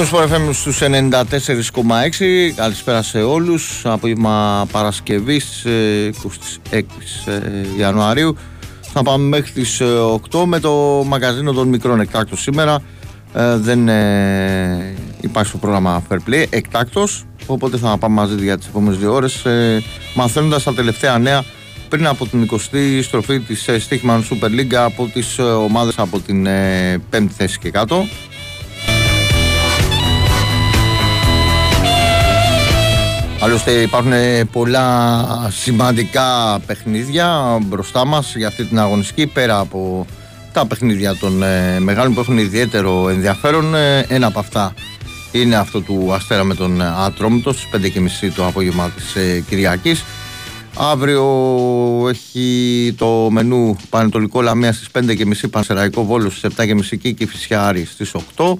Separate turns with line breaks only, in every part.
Πήγαμε στο FM στους 94,6 Καλησπέρα σε όλους. Απόγευμα Παρασκευής 26 ε, ε, Ιανουαρίου. Θα πάμε μέχρι τις 8 ε, με το μαγαζίνο των μικρών εκτάκτων σήμερα. Δεν υπάρχει στο πρόγραμμα Fair Play εκτάκτος Οπότε θα πάμε μαζί για τις επόμενες δύο ώρες Μαθαίνοντας τα τελευταία νέα πριν από την 20η στροφή της Stickman Super League από τις ομάδες από την 5η θέση και κάτω Άλλωστε υπάρχουν πολλά σημαντικά παιχνίδια μπροστά μας για αυτή την αγωνιστική πέρα από τα παιχνίδια των ε, μεγάλων που έχουν ιδιαίτερο ενδιαφέρον. Ε, ένα από αυτά είναι αυτό του Αστέρα με τον Ατρόμητος στις 5.30 το απόγευμα της ε, Κυριακής. Αύριο έχει το μενού Πανετολικό Λαμία στις 5.30 Πανσεραϊκό Βόλος στις 7.30 και Κηφισιάρη στις 8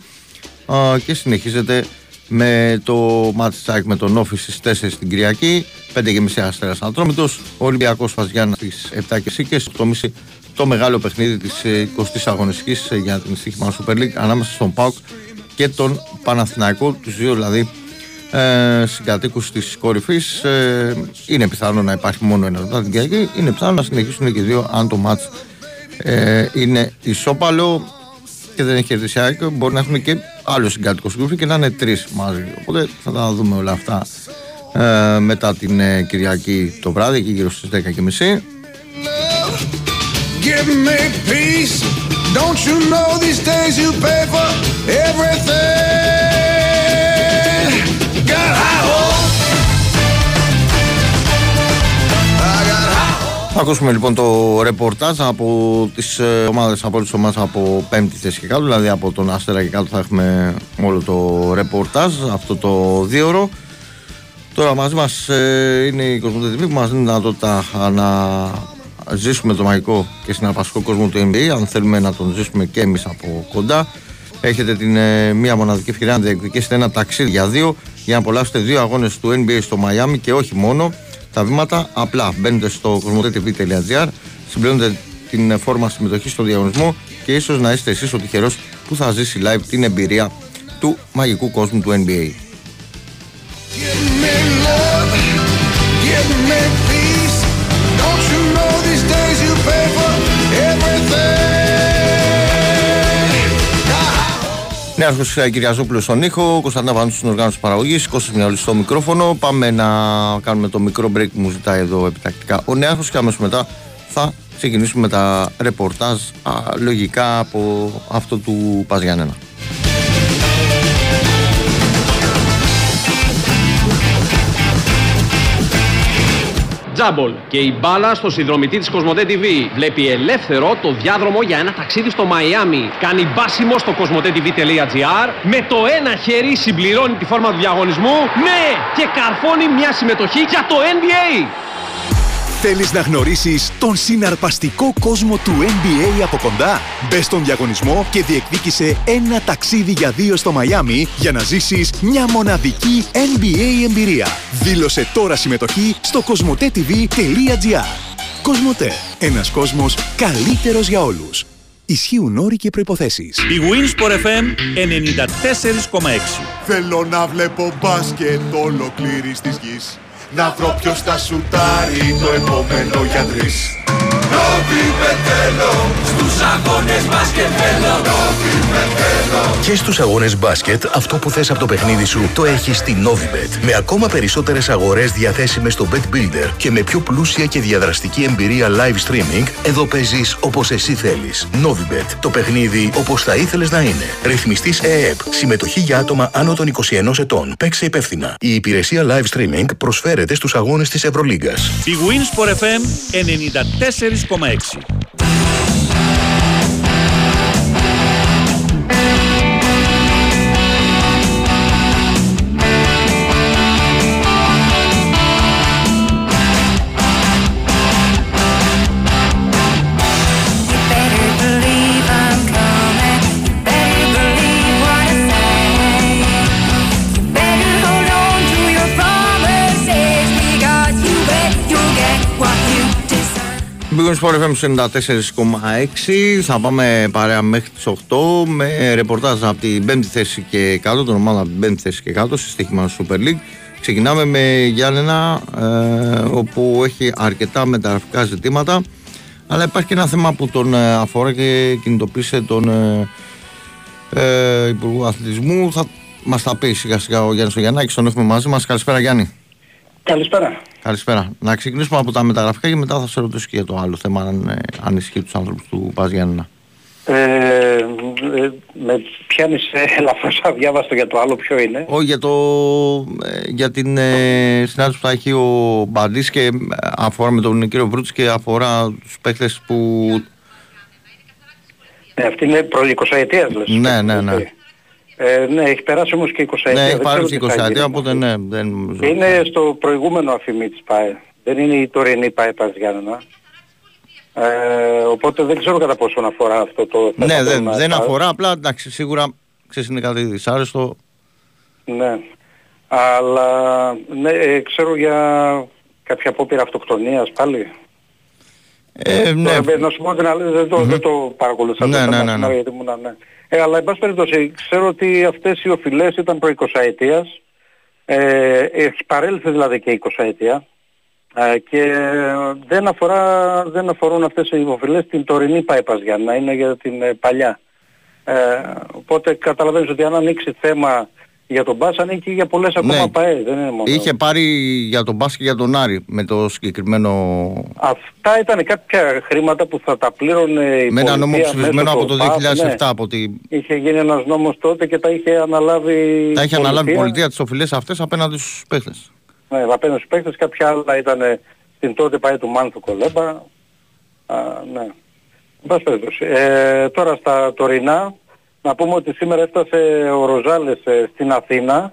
και συνεχίζεται με το Ματσάκ με τον Όφης στις 4 στην Κυριακή 5.30 Αστέρας Ανατρόμητος ο Ολυμπιακός Φαζιάννα στις 7.30 και στις 8.30 το μεγάλο παιχνίδι της 20ης αγωνιστικής για την στοίχημα Super League ανάμεσα στον ΠΑΟΚ και τον Παναθηναϊκό τους δύο δηλαδή ε, συγκατοίκους της κορυφής. Ε, είναι πιθανό να υπάρχει μόνο ένα μετά την Κυριακή είναι πιθανό να συνεχίσουν και δύο αν το μάτς ε, είναι ισόπαλο και δεν έχει κερδίσει μπορεί να έχουν και άλλο συγκάτοικο στην και να είναι τρεις μαζί. Οπότε θα τα δούμε όλα αυτά ε, μετά την ε, Κυριακή το βράδυ, εκεί γύρω στις 10.30. Give me peace. Don't you know these days you pay for everything? Θα ακούσουμε λοιπόν το ρεπορτάζ από τις ε, ομάδες από τις ομάδες από πέμπτη θέση και κάτω, δηλαδή από τον Αστέρα και κάτω θα έχουμε όλο το ρεπορτάζ αυτό το δύο ώρο. Τώρα μαζί μας ε, είναι η Κοσμοτέ που μας δίνει δυνατότητα να ζήσουμε το μαγικό και συναρπαστικό κόσμο του NBA, αν θέλουμε να τον ζήσουμε και εμείς από κοντά. Έχετε την ε, μία μοναδική ευκαιρία να διεκδικήσετε ένα ταξίδι για δύο για να απολαύσετε δύο αγώνες του NBA στο Μαϊάμι και όχι μόνο τα βήματα απλά. Μπαίνετε στο κοσμοτέ.tv.gr, συμπληρώνετε την φόρμα συμμετοχή στο διαγωνισμό και ίσως να είστε εσείς ο τυχερός που θα ζήσει live την εμπειρία του μαγικού κόσμου του NBA. Νέαρχος Κυριαζόπουλος στον ήχο, Κωνσταντίνα Βανού στην οργάνωση παραγωγής, Κώστα Μιαούλη στο μικρόφωνο. Πάμε να κάνουμε το μικρό break που μου ζητάει εδώ επιτακτικά ο Νέαρχος και αμέσως μετά θα ξεκινήσουμε με τα ρεπορτάζ λογικά από αυτό του Παζιάννενα.
Τζάμπολ και η μπάλα στο συνδρομητή της Κοσμοτέ TV. Βλέπει ελεύθερο το διάδρομο για ένα ταξίδι στο Μαϊάμι. Κάνει μπάσιμο στο κοσμοτέ.tv.gr. Με το ένα χέρι συμπληρώνει τη φόρμα του διαγωνισμού. Ναι! Και καρφώνει μια συμμετοχή για το NBA.
Θέλεις να γνωρίσεις τον συναρπαστικό κόσμο του NBA από κοντά; Μπες στον διαγωνισμό και διεκδίκησε ένα ταξίδι για δύο στο Μαϊάμι για να ζήσεις μια μοναδική NBA εμπειρία. Δήλωσε τώρα συμμετοχή στο κοσμοτέ.tv.gr Κοσμοτέ. Ένας κόσμος καλύτερος για όλους. Ισχύουν όροι και προϋποθέσεις.
Η Winsport FM 94,6
Θέλω να βλέπω μπάσκετ ολοκλήρης της γης να βρω ποιος θα σουτάρει το επόμενο για τρεις. Νόβι θέλω στους αγώνες μπάσκετ θέλω. Νόβι
Και στους αγώνες μπάσκετ αυτό που θες από το παιχνίδι σου το έχεις στη Novibet. Με ακόμα περισσότερες αγορές διαθέσιμες στο Bet Builder και με πιο πλούσια και διαδραστική εμπειρία live streaming εδώ παίζεις όπως εσύ θέλεις. Novibet, το παιχνίδι όπως θα ήθελες να είναι. Ρυθμιστής ΕΕΠ, συμμετοχή για άτομα άνω των 21 ετών. Παίξε υπεύθυνα. Η υπηρεσία live streaming προσφέρει προσφέρεται στους αγώνες της Ευρωλίγκας.
Η Wins FM 94,6
Big Sport FM 94,6 θα πάμε παρέα μέχρι τις 8 με ρεπορτάζ από την 5η θέση και κάτω, τον ομάδα από την 5η θέση και κάτω στη στοίχημα Super League. Ξεκινάμε με Γιάννενα ε, όπου έχει αρκετά μεταγραφικά ζητήματα αλλά υπάρχει και ένα θέμα που τον ε, αφορά και κινητοποίησε τον ε, ε, Υπουργό Αθλητισμού. Θα μας τα πει σιγά σιγά ο Γιάννης Γιαννάκη, τον έχουμε μαζί μας. Καλησπέρα Γιάννη.
Καλησπέρα.
Καλησπέρα. Να ξεκινήσουμε από τα μεταγραφικά και μετά θα σε ρωτήσω και για το άλλο θέμα, αν, ε, αν ισχύει τους άνθρωπους του Πα Γιάννη.
Ε, ε, με πιάνεις ελαφρώς αδιάβαστο για το άλλο ποιο είναι.
Όχι για, το, ε, για την ε, συνάντηση που θα έχει ο Μπαντής και αφορά με τον κύριο Βρούτς και αφορά τους παίχτες που...
Ναι, αυτή είναι προ 20 ετίας λες.
Ναι, ναι, ναι.
Ε, ναι, έχει περάσει όμως και 20 ετία.
Ναι, έχει περάσει και 20 ετία, οπότε ναι. Δεν...
Είναι στο προηγούμενο αφημί της ΠΑΕ. Δεν είναι η τωρινή ΠΑΕ Παζιάννα. Ε, οπότε δεν ξέρω κατά πόσο αφορά αυτό το
θέμα. Ναι, δεν, δεν αφορά, απλά εντάξει, σίγουρα ξέρεις είναι κάτι δυσάρεστο.
Ναι, αλλά ναι, ε, ξέρω για κάποια απόπειρα αυτοκτονίας πάλι.
Ε, ναι.
Τώρα, να σου πω την αλήθεια, δεν το, mm-hmm. δεν το παρακολουθούσα
ναι, ναι, ναι, ναι.
γιατί ήμουν, ναι. Ε, αλλά εν πάση περιπτώσει, ξέρω ότι αυτές οι οφειλές ήταν προ 20 ετίας. Ε, έχει παρέλθει δηλαδή και 20 ετία. Ε, και δεν, αφορά, δεν αφορούν αυτές οι υποφυλές την τωρινή ΠΑΕΠΑΣ για να είναι για την ε, παλιά. Ε, οπότε καταλαβαίνεις ότι αν ανοίξει θέμα για τον Μπάς ανήκει για πολλές ακόμα ναι. ΠΑΕ, δεν είναι μόνο.
Είχε πάρει για τον Μπάς και για τον Άρη με το συγκεκριμένο...
Αυτά ήταν κάποια χρήματα που θα τα πλήρωνε η
Με ένα νόμο ψηφισμένο από το 2007. Ναι. Από τη...
Είχε γίνει ένας νόμος τότε και τα είχε αναλάβει
Τα είχε αναλάβει η πολιτεία τις οφειλές αυτές απέναντι στους παίχτες.
Ναι, απέναντι στους παίκτες, κάποια άλλα ήταν στην τότε πάει του Μάνθου Κολέμπα. Α, ναι. Ε, τώρα στα τωρινά, να πούμε ότι σήμερα έφτασε ο Ροζάλες ε, στην Αθήνα.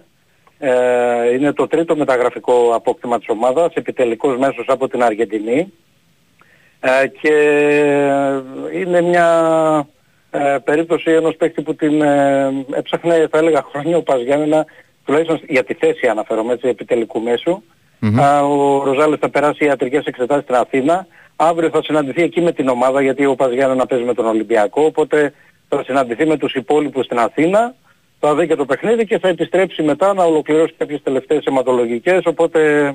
Ε, είναι το τρίτο μεταγραφικό απόκτημα της ομάδας, επιτελικός μέσος από την Αργεντινή. Ε, και είναι μια ε, περίπτωση ενός παίκτη που την ε, έψαχνε θα έλεγα χρόνια ο Παζιάννενα τουλάχιστον για τη θέση αναφέρομαι έτσι επιτελικού μέσου. Mm-hmm. Ο Ροζάλης θα περάσει ιατρικές εξετάσεις στην Αθήνα. Αύριο θα συναντηθεί εκεί με την ομάδα γιατί ο Παζιάννα να παίζει με τον Ολυμπιακό. Οπότε θα συναντηθεί με τους υπόλοιπους στην Αθήνα. Θα δει και το παιχνίδι και θα επιστρέψει μετά να ολοκληρώσει κάποιες τελευταίες αιματολογικές. Οπότε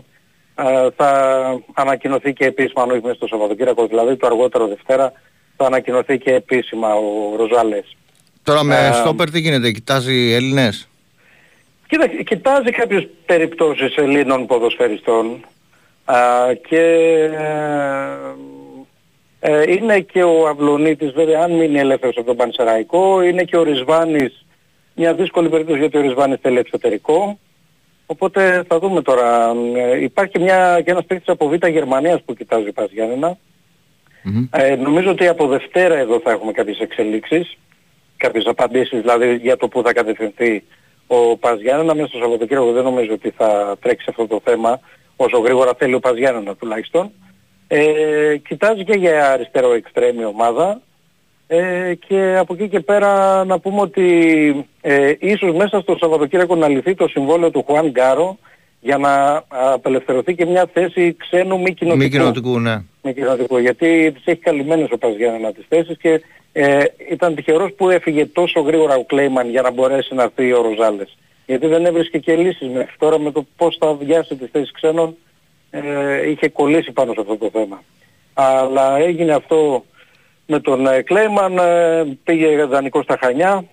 α, θα ανακοινωθεί και επίσημα, αν όχι μέσα στο Σαββατοκύριακο, δηλαδή το αργότερο Δευτέρα, θα ανακοινωθεί και επίσημα ο Ροζάλες.
Τώρα με ε, στόπερ τι γίνεται, κοιτάζει Έλληνες;
Κοίτα, κοιτάζει κάποιες περιπτώσεις Ελλήνων ποδοσφαιριστών α, και ε, είναι και ο Αυλονίτης βέβαια αν μείνει ελεύθερος από τον Πανσεραϊκό, είναι και ο Ρισβάνης μια δύσκολη περίπτωση γιατί ο Ρισβάνης θέλει εξωτερικό. Οπότε θα δούμε τώρα. Ε, υπάρχει μια, και ένας παίκτης από Β' Γερμανίας που κοιτάζει Πας Γιάννενα. Mm-hmm. Ε, νομίζω ότι από Δευτέρα εδώ θα έχουμε κάποιες εξελίξεις, κάποιες απαντήσεις δηλαδή για το που θα κατευθυνθεί ο Παζιάννα μέσα στο Σαββατοκύριακο δεν νομίζω ότι θα τρέξει αυτό το θέμα όσο γρήγορα θέλει ο Παζιάννα τουλάχιστον. Ε, κοιτάζει και για αριστερό εξτρέμι ομάδα ε, και από εκεί και πέρα να πούμε ότι ε, ίσως μέσα στο Σαββατοκύριακο να λυθεί το συμβόλαιο του Χουάν Γκάρο για να απελευθερωθεί και μια θέση ξένου μη κοινοτικού.
Μη κοινοτικού, ναι.
Μη κοινοτικού, γιατί τις έχει καλυμμένες ο Παζιάννα τις θέσεις και ε, ήταν τυχερός που έφυγε τόσο γρήγορα ο Κλέιμαν για να μπορέσει να έρθει ο Ροζάλες. Γιατί δεν έβρισκε και λύσεις μέχρι τώρα με το πώς θα βιάσει τις θέσεις ξένων ε, είχε κολλήσει πάνω σε αυτό το θέμα. Αλλά έγινε αυτό με τον ε, Κλέιμαν, ε, πήγε δανεικό στα Χανιά,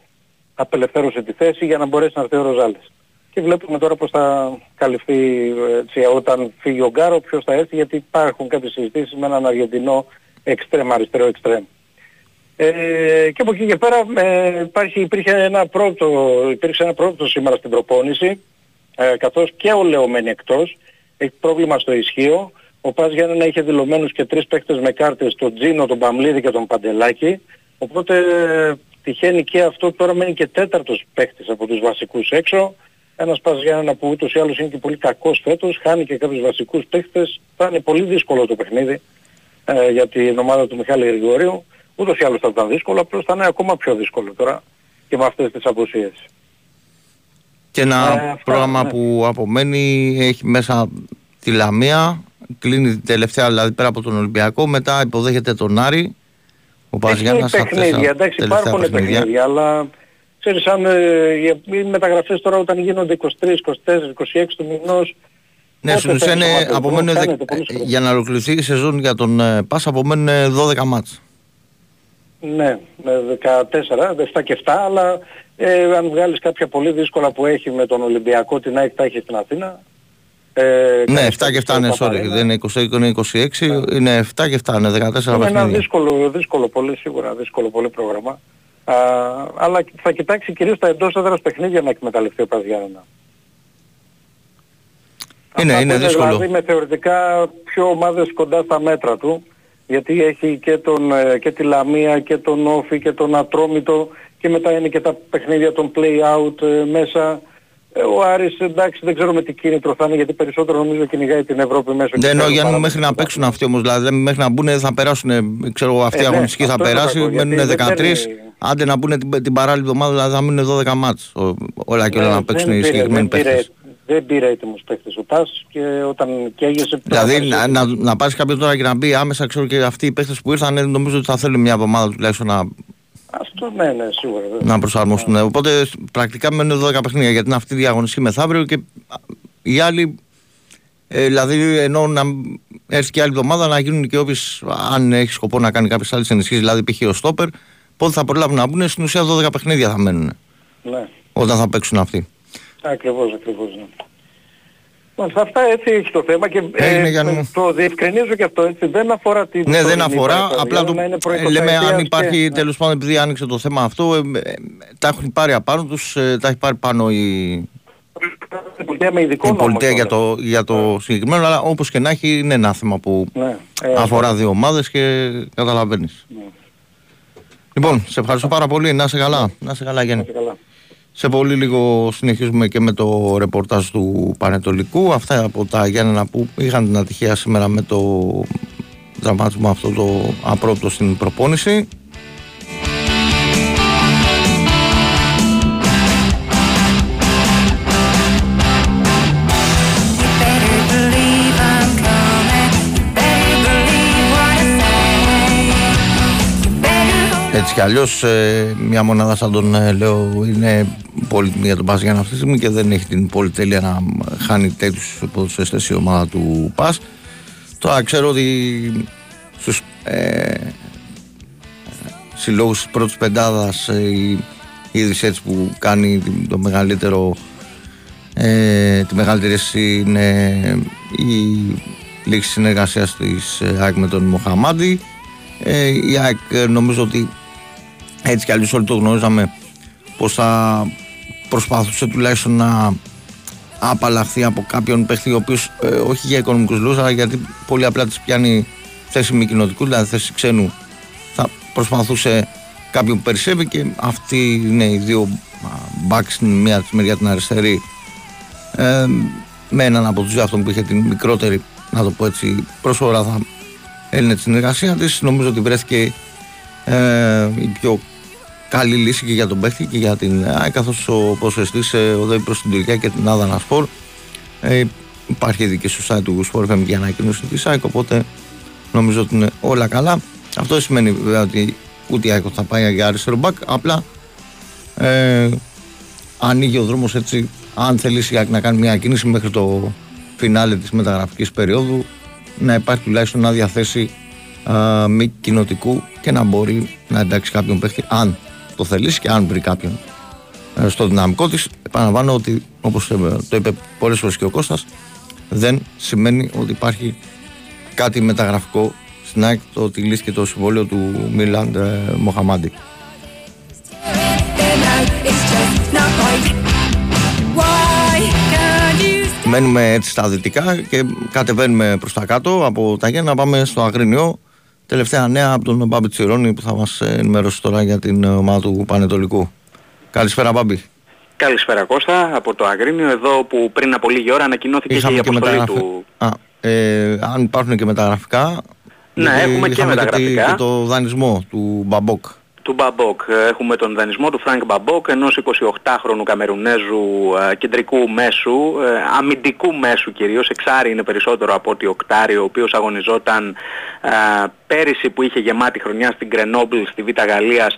απελευθέρωσε τη θέση για να μπορέσει να έρθει ο Ροζάλες. Και βλέπουμε τώρα πώς θα καλυφθεί έτσι, όταν φύγει ο Γκάρο, ποιος θα έρθει, γιατί υπάρχουν κάποιες συζητήσεις με έναν Αργεντινό εξτρέμ, αριστερό εξτρέμ. Ε, και από εκεί και πέρα ε, υπάρχει, υπήρχε ένα πρώτο, υπήρξε ένα πρώτο σήμερα στην προπόνηση, ε, καθώς και ο Λεωμένη εκτός, έχει πρόβλημα στο ισχύο. Ο Πας να είχε δηλωμένους και τρεις παίκτες με κάρτες, τον Τζίνο, τον Παμλίδη και τον Παντελάκη. Οπότε ε, τυχαίνει και αυτό, τώρα μένει και τέταρτος παίκτης από τους βασικούς έξω. Ένας Πας Γιάννενα που ούτως ή άλλως είναι και πολύ κακός φέτος, χάνει και κάποιους βασικούς παίκτες. Θα είναι πολύ δύσκολο το παιχνίδι ε, για την ομάδα του Μιχάλη Γρηγορίου. Ούτως ή άλλως θα ήταν δύσκολο, απλώς θα είναι ακόμα πιο δύσκολο τώρα και με αυτές τις απουσίες.
Και ένα ε, πρόγραμμα ναι. που απομένει έχει μέσα τη Λαμία, κλείνει την τελευταία, δηλαδή πέρα από τον Ολυμπιακό, μετά υποδέχεται τον Άρη. Ο Παζιάννας
Έχει παιχνίδια, εντάξει υπάρχουν παιχνίδια, αλλά ξέρεις αν ε, οι μεταγραφές τώρα όταν γίνονται 23, 24, 26 του μηνός
ναι, στην ουσία είναι απομένουν για να ολοκληρωθεί η σεζόν για τον ε, Πας απομένουν 12 μάτς.
Ναι, 14, 7 και 7, αλλά ε, αν βγάλεις κάποια πολύ δύσκολα που έχει με τον Ολυμπιακό, την ΑΕΚ τα έχεις στην Αθήνα.
Ε, ναι, 7 και 7 είναι, sorry, δεν είναι 20, είναι 26, ναι. είναι 7 και 7, είναι 14
παιχνίδια. Είναι ένα δύσκολο, δύσκολο πολύ, σίγουρα δύσκολο πολύ πρόγραμμα. Α, αλλά θα κοιτάξει κυρίως τα εντός έδρας παιχνίδια να εκμεταλλευτεί ο Παζιάννα.
Είναι, είναι δύσκολο.
Δηλαδή με θεωρητικά πιο ομάδες κοντά στα μέτρα του, γιατί έχει και, τον, ε, και τη Λαμία και τον Όφη και τον Ατρόμητο και μετά είναι και τα παιχνίδια των play-out ε, μέσα. Ε, ο Άρης εντάξει δεν ξέρω με τι κίνητρο θα είναι γιατί περισσότερο νομίζω κυνηγάει την Ευρώπη μέσα.
Δεν εννοώ για μέχρι να παίξουν αυτοί όμως, δηλαδή μέχρι να μπουν θα περάσουν, ξέρω αυτοί οι ε, ναι, αγωνιστικοί θα περάσει, μένουν 13, άντε να μπουν την, την παράλληλη εβδομάδα δηλαδή θα μείνουν 12 μάτς, όλα και όλα ναι, να παίξουν οι συγκεκριμένοι παίκτες
δεν πήρε έτοιμος παίχτες ο Τάς και όταν καίγεσαι...
Δηλαδή να, να, να πάρεις κάποιον τώρα και να μπει άμεσα ξέρω και αυτοί οι παίχτες που ήρθαν νομίζω ότι θα θέλουν μια εβδομάδα τουλάχιστον να...
Αυτό ναι, ναι, σίγουρα.
Να προσαρμοστούν. Yeah. Οπότε πρακτικά μένουν 12 παιχνίδια γιατί είναι αυτή η διαγωνιστική μεθαύριο και οι άλλοι ε, δηλαδή ενώ να έρθει και άλλη εβδομάδα να γίνουν και όποιες αν έχει σκοπό να κάνει κάποιες άλλες ενισχύσεις δηλαδή π.χ. ο Στόπερ πότε θα προλάβουν να μπουν στην ουσία 12 παιχνίδια θα μένουν
ναι.
όταν θα παίξουν αυτοί.
Ακριβώς, ακριβώς. Ναι. Μάλιστα, αυτά έτσι έχει το θέμα και ε, το διευκρινίζω και αυτό έτσι δεν αφορά την
Ναι δεν αφορά, απλά το, ε, λέμε αν υπάρχει και, ναι. τέλος πάντων επειδή άνοιξε το θέμα αυτό ε, ε, τα έχουν πάρει απάνω τους, ε, τα έχει πάρει πάνω η,
η πολιτεία με ειδικό
η πολιτεία για το, για το ναι. συγκεκριμένο αλλά όπως και να έχει είναι ένα θέμα που ναι. ε, αφορά δύο ομάδες και καταλαβαίνεις. Ναι. Λοιπόν, σε ευχαριστώ πάρα πολύ. Να είσαι καλά. Να είσαι καλά Γιάννη. Σε πολύ λίγο συνεχίζουμε και με το ρεπορτάζ του Πανετολικού. Αυτά από τα Γιάννενα που είχαν την ατυχία σήμερα με το δραματισμό αυτό το απρόπτο στην προπόνηση. Έτσι κι αλλιώς, ε, μια μονάδα σαν τον ε, λέω είναι πολύτιμη για τον Πας για αυτή τη στιγμή και δεν έχει την πολυτέλεια να χάνει τέτοιους ποδοσφαιριστές η ομάδα του Πας. Τώρα ξέρω ότι στους ε, συλλόγους της πρώτης πεντάδας ε, η είδηση έτσι που κάνει το μεγαλύτερο ε, τη μεγαλύτερη είναι η λήξη συνεργασίας της ΑΕΚ με τον Μοχαμάντη. Ε, η ΑΕΚ νομίζω ότι έτσι κι αλλιώς όλοι το γνωρίζαμε πως θα προσπαθούσε τουλάχιστον να απαλλαχθεί από κάποιον παίχτη ο οποίος ε, όχι για οικονομικούς λόγους αλλά γιατί πολύ απλά της πιάνει θέση μη κοινοτικού δηλαδή θέση ξένου. Θα προσπαθούσε κάποιον που περισσεύει και αυτοί είναι οι δύο μπακς στην μία της μεριά την αριστερή. Ε, με έναν από τους δύο αυτών που είχε την μικρότερη να το πω έτσι προσφορά θα έλυνε τη συνεργασία της. Νομίζω ότι βρέθηκε ε, η πιο καλή λύση και για τον παίχτη και για την ΑΕ καθώς ο προσφεστής ε, οδεύει προς την Τουρκία και την Άδανα Σπορ. Ε, υπάρχει ειδική στο site του Sport FM για ανακοίνωση της ΑΕΚ οπότε νομίζω ότι είναι όλα καλά. Αυτό σημαίνει βέβαια ότι ούτε η ΑΕΚ θα πάει για αριστερό μπακ απλά ε, ανοίγει ο δρόμος έτσι αν θελήσει η να κάνει μια κίνηση μέχρι το φινάλε της μεταγραφικής περίοδου να υπάρχει τουλάχιστον να διαθέσει α, μη κοινοτικού και να μπορεί να εντάξει κάποιον παίχτη αν το θελήσει και αν βρει κάποιον ε, στο δυναμικό της επαναλαμβάνω ότι όπως το είπε πολλές φορές και ο Κώστας δεν σημαίνει ότι υπάρχει κάτι μεταγραφικό στην ΑΕΚ το ότι λύθηκε το συμβόλαιο του Μίλαντ ε, Μοχαμάντη. Μένουμε έτσι στα δυτικά και κατεβαίνουμε προς τα κάτω από τα Γιάννενα πάμε στο Αγρίνιο Τελευταία νέα από τον Μπάμπη Τσιρόνι που θα μας ενημερώσει τώρα για την ομάδα του Πανετολικού. Καλησπέρα Μπάμπη.
Καλησπέρα Κώστα, από το Αγρίνιο εδώ που πριν από λίγη ώρα ανακοινώθηκε
Είχαμε
και η αποστολή του...
Α, ε, αν υπάρχουν και μεταγραφικά.
Ναι, έχουμε και μεταγραφικά.
Και το δανεισμό του Μπαμπόκ.
του Μπαμπόκ. Έχουμε τον δανεισμό του Φρανκ Μπαμπόκ, ενός 28χρονου Καμερουνέζου ε, κεντρικού μέσου, ε, αμυντικού μέσου κυρίως, εξάρι είναι περισσότερο από ότι οκτάρι, ο οποίος αγωνιζόταν ε, πέρυσι που είχε γεμάτη χρονιά στην Γκρενόμπλ στη Β' Γαλλίας,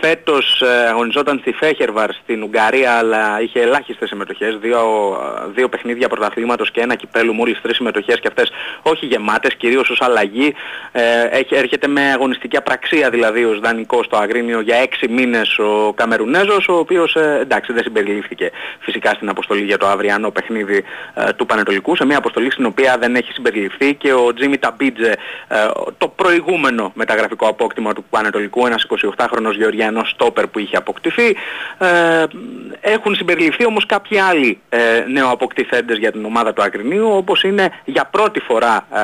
φέτος αγωνιζόταν στη Φέχερβαρ στην Ουγγαρία, αλλά είχε ελάχιστες συμμετοχές, δύο, δύο παιχνίδια πρωταθλήματος και ένα κυπέλου, μόλις τρεις συμμετοχές και αυτές όχι γεμάτες, κυρίως ως αλλαγή. έρχεται με αγωνιστική απραξία δηλαδή ως δανεικό στο Αγρίνιο για έξι μήνες ο Καμερουνέζος, ο οποίος εντάξει δεν συμπεριλήφθηκε φυσικά στην αποστολή για το αυριανό παιχνίδι ε, του Πανετολικού, σε μια αποστολή στην οποία δεν έχει συμπεριληφθεί και ο Τζίμι Ταμπίτζε, ε, το προηγούμενο μεταγραφικό απόκτημα του Πανετολικού, ένας 28χρονος Γεωργιανός στόπερ που είχε αποκτηθεί. Ε, έχουν συμπεριληφθεί όμως κάποιοι άλλοι ε, νεοαποκτηθέντες για την ομάδα του Αγρινίου, όπως είναι για πρώτη φορά ε,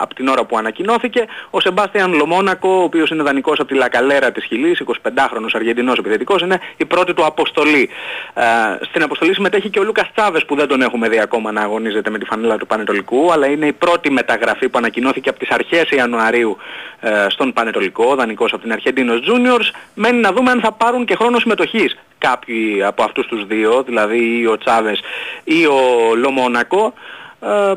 από την ώρα που ανακοινώθηκε ο Σεμπάστιαν Λομόνακο, ο οποίος είναι δανεικός από τη Λακαλέρα της Χιλής, 25χρονος Αργεντινός επιθετικός, είναι η πρώτη του αποστολή. Ε, στην αποστολή συμμετέχει και ο Λούκας Τσάβες που δεν τον έχουμε δει ακόμα να αγωνίζεται με τη φανέλα του Πανετολικού, αλλά είναι η πρώτη μεταγραφή που ανακοινώθηκε από τις αρχές Ιανουαρίου ε, στον Πανετολικό, δανεικός από την Αρχεντίνος Juniors. Μένει να δούμε αν θα πάρουν και χρόνο συμμετοχής κάποιοι από αυτούς τους δύο, δηλαδή ή ο Τσάβες ή ο Λομόνακο. Ε,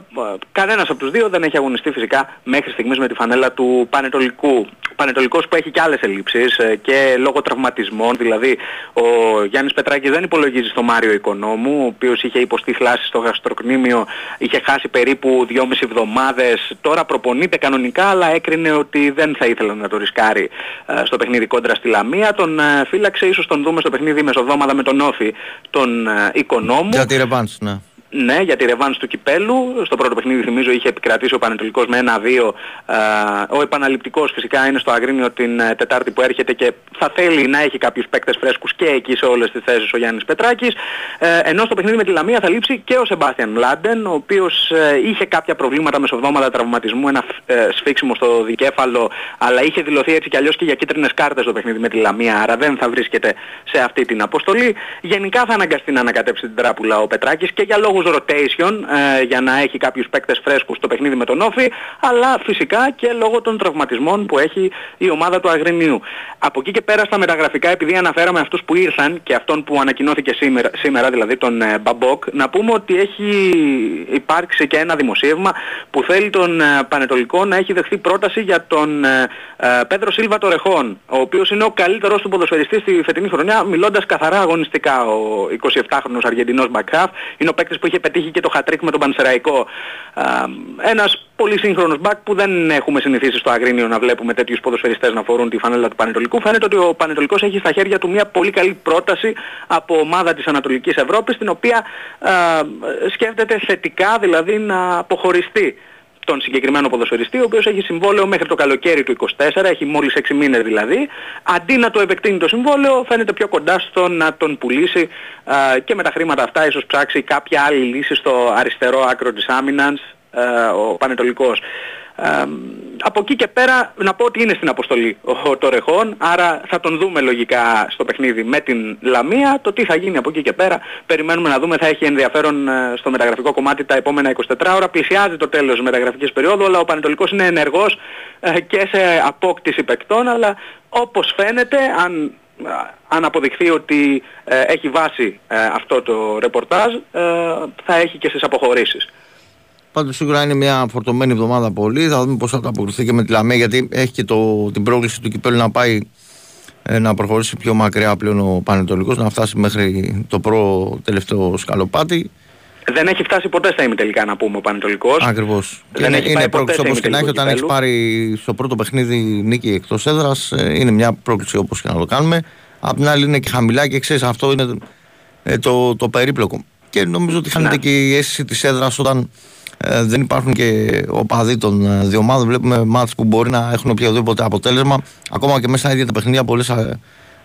κανένας από τους δύο δεν έχει αγωνιστεί φυσικά μέχρι στιγμής με τη φανέλα του Πανετολικού. Πανετολικός που έχει και άλλες ελλείψεις ε, και λόγω τραυματισμών, δηλαδή ο Γιάννης Πετράκης δεν υπολογίζει στο Μάριο Οικονόμου, ο οποίος είχε υποστεί θλάση στο γαστροκνήμιο, είχε χάσει περίπου 2,5 εβδομάδες, τώρα προπονείται κανονικά αλλά έκρινε ότι δεν θα ήθελε να το ρισκάρει ε, στο παιχνίδι κόντρα στη Λαμία, τον φύλαξε, ίσως τον δούμε στο παιχνίδι μεσοδόμαδα με τον Όφη, τον Οικονόμου.
Για τη ρεβάνς, ναι.
Ναι, για τη ρεβάνς του Κυπέλου. Στο πρώτο παιχνίδι θυμίζω είχε επικρατήσει ο Πανετολικός με ένα-δύο. Ο επαναληπτικός φυσικά είναι στο Αγρίνιο την ε, Τετάρτη που έρχεται και θα θέλει να έχει κάποιους παίκτες φρέσκους και εκεί σε όλες τις θέσεις ο Γιάννης Πετράκης. Ε, ενώ στο παιχνίδι με τη Λαμία θα λείψει και ο Σεμπάστιαν Λάντεν, ο οποίος ε, είχε κάποια προβλήματα μεσοβδόματα τραυματισμού, ένα σφίξιμο στο δικέφαλο, αλλά είχε δηλωθεί έτσι κι αλλιώς και για κίτρινες κάρτες στο παιχνίδι με τη Λαμία, άρα δεν θα βρίσκεται σε αυτή την αποστολή. Γενικά θα αναγκαστεί να ανακατέψει την τράπουλα ο Πετράκης και για λόγους λόγους rotation ε, για να έχει κάποιους παίκτες φρέσκους στο παιχνίδι με τον Όφη αλλά φυσικά και λόγω των τραυματισμών που έχει η ομάδα του Αγρινίου. Από εκεί και πέρα στα μεταγραφικά επειδή αναφέραμε αυτούς που ήρθαν και αυτόν που ανακοινώθηκε σήμερα, σήμερα δηλαδή τον ε, Μπαμπόκ να πούμε ότι έχει υπάρξει και ένα δημοσίευμα που θέλει τον ε, Πανετολικό να έχει δεχθεί πρόταση για τον ε, ε, Πέτρο Σίλβα Τορεχών ο οποίος είναι ο καλύτερος του ποδοσφαιριστής στη φετινή χρονιά μιλώντας καθαρά αγωνιστικά ο 27χρονος Αργεντινός Μπακχάφ είναι ο παίκτης που είχε πετύχει και το χατρίκ με τον Πανσεραϊκό. Ένας πολύ σύγχρονος μπακ που δεν έχουμε συνηθίσει στο Αγρίνιο να βλέπουμε τέτοιους ποδοσφαιριστές να φορούν τη φανέλα του Πανετολικού. Φαίνεται ότι ο Πανετολικός έχει στα χέρια του μια πολύ καλή πρόταση από ομάδα της Ανατολικής Ευρώπης την οποία α, σκέφτεται θετικά δηλαδή να αποχωριστεί τον συγκεκριμένο ποδοσφαιριστή, ο οποίος έχει συμβόλαιο μέχρι το καλοκαίρι του 24, έχει μόλις 6 μήνες δηλαδή. Αντί να το επεκτείνει το συμβόλαιο, φαίνεται πιο κοντά στο να τον πουλήσει α, και με τα χρήματα αυτά ίσως ψάξει κάποια άλλη λύση στο αριστερό άκρο της άμυνας, ο Πανετολικός από εκεί και πέρα να πω ότι είναι στην αποστολή ο Τορεχών, άρα θα τον δούμε λογικά στο παιχνίδι με την Λαμία. Το τι θα γίνει από εκεί και πέρα περιμένουμε να δούμε, θα έχει ενδιαφέρον ε, στο μεταγραφικό κομμάτι τα επόμενα 24 ώρα. Πλησιάζει το τέλος της μεταγραφικής περίοδου, αλλά ο Πανετολικός είναι ενεργός ε, και σε απόκτηση παικτών, αλλά όπως φαίνεται, αν αν αποδειχθεί ότι ε, έχει βάση αυτό το ρεπορτάζ, θα έχει και στις αποχωρήσεις.
Πάντως σίγουρα είναι μια φορτωμένη εβδομάδα πολύ. Θα δούμε πώς θα το αποκριθεί και με τη Λαμέ, γιατί έχει και το, την πρόκληση του κυπέλου να πάει ε, να προχωρήσει πιο μακριά πλέον ο Πανετολικός, να φτάσει μέχρι το προ τελευταίο σκαλοπάτι.
Δεν έχει φτάσει ποτέ στα τελικά να πούμε ο Πανετολικός.
Ακριβώς. Είναι, είναι πρόκληση όπως και να έχει όταν έχει πάρει στο πρώτο παιχνίδι νίκη εκτός έδρας. Ε, είναι μια πρόκληση όπως και να το κάνουμε. Απ' την άλλη είναι και χαμηλά και ξέρεις αυτό είναι ε, το, το περίπλοκο. Και νομίζω ότι χάνεται ναι. και η αίσθηση της έδρας όταν ε, δεν υπάρχουν και οπαδοί των ε, δύο ομάδων. Βλέπουμε μάτς που μπορεί να έχουν οποιοδήποτε αποτέλεσμα. Ακόμα και μέσα στα ίδια τα παιχνίδια πολλές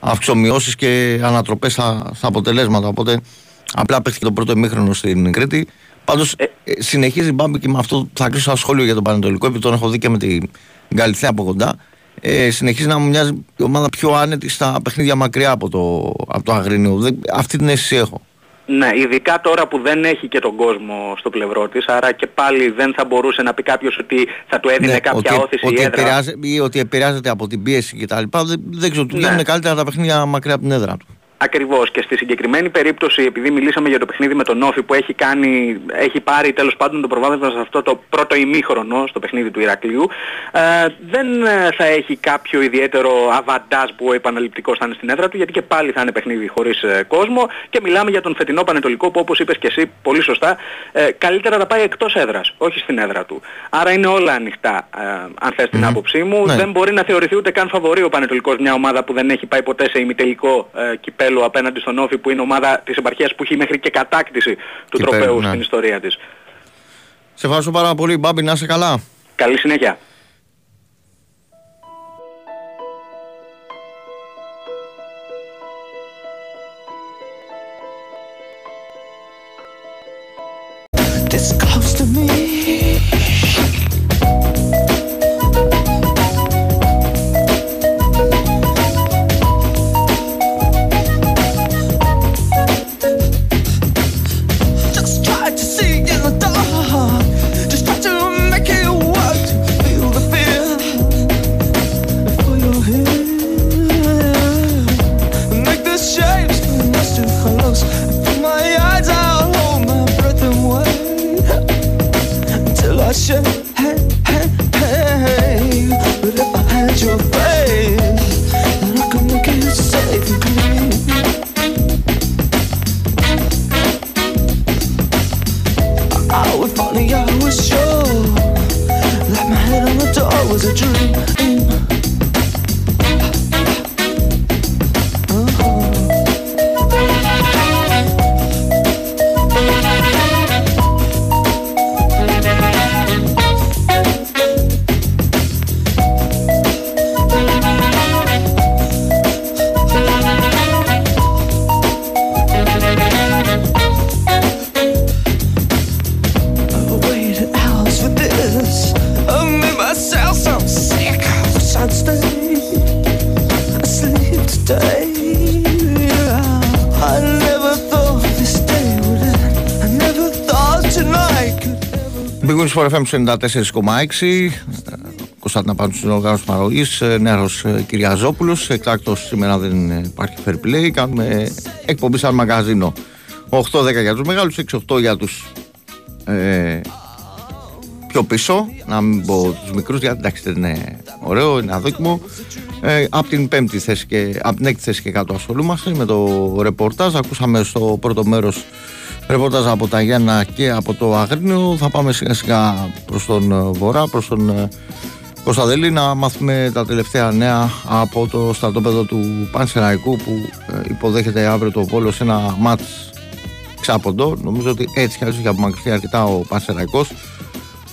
αυξομοιώσεις και ανατροπές στα, στα, αποτελέσματα. Οπότε απλά παίχτηκε το πρώτο ημίχρονο στην Κρήτη. Πάντως ε, ε, συνεχίζει η Μπάμπη και με αυτό θα κλείσω ένα σχόλιο για τον Πανετολικό, επειδή τον έχω δει και με την Γκαλιθέα από κοντά. Ε, συνεχίζει να μου μοιάζει η ομάδα πιο άνετη στα παιχνίδια μακριά από το, από το Αγρίνιο. αυτή την αίσθηση έχω.
Ναι, ειδικά τώρα που δεν έχει και τον κόσμο στο πλευρό της, άρα και πάλι δεν θα μπορούσε να πει κάποιος ότι θα του έδινε
Ναι,
κάποια
ότι,
όθηση
ότι
η έδρα.
επηρεάζει- ή ότι επηρεάζεται από την πίεση κτλ. Δεν, δεν ξέρω, του
Ναι.
βγαίνουν καλύτερα τα παιχνίδια μακριά από την έδρα του.
Ακριβώς και στη συγκεκριμένη περίπτωση επειδή μιλήσαμε για το παιχνίδι με τον Όφη που έχει, κάνει, έχει πάρει τέλος πάντων το προβάδισμα σε αυτό το πρώτο ημίχρονο στο παιχνίδι του Ηρακλείου ε, δεν ε, θα έχει κάποιο ιδιαίτερο αβαντάζ που ο επαναληπτικός θα είναι στην έδρα του γιατί και πάλι θα είναι παιχνίδι χωρίς ε, κόσμο και μιλάμε για τον φετινό Πανετολικό που όπως είπες και εσύ πολύ σωστά ε, καλύτερα θα πάει εκτός έδρας, όχι στην έδρα του. Άρα είναι όλα ανοιχτά ε, αν θες την άποψή μου.
Ναι.
Δεν μπορεί να θεωρηθεί ούτε καν φαβορεί ο Πανετολικός μια ομάδα που δεν έχει πάει ποτέ σε ημιτελικό ε, κυπέλο απέναντι στον Όφη που είναι ομάδα της επαρχίας που έχει μέχρι και κατάκτηση του
Κυπέλλου,
τροπέου
ναι.
στην ιστορία της.
Σε ευχαριστώ πάρα πολύ, Μπάμπη, να είσαι καλά.
Καλή συνέχεια.
FM 94,6. Ε, Κωνσταντίνα πάνω στην οργάνωση παραγωγή. Νέο Κυριαζόπουλος. Εκτάκτο σήμερα δεν ε, υπάρχει fair play. Κάνουμε εκπομπή σαν μαγαζίνο. 8-10 για τους μεγάλους, 6-8 για τους ε, πιο πίσω. Να μην πω τους μικρούς, γιατί εντάξει δεν είναι ωραίο, είναι αδόκιμο. Ε, από την πέμπτη θέση και από την έκτη θέση και κάτω ασχολούμαστε με το ρεπορτάζ. Ακούσαμε στο πρώτο μέρος ρεπορτάζ από τα Γιάννα και από το Αγρίνιο. Θα πάμε σιγά σιγά προς τον ε, βορρά, προς τον ε, Κωνσταντέλη να μάθουμε τα τελευταία νέα από το στρατόπεδο του Πανσεραϊκού που ε, υποδέχεται αύριο το Βόλο σε ένα μάτς ξάποντο. Νομίζω ότι έτσι κι αλλιώς έχει απομακρυνθεί αρκετά ο Πανσεραϊκός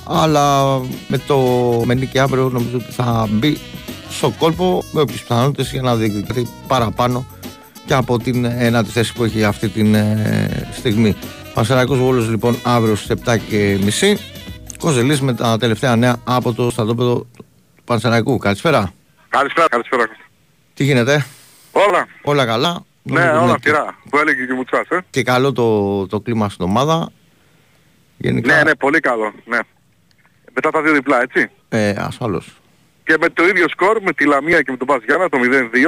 αλλά με το με νίκη αύριο νομίζω ότι θα μπει στο κόλπο με όποιες πιθανότητες για να διεκδικηθεί παραπάνω και από την ένατη θέση που έχει αυτή τη στιγμή. Πανσεραϊκός Βόλος λοιπόν αύριο στις 7 και μισή. Κοζελής με τα τελευταία νέα από το στρατόπεδο του Πανσεραϊκού. Καλησπέρα.
Καλησπέρα, καλησπέρα.
Τι γίνεται,
Όλα.
όλα καλά.
Ναι,
Νομίζω
όλα
είναι
πειρά. Που έλεγε και ο Μουτσάς, ε.
Και καλό το, το κλίμα στην ομάδα. Γενικά,
Ναι, ναι, πολύ καλό. Ναι. Μετά τα δύο διπλά, έτσι.
ε, ασφαλώς.
Και με το ίδιο σκορ, με τη Λαμία και με τον Πας το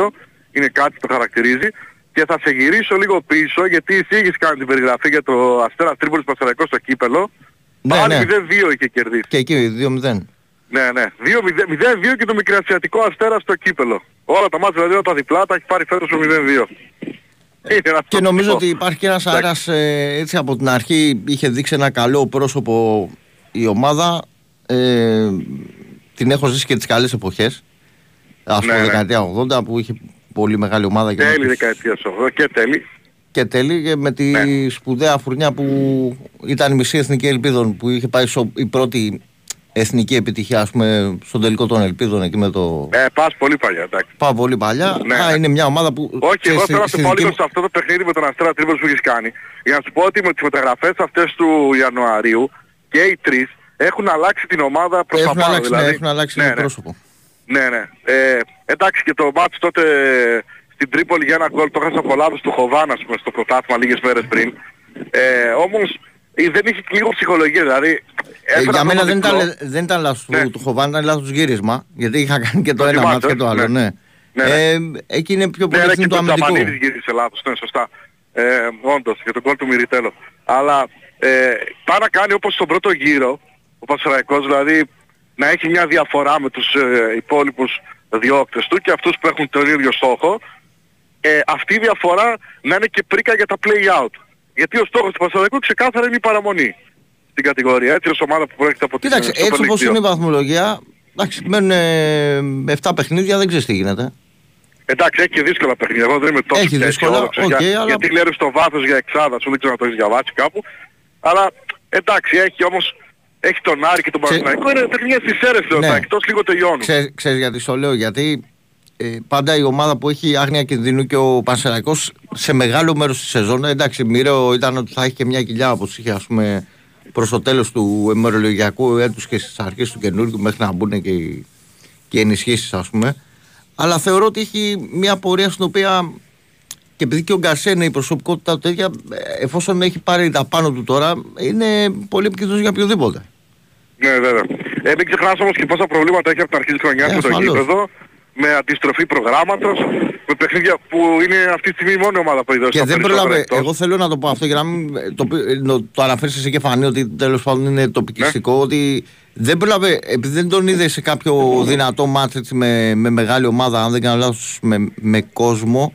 0-2, είναι κάτι που το χαρακτηρίζει. Και θα σε γυρίσω λίγο πίσω, γιατί εσύ έχεις κάνει την περιγραφή για το Αστέρας Τρίπολης Πασαραϊκό στο κύπελο.
Ναι,
Πάλι
ναι.
0-2 είχε κερδίσει.
Και εκεί 2-0.
Ναι, ναι. 2-0 και το μικρασιατικό Αστέρα στο κύπελο. Όλα τα μάτια δηλαδή όλα τα διπλά τα έχει πάρει φέτος το 0-2. Είναι ένα
Και νομίζω
αυτοκίνητο.
ότι υπάρχει και ένας αέρας ε, έτσι από την αρχή είχε δείξει ένα καλό πρόσωπο η ομάδα. Ε, την έχω ζήσει και τις καλές εποχές. Ας πούμε
Ναι, ναι.
δεκαετία 80 που είχε πολύ μεγάλη ομάδα και, με
Τέλη
τους-
δεκαετίας 80 και τέλη.
και τέλει και με τη
Ναι.
σπουδαία φουρνιά που ήταν η μισή εθνική ελπίδων που είχε πάει στο, η πρώτη εθνική επιτυχία ας πούμε στον τελικό των ελπίδων εκεί με το
Ε, πας πολύ παλιά, εντάξει.
πάω πολύ παλιά.
Ναι,
Α,
ναι.
είναι μια ομάδα που
Όχι,
ξέρεις,
εγώ θέλω να
στη-
σε
στη
πω
δική
λίγο
μου-
σε αυτό το παιχνίδι με τον Αστέρα Τρίπολης που έχεις κάνει. Για να σου πω ότι με τις μεταγραφές αυτές του Ιανουαρίου και οι τρεις έχουν αλλάξει την ομάδα προς τα
έχουν
πάνω.
αλλάξει, ναι,
δηλαδή.
έχουν αλλάξει
ναι,
το
ναι.
πρόσωπο.
Ναι, ναι. Ε, εντάξει και το μάτς τότε στην Τρίπολη για ένα γκολ το έχασα από λάθος του Χοβάν ας πούμε στο πρωτάθλημα λίγες μέρες πριν. Ε, όμως ε, δεν είχε λίγο ψυχολογία, δηλαδή...
Ε,
έφερα
για
αυτό
μένα
το
δεν
διπλό.
ήταν, δεν ήταν λάθος
Ναι.
του, του Χοβάν, ήταν λάθος γύρισμα. Γιατί είχα κάνει και το,
Το
ένα
θυμάσαι,
μάτς και το άλλο.
ναι.
Ναι.
Ναι, ναι.
Ε, εκεί είναι πιο
Ναι,
πολύ
ναι,
ευθύνη
και
του
τον
αμυντικού.
Τζαμανίδης γύρισε λάθος, ναι, σωστά. Ε, όντως, για τον κόλ του Μυριτέλο. Αλλά ε, πάει να κάνει όπως στον πρώτο γύρο, ο Πασαραϊκός, δηλαδή να έχει μια διαφορά με τους ε, υπόλοιπους διώκτες του και αυτούς που έχουν τον ίδιο στόχο, ε, αυτή η διαφορά να είναι και πρίκα για τα play-out. Γιατί ο στόχος του Πασαραϊκού ξεκάθαρα είναι η παραμονή στην κατηγορία, έτσι ως ομάδα που προέρχεται από την
Κοίταξε,
ε, Super
έτσι
League
όπως
2.
είναι η βαθμολογία, εντάξει, μένουν ε, 7 παιχνίδια, δεν ξέρεις τι γίνεται.
Εντάξει, έχει και δύσκολα παιχνίδια. Εγώ δεν είμαι τόσο
Έχει
και
δύσκολα,
αισιόδοξος
οκ,
για,
αλλά-
γιατί λένε στο βάθος για εξάδα, σου δεν ξέρω να το έχεις διαβάσει κάπου. Αλλά εντάξει, έχει όμως, έχει τον Άρη και τον
Ξε-
Παναθηναϊκό, είναι παιχνίδια στις Σέρρες λέω,
Ναι.
τα εκτός λίγο τελειώνουν.
Ξέρεις, ξέρεις γιατί στο λέω, γιατί ε, πάντα η ομάδα που έχει άγνοια κινδύνου και ο Πανσεραϊκός σε μεγάλο μέρος της σεζόν, εντάξει, μοιραίο ήταν ότι θα έχει και μια κοιλιά όπως είχε ας πούμε προς το τέλος του ημερολογιακού έτους και στις αρχές του καινούργιου μέχρι να μπουν και οι, και οι ενισχύσεις ας πούμε. Αλλά θεωρώ ότι έχει μια πορεία στην οποία και επειδή και ο Γκαρσέ είναι η προσωπικότητα του τέτοια, ε, εφόσον έχει πάρει τα πάνω του τώρα, είναι πολύ επικίνδυνος για οποιοδήποτε.
Ναι, βέβαια. Ε, μην ξεχνάς όμως και πόσα προβλήματα έχει από την αρχή της χρονιάς
Ε,
με το
ασφαλώς.
γήπεδο, με αντιστροφή προγράμματος, με παιχνίδια που είναι αυτή τη στιγμή η μόνη ομάδα που είδε
Και δεν πρόλαβε. Εγώ θέλω να το πω αυτό για να μην το, το, το αναφέρεις εσύ και φανεί ότι τέλος πάντων είναι τοπικιστικό. Ότι δεν πρόλαβε, επειδή δεν τον είδε σε κάποιο δυνατό μάτι έτσι, με, με μεγάλη ομάδα, αν δεν κάνω λάθος, με, με κόσμο.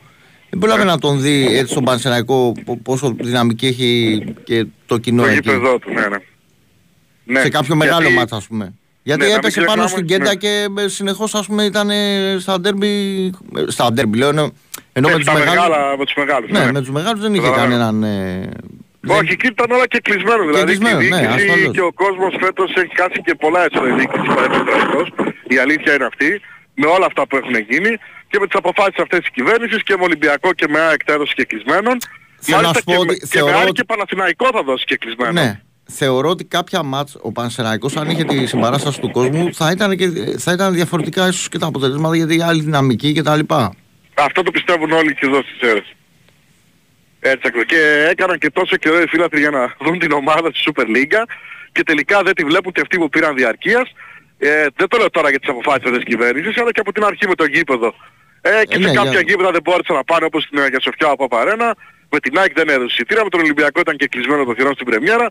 Δεν πρόλαβε να τον δει έτσι στον Πανσεραϊκό πόσο δυναμική έχει και το κοινό
Το
εκεί.
γήπεδο του, ναι, ναι. Ναι.
Σε κάποιο
γιατί-
μεγάλο μάτς ας πούμε. Γιατί
Ναι, να μην
έπεσε πάνω
ξεχνάμε-
στην κέντα
ναι.
και ε, συνεχώς ας πούμε ήταν ε, στα ντέρμπι, ε, στα ντέρμπι λέω, ενώ, ενώ
Ναι,
με τους
τα
μεγάλους,
μεγάλα, με τους μεγάλους.
ναι, με τους μεγάλους δεν είχε
Καταλαβαίνω.
κανέναν... ε, δεν-
Όχι, εκεί ήταν όλα και κλεισμένο. Δηλαδή
κλεισμένο,
και η
ναι,
διοίκηση
ασφαλώς.
και ο κόσμος φέτος έχει χάσει και πολλά έσοδα η διοίκηση παραδείγματος. Η αλήθεια είναι αυτή. Με όλα αυτά που έχουν γίνει και με τις αποφάσεις αυτές της κυβέρνησης και με Ολυμπιακό και με ΑΕΚ τα έδωσε και κλεισμένων.
Θέλω να
Μάλιστα
σου πω
και,
ότι
με, και με
θεωρώ
ΑΕΚ
ότι-
και Παναθηναϊκό θα δώσει και κλεισμένο.
Ναι. Θεωρώ ότι κάποια μάτς ο Πανσεραϊκός αν είχε τη συμπαράσταση του κόσμου θα ήταν, και, θα ήταν διαφορετικά ίσως και τα αποτελέσματα γιατί άλλη δυναμική και τα λοιπά.
Αυτό το πιστεύουν όλοι και εδώ στις αίρες. Έτσι ακριβώς. Και έκαναν και τόσο καιρό οι φίλαθλοι για να δουν την ομάδα στη Super League και τελικά δεν τη βλέπουν και αυτοί που πήραν διαρκείας. Ε, δεν το λέω τώρα για τις αποφάσεις αυτής της κυβέρνησης, αλλά και από την αρχή με το γήπεδο. Ε, και
Ε,
σε
ναι,
κάποια
για-
γήπεδα δεν μπόρεσαν να πάνε όπως στην Αγία Σοφιά από Παρένα. Με την ΑΕΚ δεν έδωσε εισιτήρια, με τον Ολυμπιακό ήταν και κλεισμένο το θηρόν στην Πρεμιέρα.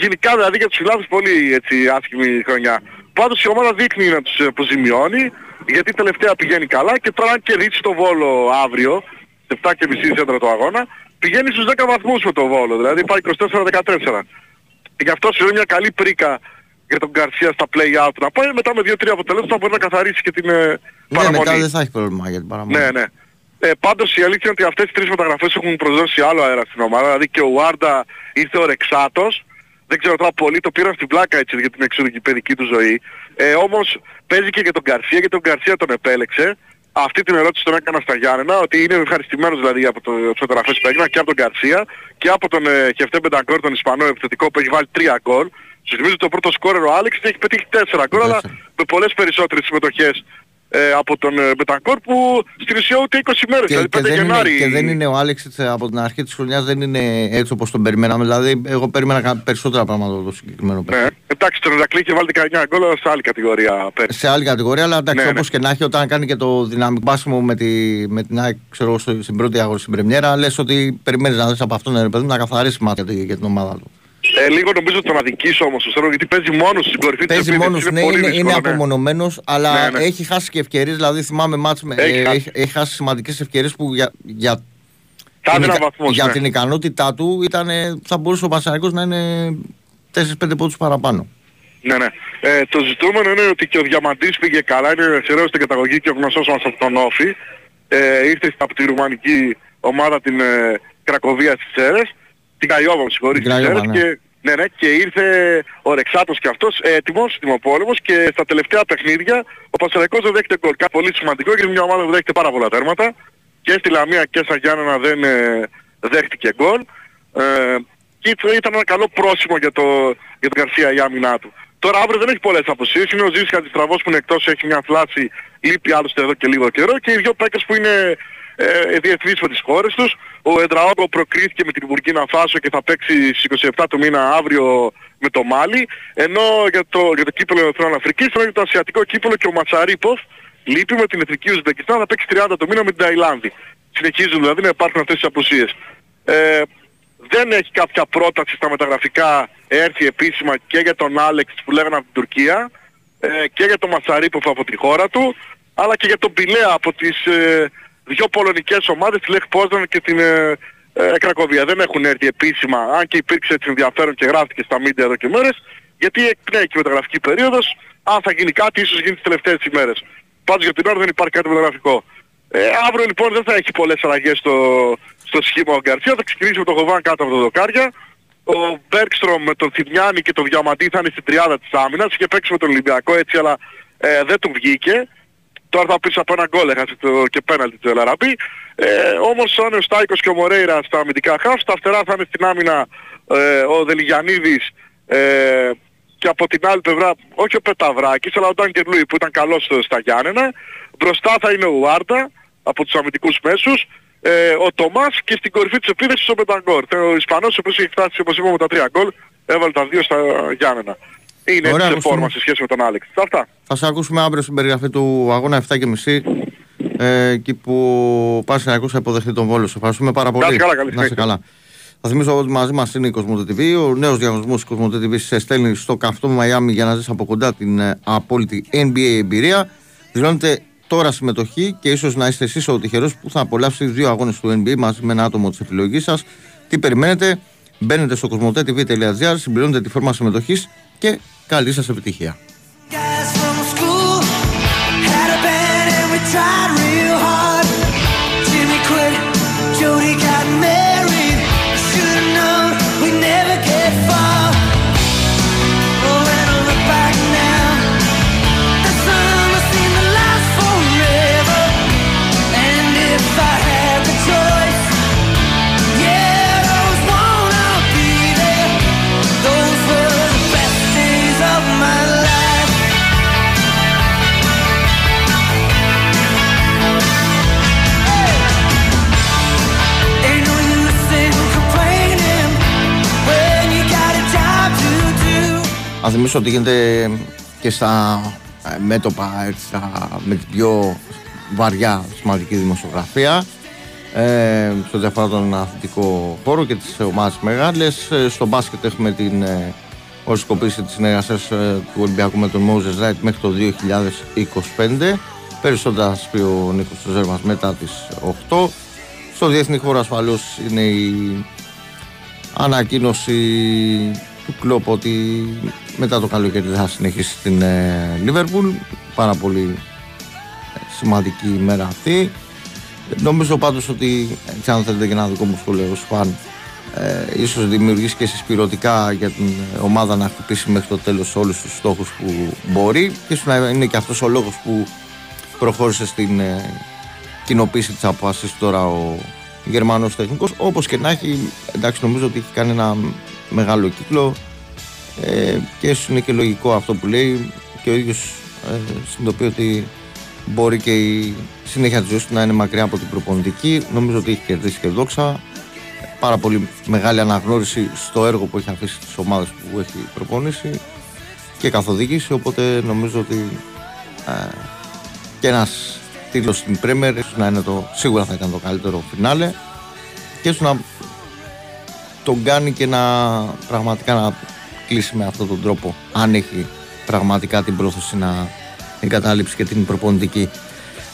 Γενικά δηλαδή για τους φιλάθλους πολύ έτσι άσχημη χρονιά. Πάντως η ομάδα δείχνει να τους αποζημιώνει, γιατί τελευταία πηγαίνει καλά και τώρα αν κερδίσει το Βόλο αύριο, 7.30 σέντρα το αγώνα, πηγαίνει στους 10 βαθμούς με το Βόλο, δηλαδή πάει 24-14. Και γι' αυτό σου είναι μια καλή πρίκα για τον Γκαρσία στα play-out να πάει μετά με 2-3 αποτελέσματα μπορεί να καθαρίσει και την ε,
Ναι,
παραμονή.
μετά δεν θα έχει πρόβλημα για την παραμονή.
Ναι, ναι. Ε, πάντως η αλήθεια είναι ότι αυτές οι τρεις μεταγραφές έχουν προσδώσει άλλο αέρα στην ομάδα. Δηλαδή και ο Βάρντα ήρθε ο Ρεξάτος. Δεν ξέρω τώρα πολλοί το πήραν στην πλάκα έτσι για την εξωτερική του ζωή. Ε, όμως παίζει και για τον Γκαρσία γιατί τον Γκαρσία τον επέλεξε. Αυτή την ερώτηση τον έκανα στα Γιάννενα, ότι είναι ευχαριστημένος δηλαδή από το, τις μεταγραφές που έγιναν και από τον Γκαρσία και από τον ε, Χεφτέ Μπενταγκόρ, τον Ισπανό επιθετικό που έχει βάλει τρία γκολ. Σου θυμίζω ότι το πρώτο σκόρερ ο Άλεξ έχει πετύχει τέσσερα γκολ, αλλά
Τέσσερα.
με πολλές περισσότερες συμμετοχές ε, από τον ε, Μπεταγκόρ που στην ουσία ούτε 20 μέρες,
Και,
δηλαδή
και,
5
δεν είναι,
Γενάρη.
και δεν είναι ο Άλεξ έτσι, από την αρχή της χρονιάς δεν είναι έτσι όπως τον περιμέναμε. Δηλαδή εγώ περίμενα κα- περισσότερα πράγματα από το συγκεκριμένο παίκτη.
Ναι. Εντάξει, τον Ηρακλή είχε βάλει 19 γκολ αλλά σε άλλη κατηγορία πέρυσι.
Σε άλλη κατηγορία, αλλά εντάξει,
Ναι,
όπως και να έχει, όταν κάνει και το δυναμικό πάσιμο με, τη, με την ΑΕΚ, ξέρω εγώ, στο- στην πρώτη αγώνα στην Πρεμιέρα, λες ότι περιμένεις να δεις από αυτόν ρε παιδί μου, να καθαρίσει μάτια για, τη- για την ομάδα του.
Ε, λίγο νομίζω ότι τον αδικήσει όμως, ξέρω, γιατί παίζει μόνος στην κορυφή της
Παίζει
επίθεσης,
μόνος, ναι,
πολύ
είναι,
δύσκολο,
είναι
ναι.
απομονωμένος, αλλά
Ναι, ναι.
έχει χάσει και ευκαιρίες. Δηλαδή θυμάμαι μάτς με,
Έχει
ε,
χάσει.
έχει, έχει χάσει σημαντικές ευκαιρίες που για, για,
Τα
την,
έδινα
ικα-
βαθμούς,
για
ναι.
την ικανότητά του ήταν, θα μπορούσε ο Πασαρικός να είναι 4-5 πόντους παραπάνω.
Ναι, ναι. Ε, το ζητούμενο είναι ότι και ο Διαμαντής πήγε καλά, είναι θεραίος στην καταγωγή και ο γνωστός μας από τον Όφη. Ε, ήρθε από τη ρουμανική ομάδα την ε, Κρακοβία στις Σέρες, την Καϊόβα, με συγχωρείς,
Την
στις
Καϊόβα,
Σέρες
ναι.
και, ναι, ναι, και ήρθε ο Ρεξάτος και αυτός έτοιμος, τιμοπόλεμος και στα τελευταία παιχνίδια ο Πασαραϊκός δεν δέχεται γκολ. Κάτι πολύ σημαντικό γιατί είναι μια ομάδα που δέχεται πάρα πολλά τέρματα και στη Λαμία και στα Γιάννενα δεν ε, δέχτηκε γκολ. Ε, και ήταν- ήταν ένα καλό πρόσημο για, το, για τον Γκαρσία η άμυνά του. Τώρα αύριο δεν έχει πολλές αποσύσεις, είναι ο Ζήσης Χατζηστραβός που είναι εκτός, έχει μια θλάση, λείπει άλλωστε εδώ και λίγο καιρό και οι δύο παίκτες που είναι ε, διεθνείς με τις χώρες τους. Ο Εντραόγκο προκρίθηκε με την Μπουρκίνα Φάσο και θα παίξει στις 27 του μήνα αύριο με το Μάλι. Ενώ για το, για το κύπελο Εθνών Αφρικής, ενώ για το ασιατικό κύπελο και ο Ματσαρίποφ λείπει με την Εθνική Ουσμπεκιστάν, θα παίξει 30 το μήνα με την Ταϊλάνδη. Συνεχίζουν δηλαδή να υπάρχουν αυτές τις απουσίες. Ε, δεν έχει κάποια πρόταση στα μεταγραφικά έρθει επίσημα και για τον Άλεξ που λέγανε από την Τουρκία ε, και για τον Ματσαρίποφ από τη χώρα του αλλά και για τον Πιλέα από τις ε, δύο πολωνικές ομάδες, τη Λεχ Πόσταν και την ε, ε, Κρακοβία. Δεν έχουν έρθει επίσημα, αν και υπήρξε έτσι ενδιαφέρον και γράφτηκε στα μίντια εδώ και μέρες, γιατί εκπνέει και η μεταγραφική περίοδος, αν θα γίνει κάτι ίσως γίνει τις τελευταίες ημέρες. Πάντως για την ώρα δεν υπάρχει κάτι μεταγραφικό. Ε, αύριο λοιπόν δεν θα έχει πολλές αλλαγές στο, στο σχήμα ο Γκαρσίας, θα ξεκινήσει με τον Χοβάν κάτω από τα δοκάρια. Ο Μπέρκστρομ με τον Θημιάνη και τον Διαμαντή θα είναι στην τριάδα της άμυνας, είχε παίξει με τον Ολυμπιακό έτσι αλλά ε, δεν του βγήκε. Τώρα θα πεις από ένα γκολ έχασε το, και πέναλτι του Ελαραμπή. Ε, όμως ο Άνεος Στάικος και ο Μορέιρα στα αμυντικά χαφ, στα φτερά θα είναι στην άμυνα ε, ο Δελιγιανίδης ε, και από την άλλη πλευρά, όχι ο Πεταβράκης, αλλά ο Ντάνκερ Λούι που ήταν καλός στο- στα Γιάννενα. Μπροστά θα είναι ο Ουάρτα από τους αμυντικούς μέσους, ε, ο Τομάς και στην κορυφή της επίθεσης ο Μπεταγκόρ. Ο Ισπανός ο οποίος έχει φτάσει όπως είπαμε τα τρία γκολ, έβαλε τα δύο στα Γιάννενα. Είναι
Ωραία,
έτσι σε
Κωστή
φόρμα
μου.
σε σχέση με τον Άλεξ. Αυτά.
Θα σε ακούσουμε αύριο στην περιγραφή του αγώνα 7.30 ε, εκεί που πας να ακούσει αποδεχτεί τον Βόλος. Σε ευχαριστούμε πάρα πολύ.
Να είστε καλά, καλή
Να είστε
συνέχεια.
καλά. Θα θυμίσω ότι μαζί μας είναι η Κοσμοτέ TV. Ο νέος διαγωνισμός της Κοσμοτέ TV σε στέλνει στο καυτό Μαϊάμι για να ζεις από κοντά την ε, απόλυτη NBA εμπειρία. Δηλώνετε τώρα συμμετοχή και ίσως να είστε εσείς ο τυχερός που θα απολαύσει δύο αγώνες του NBA μαζί με ένα άτομο της επιλογής σας. Τι περιμένετε, μπαίνετε στο κοσμοτέ.tv.gr, συμπληρώνετε τη φόρμα συμμετοχής και καλή σας επιτυχία. Να θυμίσω ότι γίνεται και στα ε, μέτωπα έτσι, στα- με την πιο βαριά σημαντική δημοσιογραφία ε, στο διαφορά τον αθλητικό χώρο και τις ομάδες μεγάλες. Ε, στο μπάσκετ έχουμε την ε, ορισκοποίηση της συνεργασίας ε, του Ολυμπιακού με τον Moses Wright μέχρι το 2025. Περισσότερα θα σας πει ο Νίκος Ζέρμας μετά τις 8. Στο διεθνή χώρο ασφαλώς είναι η ανακοίνωση του Κλόπ ότι μετά το καλοκαίρι θα συνεχίσει στην Λίβερπουλ. Πάρα πολύ ε, σημαντική ημέρα αυτή. Ε, Νομίζω πάντως ότι, έτσι αν θέλετε και ένα δικό μου σχόλιο ως φαν, ε, ίσως δημιουργήσει και συσπηρωτικά για την ε, ομάδα να χτυπήσει μέχρι το τέλος όλους τους στόχους που μπορεί και ίσως να είναι και αυτός ο λόγος που προχώρησε στην ε, κοινοποίηση της απόφασης του τώρα ο Γερμανός τεχνικός όπως και να έχει εντάξει νομίζω ότι έχει κάνει ένα μεγάλο κύκλο ε, και ίσως είναι και λογικό αυτό που λέει και ο ίδιος ε, συνειδητοποιεί ότι μπορεί και η συνέχεια της ζωής του να είναι μακριά από την προπονητική. Νομίζω ότι έχει κερδίσει και δόξα. Πάρα πολύ μεγάλη αναγνώριση στο έργο που έχει αφήσει στις ομάδες που έχει προπονήσει και καθοδήγηση. Οπότε νομίζω ότι ε, και ένας τίτλος στην Πρέμερ ίσως να είναι το, σίγουρα θα ήταν το καλύτερο φινάλε. Και ίσως να τον κάνει και να πραγματικά να κλείσει με αυτόν τον τρόπο αν έχει πραγματικά την πρόθεση να εγκαταλείψει και την προπονητική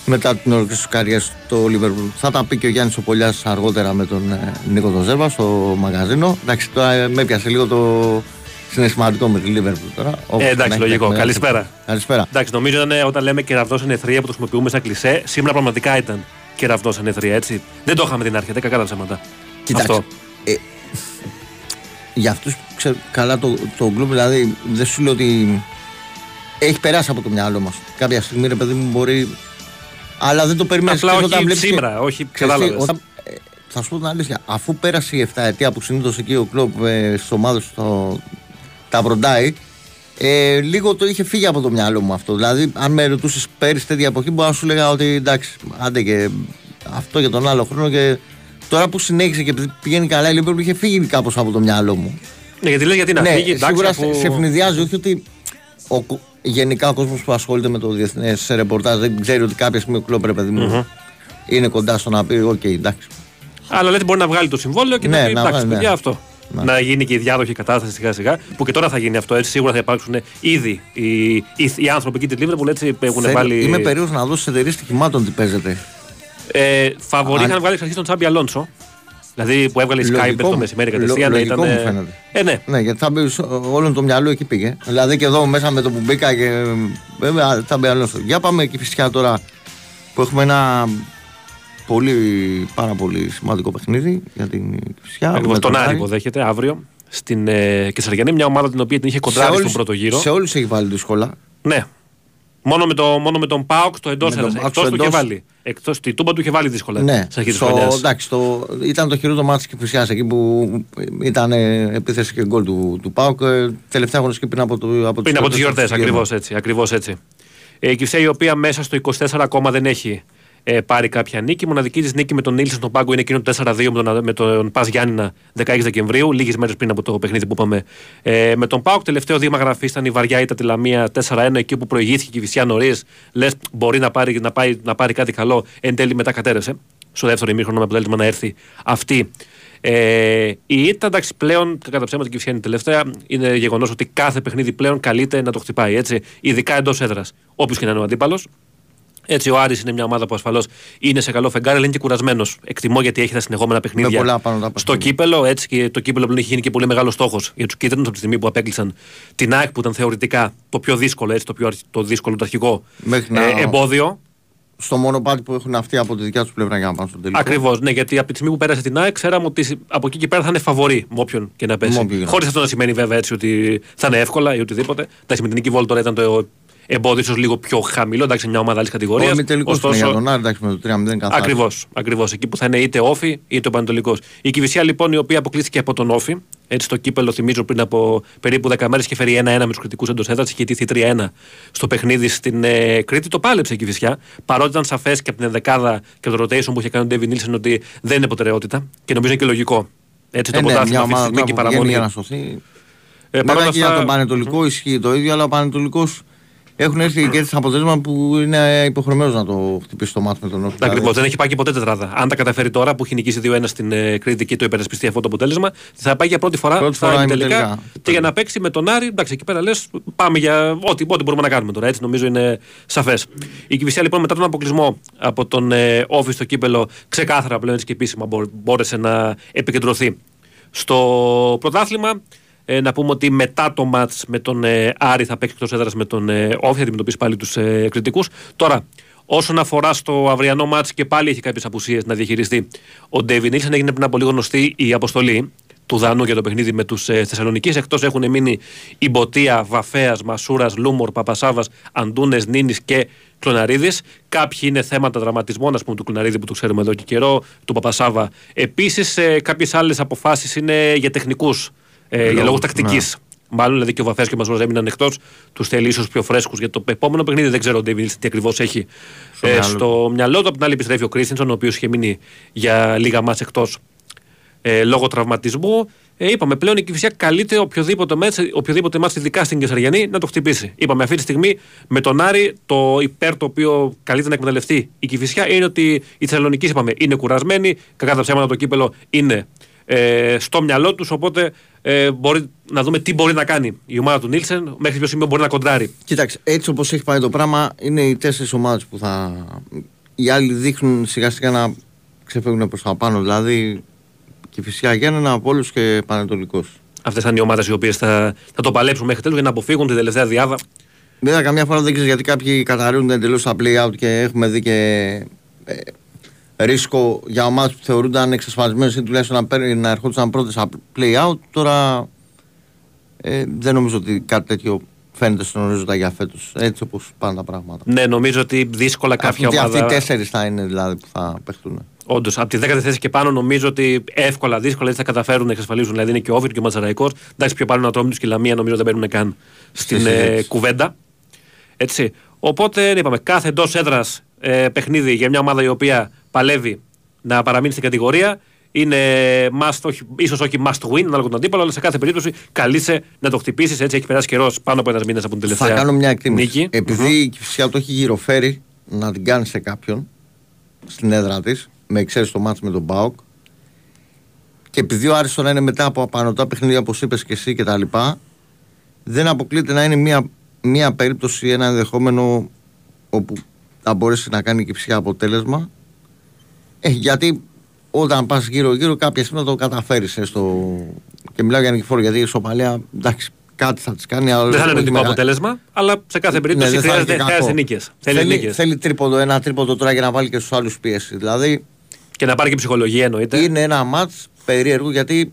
μετά την ολοκλήρωση της καριέρας στο Liverpool. Θα τα πει και ο Γιάννης ο Πολιάς αργότερα με τον ε, Νίκο τον Ζέρβα στο μαγαζίνο. Εντάξει, τώρα ε, με έπιασε λίγο το συναισθηματικό με τη Liverpool τώρα. όπως
Ε,
και να
εντάξει,
έχει,
λογικό.
εντάξει,
Καλησπέρα.
Καλησπέρα.
Εντάξει, νομίζω ήταν όταν λέμε κεραυνός ενεθρία που το χρησιμοποιούμε σαν κλισέ, σήμερα πραγματικά ήταν κεραυνός εν αιθρία, έτσι. Δεν το είχαμε την αρχή, δεν κακά τα ψέματα.
Κοιτάξτε,
Αυτό.
ε, για αυτούς που ξέρουν καλά το, τον Κλοπ, δηλαδή δεν σου λέω ότι έχει περάσει από το μυαλό μας. Κάποια στιγμή, ρε παιδί μου, μπορεί... Αλλά δεν το περιμένεις.
Απλά
και
όχι
όταν βλέπεις και-
σήμερα, όχι,
Ξέρεις τι,
κατάλαβες.
όταν- ε, θα σου πω την αλήθεια, αφού πέρασε η 7 ετία που συνήθως εκεί ο Κλοπ ε, στις ομάδες του το- τα βροντάει, ε, λίγο το είχε φύγει από το μυαλό μου αυτό. Δηλαδή, αν με ρωτούσες πέρυσι τέτοια εποχή, μπορεί να σου λέγα ότι εντάξει, άντε και αυτό για τον άλλο χρόνο και τώρα που συνέχισε και επειδή πηγαίνει καλά η Λίβερπουλ είχε φύγει κάπως από το μυαλό μου.
Ναι, γιατί λέει γιατί να
ναι,
φύγει. εντάξει,
σίγουρα
αφού-
σε αιφνιδιάζει, όχι ότι ο, κο- γενικά ο κόσμος που ασχολείται με το διεθνές ρεπορτάζ δεν ξέρει ότι κάποια στιγμή ο Κλοπ, ρε παιδί μου, είναι κοντά στο να πει: Οκ, εντάξει.
Αλλά λέτε μπορεί να βγάλει το συμβόλαιο και
Ναι,
να πει:
να
Εντάξει,
βγάλει, ναι.
παιδιά, αυτό.
Ναι.
Να γίνει και η διάδοχη κατάσταση σιγά σιγά. Που και τώρα θα γίνει αυτό έτσι. Σίγουρα θα υπάρξουν ήδη οι, οι, οι άνθρωποι εκεί της Λίβερπουλ έτσι έχουν
Θέλω-
βάλει.
Είμαι περίεργος να δω στι εταιρείες στοιχημάτων τι παίζεται.
Ε, φαβορή
Αν-
είχαν βγάλει εξ αρχής τον Τσάμπι Αλόνσο. Δηλαδή που έβγαλε η Skype
Λογικό
το
μου.
μεσημέρι
Λο-
κατευθείαν.
λογικό
ήταν,
μου φαίνεται.
Ε, ναι.
Ναι, γιατί θα μπει, σ- όλο το μυαλό εκεί πήγε. Δηλαδή και εδώ μέσα με το που μπήκα και. Βέβαια θα μπει άλλος. Για πάμε εκεί φυσικά τώρα που έχουμε ένα πολύ, πάρα πολύ σημαντικό παιχνίδι για την Κηφισιά.
Ακριβώς
με
τον Άρη
Άρη.
υποδέχεται αύριο στην ε, Κεσαριανή. Μια ομάδα την οποία την είχε
Σε
κοντράρει στον
όλους-
πρώτο γύρο.
Σε όλους έχει βάλει δύσκολα.
Ναι. Μόνο με, το, μόνο με τον Πάοκ το εντός
Με τον
έδρα.
Πάοκ
Εκτός
στο
του είχε
εντός.
βάλει. Εκτό τη Τούμπα του είχε βάλει δύσκολα.
Ναι,
Στην αρχή της
στο,
χρονιάς.
εντάξει, το, ήταν το χειρότερο μάτι τη Κηφισιά εκεί που ήταν ε, επίθεση και γκολ του, του Πάουκ. Ε, τελευταία αγωνιστική πριν από, το, από
Πριν από τις
γιορτές
γιορτές,
του
ακριβώς
Χριστουγέννων.
έτσι. Ακριβώς έτσι. Ε, η Κυψέλη, η οποία μέσα στο 24 ακόμα δεν έχει ε, πάρει κάποια νίκη. Η μοναδική της νίκη με τον Νίλσον στον πάγκο είναι εκείνο το 4-2 με τον, με τον Πας Γιάννηνα 16 Δεκεμβρίου, λίγες μέρες πριν από το παιχνίδι που είπαμε ε, με τον Πάοκ. Τελευταίο δείγμα γραφής ήταν η βαριά ήττα τη Λαμία 4-1, εκεί που προηγήθηκε η Κυφυσιά νωρίς. Λες, μπορεί να πάρει, να, πάει, να πάρει κάτι καλό. Εν τέλει μετά κατέρευσε. Στο δεύτερο ημίχρονο με αποτέλεσμα να έρθει αυτή ε, η ήττα, εντάξει, πλέον κατά ψέματα και η Κυφσιά είναι η τελευταία. Είναι γεγονός ότι κάθε παιχνίδι πλέον καλείται να το χτυπάει. Έτσι, ειδικά εντός έδρας. Όποιος και να είναι ο αντίπαλος. Έτσι, ο Άρης είναι μια ομάδα που ασφαλώς είναι σε καλό φεγγάρι, αλλά είναι και κουρασμένος. Εκτιμώ γιατί έχει τα συνεχόμενα παιχνίδια
πολλά πάνω τα
στο κύπελο. Έτσι, και το κύπελο πλέον έχει γίνει και πολύ μεγάλος στόχος για τους κίτρινους από τη στιγμή που απέκλεισαν την ΑΕΚ που ήταν θεωρητικά το πιο δύσκολο, έτσι, το, πιο, αρχ- το δύσκολο, το αρχικό
Μέχρι να-
ε, εμπόδιο.
Στο μονοπάτι που έχουν αυτοί από τη δικιά τους πλευρά για να πάνε στο τελικό.
Ακριβώς, ναι, γιατί από τη στιγμή που πέρασε την ΑΕΚ, ξέραμε ότι από εκεί και πέρα θα είναι φαβορή με όποιον και να
Με
πέσει.
όποιον και να
Χωρίς αυτό να σημαίνει βέβαια έτσι ότι θα είναι εύκολα ή οτιδήποτε. Εντάξει, με την νίκη Βόλ τώρα ήταν το εμπόδιο ίσως λίγο πιο χαμηλό. Εντάξει, μια ομάδα άλλης κατηγορίας.
Ο τελικό είναι για τον Άρη, εντάξει, με το 3-0 καθάρισε.
Ακριβώς. Ακριβώς. Εκεί που θα είναι είτε όφη είτε ο Πανετολικός. Η Κυβυσιά λοιπόν η οποία αποκλείστηκε από τον όφη. Έτσι στο κύπελο θυμίζω πριν από περίπου 10 μέρες και φέρει 1-1 με τους κριτικούς εντός έδρας. Είχε τύχει 3-1 στο παιχνίδι στην ε, Κρήτη. Το πάλεψε η Κυβυσιά. Παρότι ήταν σαφές και από την δεκάδα και το rotation που είχε κάνει ο Ντέβι Νίλσεν ότι δεν είναι προτεραιότητα. Και νομίζω είναι και λογικό. Έτσι το
Ε, ναι,
πρωτάθλημα
μια
αυτή τη
ομάδα
στιγμή και
τώρα που
παραμονή.
πηγαίνει για να σωθεί.
Ε,
Βέβαια
παρόλα
και για
αυτά-
τον Πανετολικό ισχύει το ίδιο, αλλά ο Πανετολικός έχουν έρθει και έτσι αποτέλεσμα που είναι υποχρεωμένος να το χτυπήσει το μάτι με τον Όφη.
Ακριβώς. Δεν έχει πάει και ποτέ τετράδα. Αν τα καταφέρει τώρα που έχει νικήσει 2-1 στην ε, Κρήτη και το υπερασπιστεί αυτό το αποτέλεσμα, θα πάει για πρώτη φορά
Πρώτη
στα
φορά
ημιτελικά.
ημιτελικά.
Και για να παίξει με τον Άρη, εντάξει, εκεί πέρα λες, πάμε για ό,τι, ό,τι μπορούμε να κάνουμε τώρα. Έτσι νομίζω είναι σαφές. Η Κυβισιά λοιπόν μετά τον αποκλεισμό από τον ε, Όφη στο κύπελο, ξεκάθαρα πλέον έτσι και επίσημα μπο- μπόρεσε να επικεντρωθεί στο πρωτάθλημα. Ε, να πούμε ότι μετά το μάτς με τον ε, Άρη θα παίξει εκτός έδρας με τον ε, Όφη, θα αντιμετωπίσει πάλι τους ε, κριτικούς. Τώρα, όσον αφορά στο αυριανό μάτς και πάλι έχει κάποιες απουσίες να διαχειριστεί. Ο Ντέβι Νίλσεν έγινε πριν από λίγο γνωστή η αποστολή του Δανού για το παιχνίδι με τους ε, Θεσσαλονικείς. Εκτός έχουν μείνει η Μποτία, Βαφέας, Μασούρας, Λούμορ, Παπασάβας, Αντούνες, Νίνης και Κλωναρίδης. Κάποιοι είναι θέματα δραματισμών, ας πούμε, του Κλωναρίδη που το ξέρουμε εδώ και καιρό, του Παπασάβα. Επίσης, ε, κάποιες άλλες αποφάσεις είναι για τεχνικούς, ε, για
Λόγους,
λόγους τακτικής.
ναι.
Μάλλον δηλαδή και ο Βαφέα και ο Μαζούρα έμειναν εκτό. Τους θέλει ίσως πιο φρέσκους για το επόμενο παιχνίδι. Δεν ξέρω ο Ντέβιν τι ακριβώς έχει
Στο
ε,
μυαλό
στο μυαλό του. Απ' την άλλη επιστρέφει ο Κρίστινσον, ο οποίος είχε μείνει για λίγα μάτς εκτός ε, λόγω τραυματισμού. Ε, είπαμε πλέον η Κυφυσιά καλείται οποιοδήποτε μάτς, οποιοδήποτε μάτς ειδικά στην Κεσαριανή να το χτυπήσει. Είπαμε αυτή τη στιγμή με τον Άρη το υπέρ το οποίο καλείται να εκμεταλλευτεί η Κυφυσιά είναι ότι οι Θεσσαλονικοί είπαμε είναι κουρασμένοι, κακά τα ψέματα το κύπελο είναι ε, στο μυαλό τους. Οπότε ε, μπορεί να δούμε τι μπορεί να κάνει η ομάδα του Νίλσεν, μέχρι ποιο σημείο μπορεί να κοντράρει.
Κοίταξε, έτσι όπως έχει πάει το πράγμα, είναι οι τέσσερις ομάδες που θα. Οι άλλοι δείχνουν σιγά σιγά να ξεφεύγουν προς τα πάνω. Δηλαδή και φυσικά Γέννενα, Απόλου και Πανετολικός.
Αυτές θα είναι οι ομάδες οι οποίες θα, θα το παλέψουν μέχρι τέλους για να αποφύγουν την τελευταία διάδα.
Βέβαια, καμιά φορά δεν ξέρεις γιατί κάποιοι καταρρύουν εντελώς τα play-out και έχουμε δει και ε, ρίσκο για ομάδε που θεωρούνταν εξασφαλισμένες ή τουλάχιστον να, παίρνουν- να ερχόντουσαν πρώτες στα play-out. Τώρα ε, δεν νομίζω ότι κάτι τέτοιο φαίνεται στον ορίζοντα για φέτος. Έτσι όπως πάνε τα πράγματα.
Ναι, νομίζω ότι δύσκολα κάποια
Αυτοί,
ομάδα.
αυτοί οι τέσσερις θα είναι δηλαδή που θα παιχτούν.
Όντως, από τη 10η θέση και πάνω νομίζω ότι εύκολα, δύσκολα έτσι θα καταφέρουν να εξασφαλίσουν. Δηλαδή είναι και ο Όφη και ο Ματσαραϊκό. Εντάξει, πιο πάνω να του και η Λαμία νομίζω δεν μπαίνουν καν στην
Στη
ε,
συζήτηση.
κουβέντα. Έτσι. Οπότε είπαμε, κάθε εντός έδρας ε, παιχνίδι για μια ομάδα η οποία παλεύει να παραμείνει στην κατηγορία. Είναι must, όχι, ίσως όχι must win, ανάλογα τον αντίπαλο, αλλά σε κάθε περίπτωση καλείσαι να το χτυπήσεις. Έτσι έχει περάσει καιρός πάνω από ένας μήνας από την τελευταία.
Θα κάνω μια εκτίμηση.
νίκη.
Επειδή η Κυφσιά το έχει γυροφέρει να την κάνει σε κάποιον στην έδρα της, με εξαίρεση το μάτς με τον Μπάουκ, και επειδή ο Άρης τώρα είναι μετά από απανοτά παιχνίδια, όπως είπες και εσύ κτλ., δεν αποκλείεται να είναι μια, μια περίπτωση, ένα ενδεχόμενο όπου θα μπορέσει να κάνει και ψυχά αποτέλεσμα. Ε, γιατί όταν πας γύρω-γύρω, κάποια στιγμή θα το καταφέρεις. Και μιλάω για νικηφόρο, γιατί η Σοπαλία εντάξει, κάτι θα της κάνει. αλλά
Δεν θα είναι
όχι
αρνητικό
μεγάλο.
αποτέλεσμα, αλλά σε κάθε περίπτωση
Ναι, δεν θα είναι
χρειάζεται,
και κακό.
χρειάζεται νίκες. Θέλει,
Θέλει,
νίκες.
θέλει τρίποδο, ένα τρίποδο τώρα για να βάλει και στους άλλους πίεση. Δηλαδή
Και να πάρει και ψυχολογία εννοείται.
είναι ένα μάτς περίεργο γιατί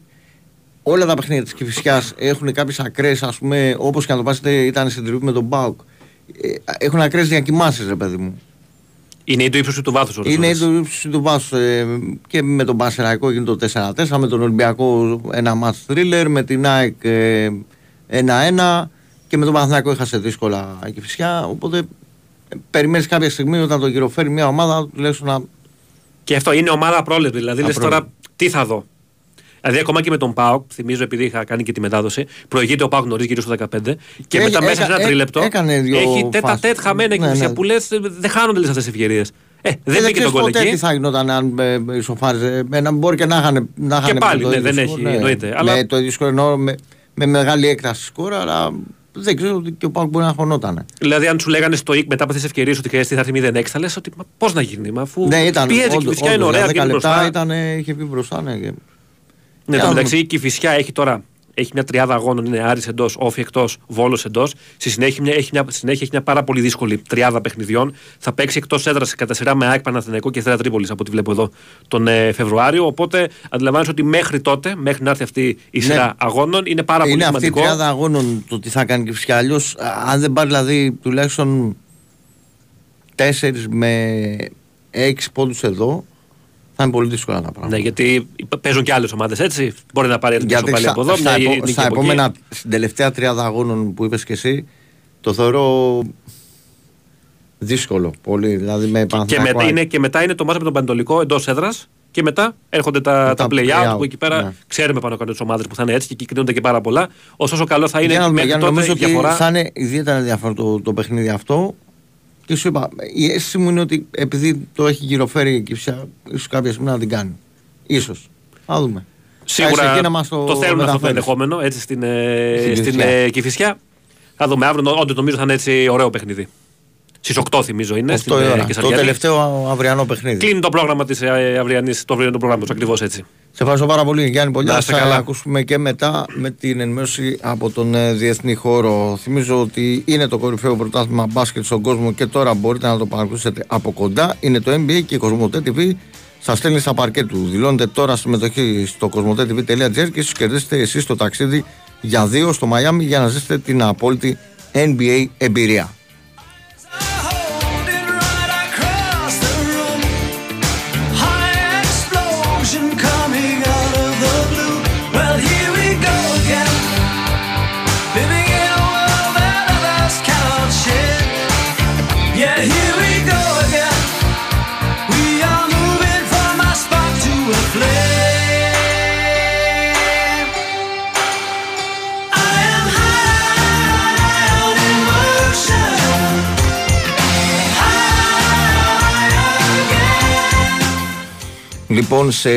όλα τα παιχνίδια της Κυφυσιάς έχουν κάποιες ακραίες, ας πούμε, όπως και να το πάσετε, ήταν στην τριβή με τον Μπάουκ. Ε, έχουν ακραίες διακοιμάσεις, ρε παιδί μου.
Είναι η το ύψος του βάθους.
Είναι το ύψος του βάσου. Ε, και με τον Πασεραϊκό γίνεται το 4-4, με τον Ολυμπιακό ένα μάτς θρίλερ, με την ΑΕΚ ε, 1-1 και με τον Παναθηναϊκό έχασε δύσκολα η Κηφισιά. Οπότε ε, περιμένεις κάποια στιγμή όταν το γυροφέρει μια ομάδα τουλάχιστον να
Και αυτό είναι ομάδα πρόλεπτη. Δηλαδή λες
Απρόβλεπτη.
τώρα τι θα δω; Δηλαδή, ακόμα και με τον Πάοκ, θυμίζω επειδή είχα κάνει και τη μετάδοση, προηγείται ο Πάοκ νωρί γύρω στο 15 και,
Και
μετά
έκα-
μέσα σε ένα
έ-
τρίλεπτο
έκανε δύο
έχει τέτα
φάσεις.
τέτ χαμένα
Ναι,
εκεί
ναι.
που λες δεν χάνονται λες αυτές τι ευκαιρίες. Ε, δεν
δεν
μπήκε
ξέρεις
τον κόλ
ποτέ τι
εκεί.
θα γινόταν αν ε, ισοφάριζε. Ε, να μπορεί και να είχαν. Να είχαν
πάλι,
το
ναι,
ίδιο
δεν
σκορ,
έχει, εννοείται, αλλά-
Με το ίδιο σκορ εννοώ με, με μεγάλη έκταση σκορ, αλλά δεν ξέρω ότι και ο Πάουκ μπορεί να χωνόταν.
Δηλαδή, αν σου λέγανε στο ΙΚ μετά από αυτές τις ευκαιρίες ότι χρειαστεί θα έρθει 0-6, θα λες ότι πώς να γίνει. Μα αφού
Ναι, ήταν.
πιέζει και η
όντως,
φυσικά είναι
όντως,
ωραία,
για 10
βγαίνει
λεπτά
μπροστά.
ήταν, ε, είχε βγει μπροστά. Ναι, και...
Ναι,
Για
το
να
μεταξύ η Κηφισιά έχει τώρα έχει μια τριάδα αγώνων, είναι Άρης εντός, Όφη εκτός, Βόλος εντός. Στη συνέχεια, μια- έχει μια, συνέχεια έχει μια πάρα πολύ δύσκολη τριάδα παιχνιδιών. Θα παίξει εκτός έδρας κατά σειρά με ΑΕΚ Παναθηναϊκό και Θέρα Τρίπολης από ό,τι βλέπω εδώ τον ε, Φεβρουάριο. Οπότε αντιλαμβάνεσαι ότι μέχρι τότε, μέχρι να έρθει αυτή η σειρά αγώνων, είναι πάρα
Ναι. είναι
πολύ
αυτή η
σημαντικό.
τριάδα αγώνων το τι θα κάνει και φυσικά. Αλλιώς, αν δεν πάρει δηλαδή τουλάχιστον 4 με 6 πόντους εδώ, θα είναι πολύ δύσκολα τα πράγματα.
Ναι, γιατί παίζουν και άλλες ομάδες έτσι. Μπορεί να πάρει
Γιατί
πάλι
στα,
από εδώ,
στα,
μια
επο-
νίκη
στα
από εκεί.
επόμενα, στην τελευταία τριάδα αγώνων που είπες και εσύ, το θεωρώ δύσκολο πολύ. Δηλαδή με
Και,
Παναθηναϊκό,
μετά είναι, και μετά είναι το μάτι με τον Παντολικό εντός έδρας. Και μετά έρχονται τα,
Τα
τα play-out
play-out,
που εκεί πέρα
ναι.
ξέρουμε πάνω κάτω τις ομάδες που θα είναι έτσι και εκεί κρίνονται και πάρα πολλά. Ωστόσο, καλό θα είναι
για να, δούμε,
μέχρι
για να
τότε
νομίζω
η
ότι
διαφορά.
θα είναι ιδιαίτερα ενδιαφέρον το, το παιχνίδι αυτό. Και σου είπα, η αίσθηση μου είναι ότι επειδή το έχει γυροφέρει η Κυψιά, ίσως κάποια στιγμή να την κάνει. Ίσως. Θα δούμε. Θα είσαι
Σίγουρα
εκεί να μας
το, θέλουμε αυτό το
μεταφέρεις.
ενδεχόμενο έτσι στην, ε,
Στην
στην
Κηφισιά.
ε, Κηφισιά. Θα δούμε αύριο, όντως νομίζω θα είναι έτσι ωραίο παιχνίδι. Στις 8 θυμίζω είναι.
Αυτό η
στην, ε,
ώρα. Το
Κεσαριανή.
τελευταίο αυριανό παιχνίδι.
Κλείνει το πρόγραμμα της ε, αυριανής, το αυριανό πρόγραμμα τους ακριβώς έτσι.
Σε ευχαριστώ πάρα πολύ Γιάννη Πολιά.
Να είστε
Θα
καλά.
ακούσουμε και μετά με την ενημέρωση από τον ε, διεθνή χώρο. Θυμίζω ότι είναι το κορυφαίο πρωτάθλημα μπάσκετ στον κόσμο και τώρα μπορείτε να το παρακολουθήσετε από κοντά. Είναι το NBA και η Κοσμοτέ TV σα στέλνει στα παρκέ του. Δηλώνετε τώρα συμμετοχή στο κοσμοτέ.tv.gr και ίσω κερδίσετε εσείς το ταξίδι για δύο στο Μαϊάμι για να ζήσετε την απόλυτη NBA εμπειρία. Λοιπόν, σε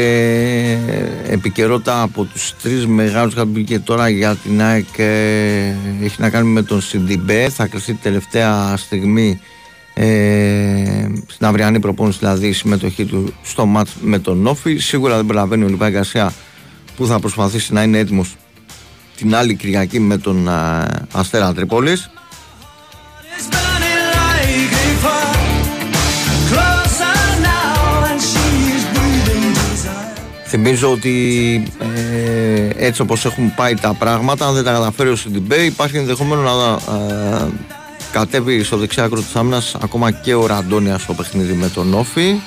επικαιρότητα από τους τρεις μεγάλους είχα μπει και τώρα για την ΑΕΚ ε, έχει να κάνει με τον Σιντιμπέ. Θα κρυφτεί τελευταία στιγμή ε, στην αυριανή προπόνηση, δηλαδή η συμμετοχή του στο μάτς με τον Νόφι. Σίγουρα δεν προλαβαίνει ο Λιπάκη Γκαρσία που θα προσπαθήσει να είναι έτοιμος την άλλη Κυριακή με τον α, Αστέρα Τρίπολης. Θυμίζω ότι ε, έτσι όπως έχουν πάει τα πράγματα, αν δεν τα καταφέρει ο Σιντιμπέ, υπάρχει ενδεχόμενο να ε, κατέβει στο δεξιά άκρο της άμυνας ακόμα και ο Ραντόνιας στο παιχνίδι με τον Όφη.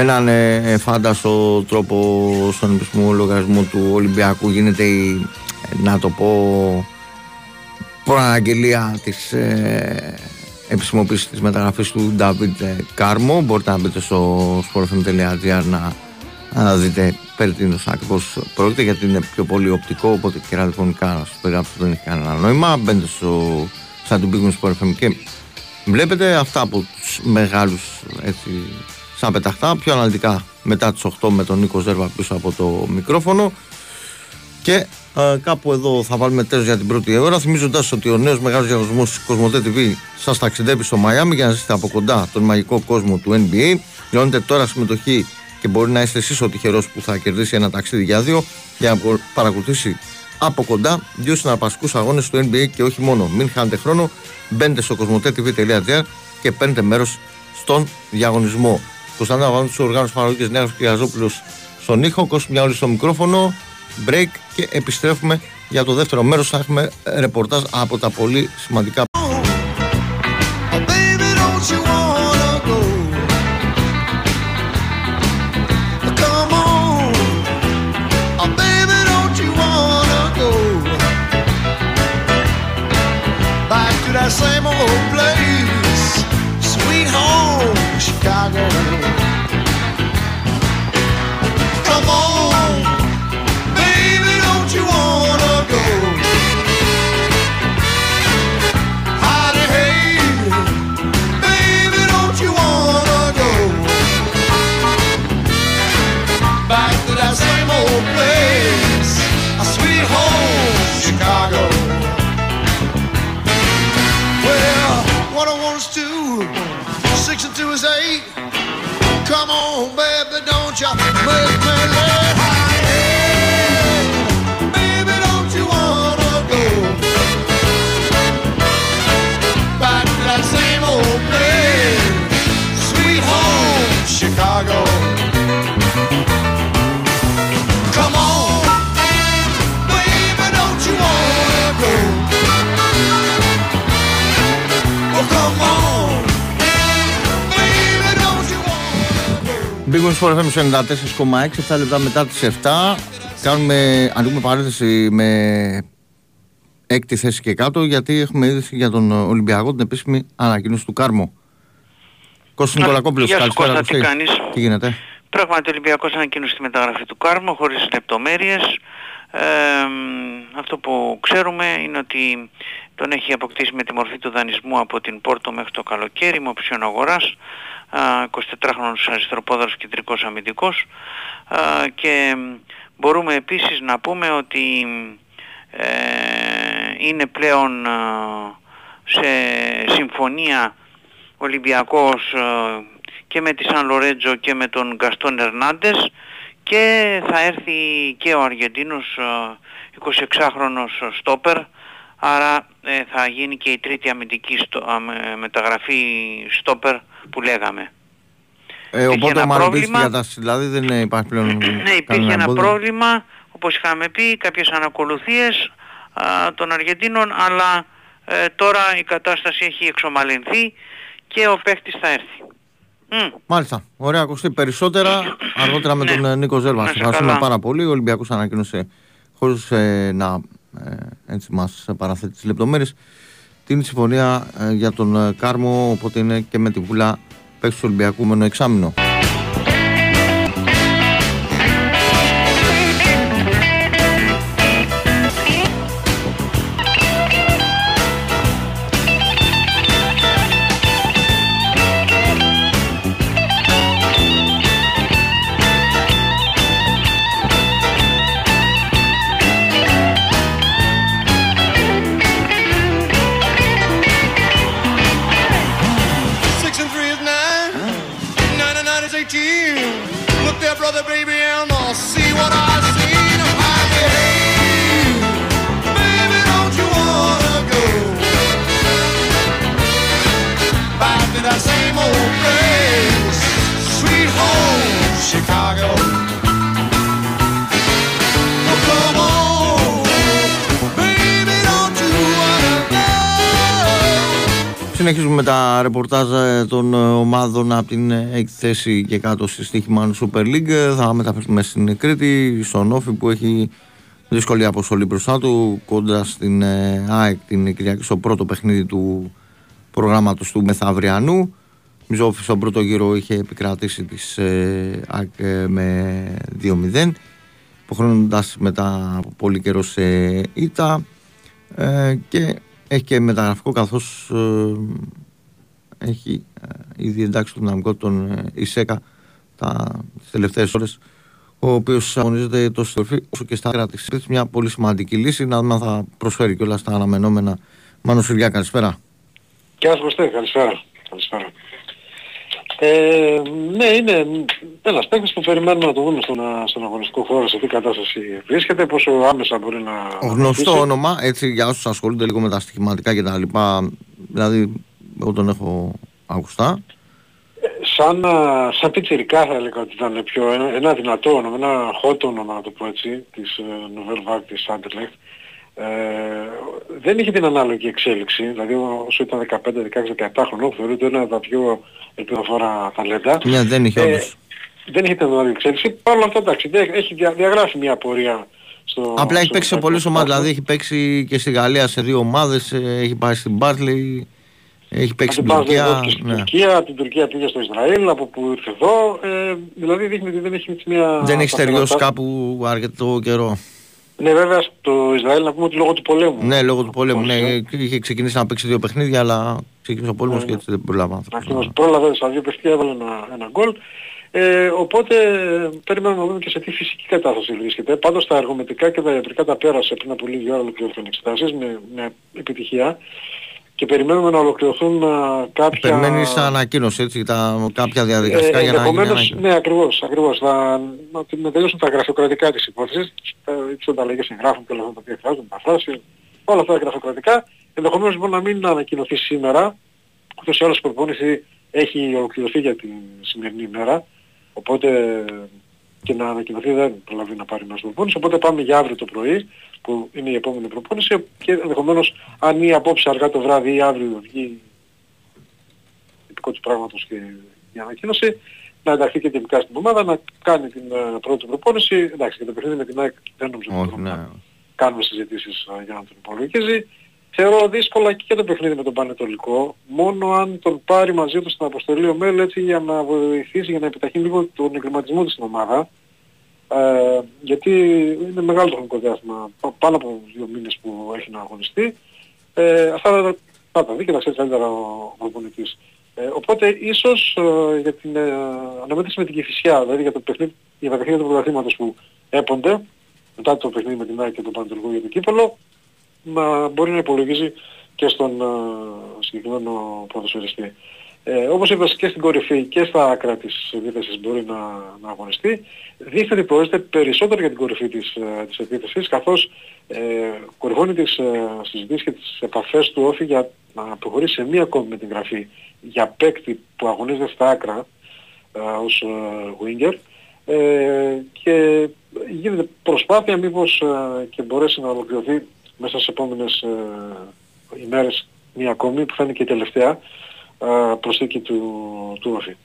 Έναν ε, φάνταστο τρόπο στον επίσημο λογαριασμό του Ολυμπιακού γίνεται η, ε, να το πω, προαναγγελία της ε, επισημοποίησης της μεταγραφής του David ε, Κάρμο. Μπορείτε να μπείτε στο sportfm.gr να, να δείτε περί τίνος ακριβώς πρόκειται γιατί είναι πιο πολύ οπτικό οπότε και ραδιοφωνικά να σας περιγράψω δεν έχει κανένα νόημα. Μπαίνετε στο σαν του Big Win Sport FM και βλέπετε αυτά από τους μεγάλους έτσι, σαν πεταχτά πιο αναλυτικά μετά τις 8 με τον Νίκο Ζέρβα πίσω από το μικρόφωνο και ε, κάπου εδώ θα βάλουμε τέλος για την πρώτη ώρα. Θυμίζοντας ότι ο νέος μεγάλος διαγωνισμός Κοσμοτέ TV σας ταξιδεύει στο Μαϊάμι για να ζήσετε από κοντά τον μαγικό κόσμο του NBA. Λιώνετε τώρα συμμετοχή και μπορεί να είστε εσείς ο τυχερός που θα κερδίσει ένα ταξίδι για δύο για να παρακολουθήσει από κοντά δύο συναρπαστικούς αγώνες του NBA και όχι μόνο. Μην χάνετε χρόνο, μπαίνετε στο κοσμοτέ.tv.gr και παίρνετε μέρος στον διαγωνισμό. Κωνσταντίνα Βαγόνη, του οργάνωσης παραγωγή Νέας Κυριαζόπουλος στον ήχο, Κώσου Μιάουλη στο μικρόφωνο. Break και επιστρέφουμε για το δεύτερο μέρος. Θα έχουμε ρεπορτάζ από τα πολύ σημαντικά
wanna
Big Wings for FM 94,6 7 λεπτά μετά τις 7 κάνουμε, ανοίγουμε παρένθεση με έκτη θέση και κάτω γιατί έχουμε είδηση για τον Ολυμπιακό την επίσημη ανακοίνωση του Κάρμο Κώστας Νικολακόπουλος,
Γεια σου
καλησπέρα
Κώστα, τι
Κωστή.
κάνεις;
Τι γίνεται;
Πράγματι ο Ολυμπιακός ανακοίνωσε τη μεταγραφή του Κάρμο χωρίς λεπτομέρειες. Ε, μ, αυτό που ξέρουμε είναι ότι τον έχει αποκτήσει με τη μορφή του δανεισμού από την Πόρτο μέχρι το καλοκαίρι με οψιόν αγοράς. Α, 24χρονος αριστεροπόδαρος κεντρικός αμυντικός. Α, και μ, μπορούμε επίσης να πούμε ότι ε, είναι πλέον α, σε συμφωνία Ολυμπιακός ε, και με τη Σαν Λορέτζο και με τον Γκαστόν Ερνάντες. Και θα έρθει και ο Αργεντίνος ε, 26χρονος στόπερ άρα ε, θα γίνει και η τρίτη αμυντική στο, α, με- μεταγραφή στόπερ που λέγαμε.
ε, Οπότε
ένα
ο Μαρουμπής
πρόβλημα.
για τα δηλαδή δεν ε, υπάρχει πλέον
Ναι, υπήρχε
κανένα
ένα
εμπόδιο.
πρόβλημα, όπως είχαμε πει, κάποιες ανακολουθίες α, των Αργεντίνων, αλλά ε, τώρα η κατάσταση έχει εξομαλυνθεί και ο παίχτης θα έρθει. Μμ.
Μάλιστα. Ωραία, Κωστή. Περισσότερα αργότερα με
Ναι.
τον ε, Νίκο Ζέρβα.
Να
Σας
σε
Ευχαριστούμε
καλά.
πάρα πολύ. Ο Ολυμπιακός ανακοίνωσε χωρίς ε, να ε, έτσι μας παραθέτει τις λεπτομέρειες την συμφωνία ε, για τον ε, Κάρμο οπότε είναι και με τη βουλά παίξει του Ολυμπιακού με ένα εξάμεινο. Συνεχίζουμε με τα ρεπορτάζ ε, των ε, ομάδων από την ε, έκτη θέση και κάτω στη στοίχημα Super League. Ε, Θα μεταφερθούμε στην Κρήτη, στον Όφη που έχει δύσκολη αποστολή μπροστά του κοντά στην ε, ΑΕΚ την Κυριακή στο πρώτο παιχνίδι του προγράμματος του Μεθαυριανού. Νομίζω Όφη στον πρώτο γύρο είχε επικρατήσει της ε, ΑΕΚ ε, με 2-0 υποχρεώνοντας μετά από πολύ καιρό σε ήττα ε, και έχει και μεταγραφικό καθώς ε, έχει ε, ήδη εντάξει το δυναμικό των ε, Ισέκα τα, τις τελευταίες ώρες ο οποίος αγωνίζεται τόσο στη τροφή όσο και στα άκρα της Σπίθης. μια πολύ σημαντική λύση να δούμε αν θα προσφέρει και όλα στα αναμενόμενα Μάνο Σουριά καλησπέρα
Γεια σας Κωστέ, καλησπέρα. καλησπέρα. Ε, ναι, είναι ένας παίκτης που περιμένουμε να το δούμε στον, α, στον αγωνιστικό χώρο σε τι κατάσταση βρίσκεται, πόσο άμεσα μπορεί να
γνωστό
βοηθήσει.
όνομα έτσι για όσους ασχολούνται λίγο με τα στοιχηματικά και τα λοιπά δηλαδή εγώ τον έχω ακουστά
Σαν, α, σαν πιτσιρικά θα έλεγα ότι ήταν πιο ένα, ένα δυνατό όνομα, ένα hot όνομα να το πω έτσι, της ε, Nouvelle Vague της Anderlecht. Ε, δεν είχε την ανάλογη εξέλιξη, δηλαδή όσο ήταν 15, 16, 17 χρονών, θεωρείται ένα από τα πιο ελπιδοφόρα ταλέντα.
μια δεν είχε
Ε,
όντως
δεν είχε την ανάλογη εξέλιξη. Παρ' όλα αυτά εντάξει, δεν- έχει δια, διαγράφει μια πορεία στο...
Απλά έχει
στο
παίξει σε
ευρωπαϊκό
πολλές ομάδες,
πρωτάθλημα.
δηλαδή έχει παίξει και στη Γαλλία σε δύο ομάδες, ε, έχει πάει στην Μπάρλι, έχει παίξει στην
Από την
Τουρκία.
Τουρκία, στην
Ναι.
Τουρκία, από την Τουρκία πήγε στο Ισραήλ, από που ήρθε εδώ, ε, δηλαδή δείχνει ότι δεν έχει έτσι μια...
Δεν έχει στεριώσει
σταθερότητα.
κάπου αρκετό καιρό.
Ναι βέβαια στο Ισραήλ να πούμε ότι λόγω του πολέμου.
Ναι, λόγω του πολέμου. Ναι,
ε.
είχε ξεκινήσει να παίξει δύο παιχνίδια, αλλά ξεκίνησε ο πόλεμος
Ναι,
και
ναι.
έτσι δεν προλάβα.
Ακριβώς πρόλαβε στα δύο παιχνίδια έβαλε ένα, ένα γκολ. Ε, οπότε περιμένουμε να δούμε και σε τι φυσική κατάσταση βρίσκεται. Πάντως τα αργομετρικά και τα ιατρικά τα πέρασε πριν από λίγη ώρα ολοκληρωθούν εξετάσεις με, με επιτυχία και περιμένουμε να ολοκληρωθούν α, κάποια...
Περιμένεις ανακοίνωση, έτσι, τα, κάποια διαδικαστικά
Ε,
για να γίνει
ενδεχομένως,
ανακοίνωση.
ναι, ακριβώς, ακριβώς. Θα, να, να τελειώσουν τα γραφειοκρατικά της υπόθεσης, ε, τις ανταλλαγές εγγράφων και όλα αυτά τα οποία χρειάζονται, μεταφράσεις, όλα αυτά τα γραφειοκρατικά. Ενδεχομένως μπορεί να μην ανακοινωθεί σήμερα, ούτως ή άλλως η προπόνηση έχει ολοκληρωθεί για την σημερινή ημέρα, οπότε και να ανακοινωθεί δεν προλαβεί να πάρει μέρος στην προπόνηση, οπότε πάμε για αύριο το πρωί, που είναι η επόμενη προπόνηση και ενδεχομένως αν ή απόψε αργά το βράδυ ή αύριο βγει τυπικό του πράγματος και η ανακοίνωση, να ενταχθεί και τελικά στην ομάδα, να κάνει την ε, πρώτη προπόνηση. Εντάξει, και το παιχνίδι με την ΑΕΚ δεν νομίζω ότι
Όχι,
μπορούμε
ναι.
να κάνουμε συζητήσεις ε, για να τον υπολογίζει. Θεωρώ δύσκολα και το παιχνίδι με τον Πανετολικό, μόνο αν τον πάρει μαζί του στην αποστολή ο Μέλ έτσι για να βοηθήσει, για να επιταχύνει λίγο τον εγκληματισμό του στην ομάδα. Ε, γιατί είναι μεγάλο το χρονικό διάστημα, πα- πάνω από δύο μήνες που έχει να αγωνιστεί. Ε, αυτά θα, θα τα δει και τα ξέρει καλύτερα ο προπονητής. Ε, οπότε ίσως ε, για την ε, αναμέτρηση με την Κηφισιά, δηλαδή για, το παιχνίδι, για τα παιχνίδια του πρωταθλήματος που έπονται, μετά το παιχνίδι με την ΑΕΚ και τον Πανετολικό για το κύπελο, να μπορεί να υπολογίζει και στον ε, συγκεκριμένο ποδοσφαιριστή. Ε, όπως είπες και στην κορυφή και στα άκρα της επίθεσης μπορεί να, να αγωνιστεί. Δείχνει ότι προέρχεται περισσότερο για την κορυφή της, ε, της επίθεσης καθώς ε, κορυφώνει τις ε, συζητήσεις και τις επαφές του όφη για να προχωρήσει σε μία ακόμη με την γραφή για παίκτη που αγωνίζεται στα άκρα ε, ως ε, winger ε, και γίνεται προσπάθεια μήπως ε, και μπορέσει να ολοκληρωθεί μέσα στις επόμενες ε, ημέρες μία ακόμη που θα είναι και η τελευταία ε, προσθήκη του, του Όφη.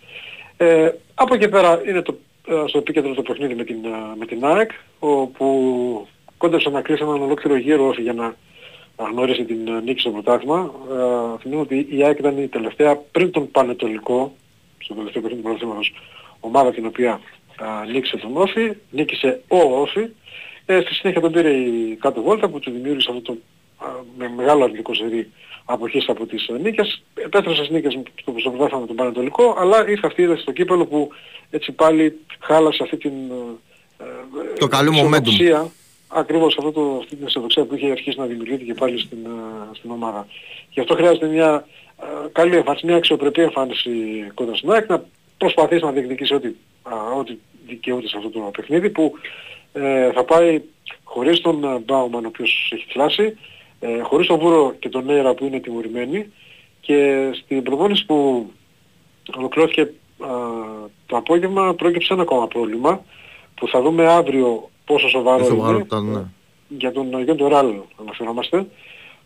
Ε, από εκεί πέρα είναι το, ε, στο επίκεντρο το παιχνίδι με την, ε, με την ΑΕΚ όπου κόντεψε να κλείσει έναν ολόκληρο γύρο Όφη για να να γνώρισε την ε, νίκη στο πρωτάθλημα. Ε, θυμίζω ότι η ΑΕΚ ήταν η τελευταία πριν τον Πανετολικό, στο τελευταίο παιχνίδι του πρωταθλήματος, ομάδα την οποία ε, νίκησε τον Όφη, νίκησε ο Όφη. Ε, στη συνέχεια τον πήρε η κάτω βόλτα που του δημιούργησε αυτό το ε, με μεγάλο αρνητικό σερί αποχής από τις ε, νίκες. Επέστρεψε στις νίκες στο, στο πρωτάθλημα με τον Πανετολικό, αλλά ήρθε αυτή η ένταση στο κύπελο που έτσι πάλι χάλασε αυτή την ε, ε,
Το καλό momentum.
αισιοδοξία ακριβώς αυτό το, αυτή την αισιοδοξία που είχε αρχίσει να δημιουργείται και πάλι στην, ε, στην ομάδα. Γι' αυτό χρειάζεται μια ε, καλή εμφάνιση, μια αξιοπρεπή εμφάνιση κοντά στην ΑΕΚ, να προσπαθήσει να διεκδικήσει ό,τι, α, ό,τι δικαιούται σε αυτό το παιχνίδι που ε, θα πάει χωρίς τον ε, Μπάουμαν ο οποίος έχει θλάσει, ε, χωρίς τον Βούρο και τον Νέιρα που είναι τιμωρημένοι και στην προπόνηση που ολοκληρώθηκε α, το απόγευμα πρόκειψε ένα ακόμα πρόβλημα που θα δούμε αύριο πόσο σοβαρό
Σοβαρό
είναι
ήταν, ναι.
για τον Γιώργο Ράλ αναφερόμαστε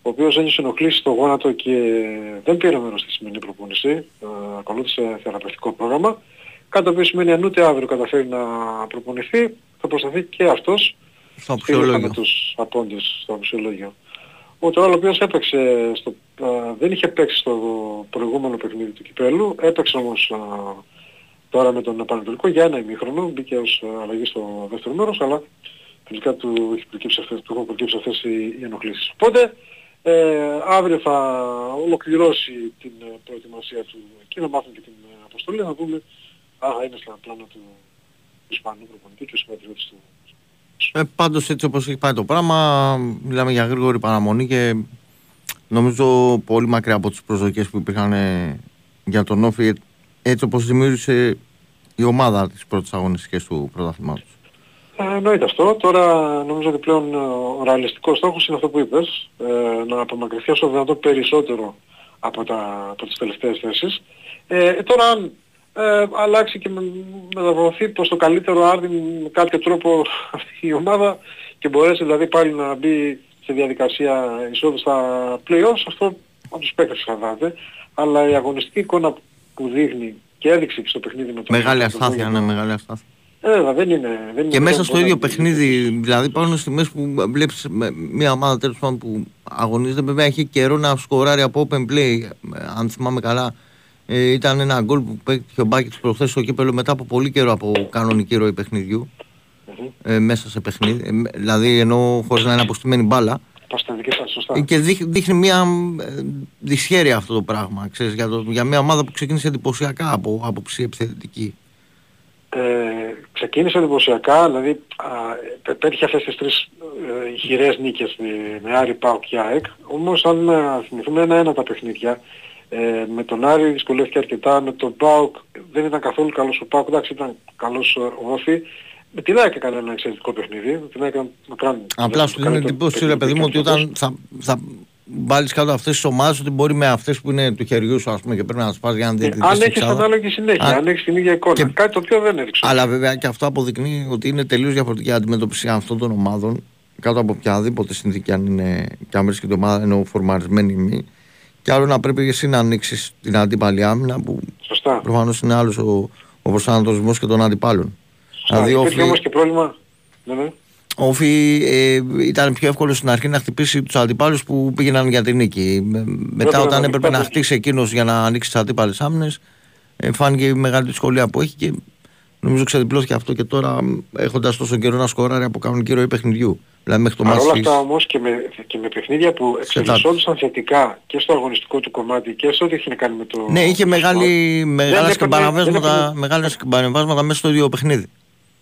ο οποίος ένιωσε ενοχλήσει στο γόνατο και δεν πήρε μέρος στη σημερινή προπόνηση, ε, ακολούθησε θεραπευτικό πρόγραμμα, κάτι το οποίο σημαίνει αν ούτε αύριο καταφέρει να προπονηθεί, θα προσταθεί και αυτός
Στο
στη λίστα με
ψυχολόγιο.
τους απόντες στο φυσιολόγιο. Ο Τεράλ ο οποίος έπαιξε, στο, α, δεν είχε παίξει στο προηγούμενο παιχνίδι του Κυπέλου, έπαιξε όμως α, τώρα με τον Πανετολικό για ένα ημίχρονο, μπήκε ως α, αλλαγή στο δεύτερο μέρος, αλλά τελικά του, έχει προκύψει αυτές, του έχουν προκύψει αυτές οι, οι ενοχλήσεις. Οπότε ε, αύριο θα ολοκληρώσει την ε, προετοιμασία του και να μάθουν και την ε, αποστολή, να δούμε αν θα είναι στα πλάνα του Ισπανού προπονητή και ο συμπατριώτης του.
Ε, πάντως έτσι όπως έχει πάει το πράγμα, μιλάμε για γρήγορη παραμονή και νομίζω πολύ μακριά από τις προσδοκίες που υπήρχαν ε, για τον Όφη, ε, έτσι όπως δημιούργησε η ομάδα τις πρώτες αγωνιστικές του πρωταθλήματος.
Ε, εννοείται αυτό. Τώρα νομίζω ότι πλέον ε, ο ρεαλιστικός στόχος είναι αυτό που είπες, ε, να απομακρυνθεί όσο δυνατόν περισσότερο από, τα, από τις τελευταίες θέσεις. Ε, τώρα αν ε, αλλάξει και με- μεταβοηθεί προς το καλύτερο άρδι με κάποιο τρόπο αυτή η ομάδα και μπορέσει δηλαδή πάλι να μπει σε διαδικασία εισόδου στα play-offs, αυτό από τους παίκτες εξαρτάται. Αλλά η αγωνιστική εικόνα που δείχνει και έδειξε και στο παιχνίδι με τον
Μεγάλη
τον
αστάθεια, ναι,
Βόλιο,
μεγάλη αστάθεια.
ε, βέβαια, δεν είναι... Δεν
Και
είναι
μέσα
τόσο
στο ίδιο
να-
παιχνίδι, δηλαδή υπάρχουν στιγμές που βλέπεις με- μια ομάδα τέλος πάντων που αγωνίζεται, βέβαια έχει καιρό να σκοράρει από open play, ε, αν θυμάμαι καλά. Ε, ήταν ένα γκολ που πέτυχε ο Μπάκης προχθές στο κύπελο μετά από πολύ καιρό από κανονική ροή παιχνιδιού. Ε, μέσα σε παιχνίδι, ε, με- δηλαδή ενώ χωρίς να είναι αποστημένη μπάλα.
Πας στα δική σας, σωστά.
Ε, Και δείχνει, δείχνει μια ε, δυσχέρεια αυτό το πράγμα, ξέρεις, για, το, για μια ομάδα που ξεκίνησε εντυπωσιακά από άποψη επιθετική.
Ε, ξεκίνησε εντυπωσιακά, δηλαδή α, πέ- πέτυχε αυτές τις τρεις ε, χειρές νίκες με, με Άρη, ΠΑΟΚ και ΑΕΚ. Όμως αν ε, θυμηθούμε ένα-ένα τα παιχνίδια, ε, με τον Άρη δυσκολεύτηκε αρκετά, με τον ΠΑΟΚ δεν ήταν καθόλου καλός ο ΠΑΟΚ, εντάξει ήταν καλός ε, ο Όφη. Με την ΑΕΚ έκανε ένα εξαιρετικό παιχνίδι, με την ΑΕΚ έκανε μακράν.
Απλά σου δίνει εντύπωση, ρε παιδί μου, ότι όταν θα, θα βάλεις κάτω αυτές τις ομάδες, ότι μπορεί με αυτές που είναι του χεριού σου, ας πούμε, και πρέπει να τις πας για να
Ε,
διεκδικήσει.
αν
την
έχεις
εξάδα.
ανάλογη συνέχεια,
Α,
αν έχεις την ίδια εικόνα.
και-
Κάτι το οποίο δεν έδειξε.
Αλλά βέβαια και αυτό αποδεικνύει ότι είναι τελείως διαφορετική αντιμετώπιση αυτών των ομάδων κάτω από οποιαδήποτε συνθήκη, αν είναι και αν βρίσκεται η ομάδα ενώ φορμαρισμένη ή μη. Και άλλο να πρέπει εσύ να ανοίξεις την αντίπαλη άμυνα που
Σωστά.
προφανώς είναι άλλος ο, ο προσανατολισμός και των αντιπάλων. Δηλαδή,
Υπήρχε
όφι-
όμως και πρόβλημα. Ναι, ναι.
Ο Όφη ε, ήταν πιο εύκολο στην αρχή να χτυπήσει τους αντιπάλους που πήγαιναν για την νίκη. Με- μετά,
να
όταν
δει
έπρεπε να
πάντως-
χτίσει εκείνος για να ανοίξει τις αντίπαλε άμυνες, ε, φάνηκε η μεγάλη δυσκολία που έχει και νομίζω ξεδιπλώθηκε αυτό και τώρα έχοντας τόσο καιρό να σκοράρει από κανονική ροή παιχνιδιού. Δηλαδή μέχρι το
Παρ' όλα
μάτι.
αυτά όμως και με, και με παιχνίδια που εξελισσόντουσαν θετικά και στο αγωνιστικό του κομμάτι και σε ό,τι έχει να κάνει με το...
Ναι, είχε μεγάλη, μεγάλα
έπαιρνε-
σκαμπανεβάσματα,
δεν έπαιρνε-
μεγάλα σκαμπανεβάσματα μέσα στο ίδιο παιχνίδι.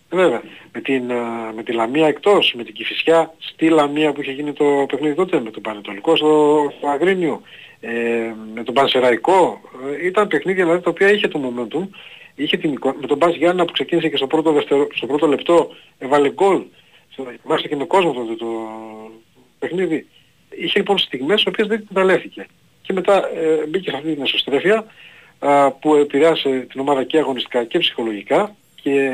Βέβαια. Με την, α, με τη Λαμία εκτός, με την Κηφισιά στη Λαμία που είχε γίνει το παιχνίδι τότε, με τον Πανετολικό στο, στο Αγρίνιο, ε, με τον Πανσεραϊκό. Ε, ήταν παιχνίδια δηλαδή τα οποία είχε το momentum, είχε την εικόνα. Με τον Μπας Γιάννα που ξεκίνησε και στο πρώτο, δευτερο, στο πρώτο λεπτό έβαλε γκολ. Στο- Μάλιστα και με κόσμο τότε το παιχνίδι. Είχε λοιπόν στιγμές οι οποίες δεν εκμεταλλεύτηκε. Και μετά ε, μπήκε σε αυτή την εσωστρέφεια α, που επηρεάσε την ομάδα και αγωνιστικά και ψυχολογικά και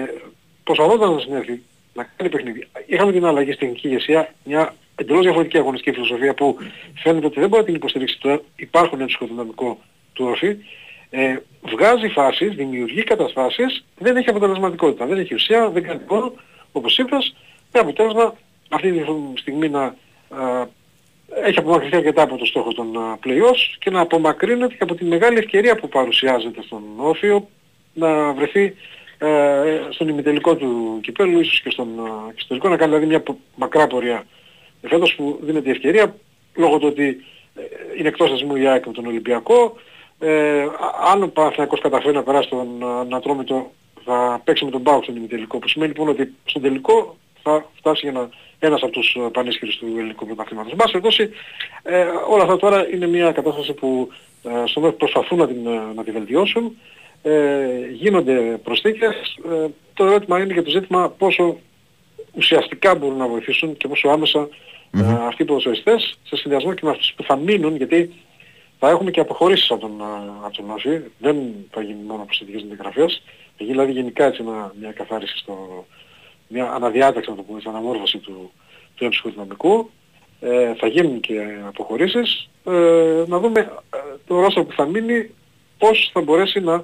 προσπαθώντας να συνέλθει να κάνει παιχνίδι. Είχαμε την αλλαγή στην τεχνική ηγεσία, μια εντελώς διαφορετική αγωνιστική φιλοσοφία που φαίνεται ότι δεν μπορεί να την υποστηρίξει τώρα. Υπάρχουν ένα ψυχοδυναμικό του όρφη. Ε, βγάζει φάσεις, δημιουργεί καταστάσεις, δεν έχει αποτελεσματικότητα. Δεν έχει ουσία, δεν κάνει πόνο, όπως είπες, με αποτέλεσμα αυτή τη στιγμή να α, έχει απομακρυνθεί αρκετά από το στόχο των α, play-offs και να απομακρύνεται και από τη μεγάλη ευκαιρία που παρουσιάζεται στον Όφιο να βρεθεί ε, στον ημιτελικό του κυπέλου, ίσως και στον, α, και στο τελικό, να κάνει δηλαδή μια πο- μακρά πορεία. Ε, Φέτος που δίνεται η ευκαιρία, λόγω του ότι ε, είναι εκτός θεσμού η ΑΕΚ με τον Ολυμπιακό, ε, α- αν ο Παναθηναϊκός καταφέρει να περάσει τον α, Ανατρόμητο θα παίξει με τον Πάο στον ημιτελικό, που σημαίνει λοιπόν ότι στον τελικό θα φτάσει για να, ένας από τους α, πανίσχυρους του ελληνικού πρωταθλήματος. Εν πάση περιπτώσει, ε, όλα αυτά τώρα είναι μια κατάσταση που ε, στον οποίο προσπαθούν να την, ε, να τη βελτιώσουν. Ε, γίνονται προσθήκες. Ε, το ερώτημα είναι και το ζήτημα πόσο ουσιαστικά μπορούν να βοηθήσουν και πόσο άμεσα ε, αυτοί οι ποδοσφαιριστές σε συνδυασμό και με αυτούς που θα μείνουν γιατί θα έχουμε και αποχωρήσεις από τον, ε, από τον Όφη. Δεν θα γίνει μόνο προσθετικές μεταγραφές. Θα γίνει δηλαδή γενικά έτσι ένα, μια καθάριση στο, μια αναδιάταξη να το πούμε, στην αναμόρφωση του, του έμψυχου δυναμικού. ε, θα γίνουν και αποχωρήσεις, ε, να δούμε ε, το ρόστρο που θα μείνει πώς θα μπορέσει να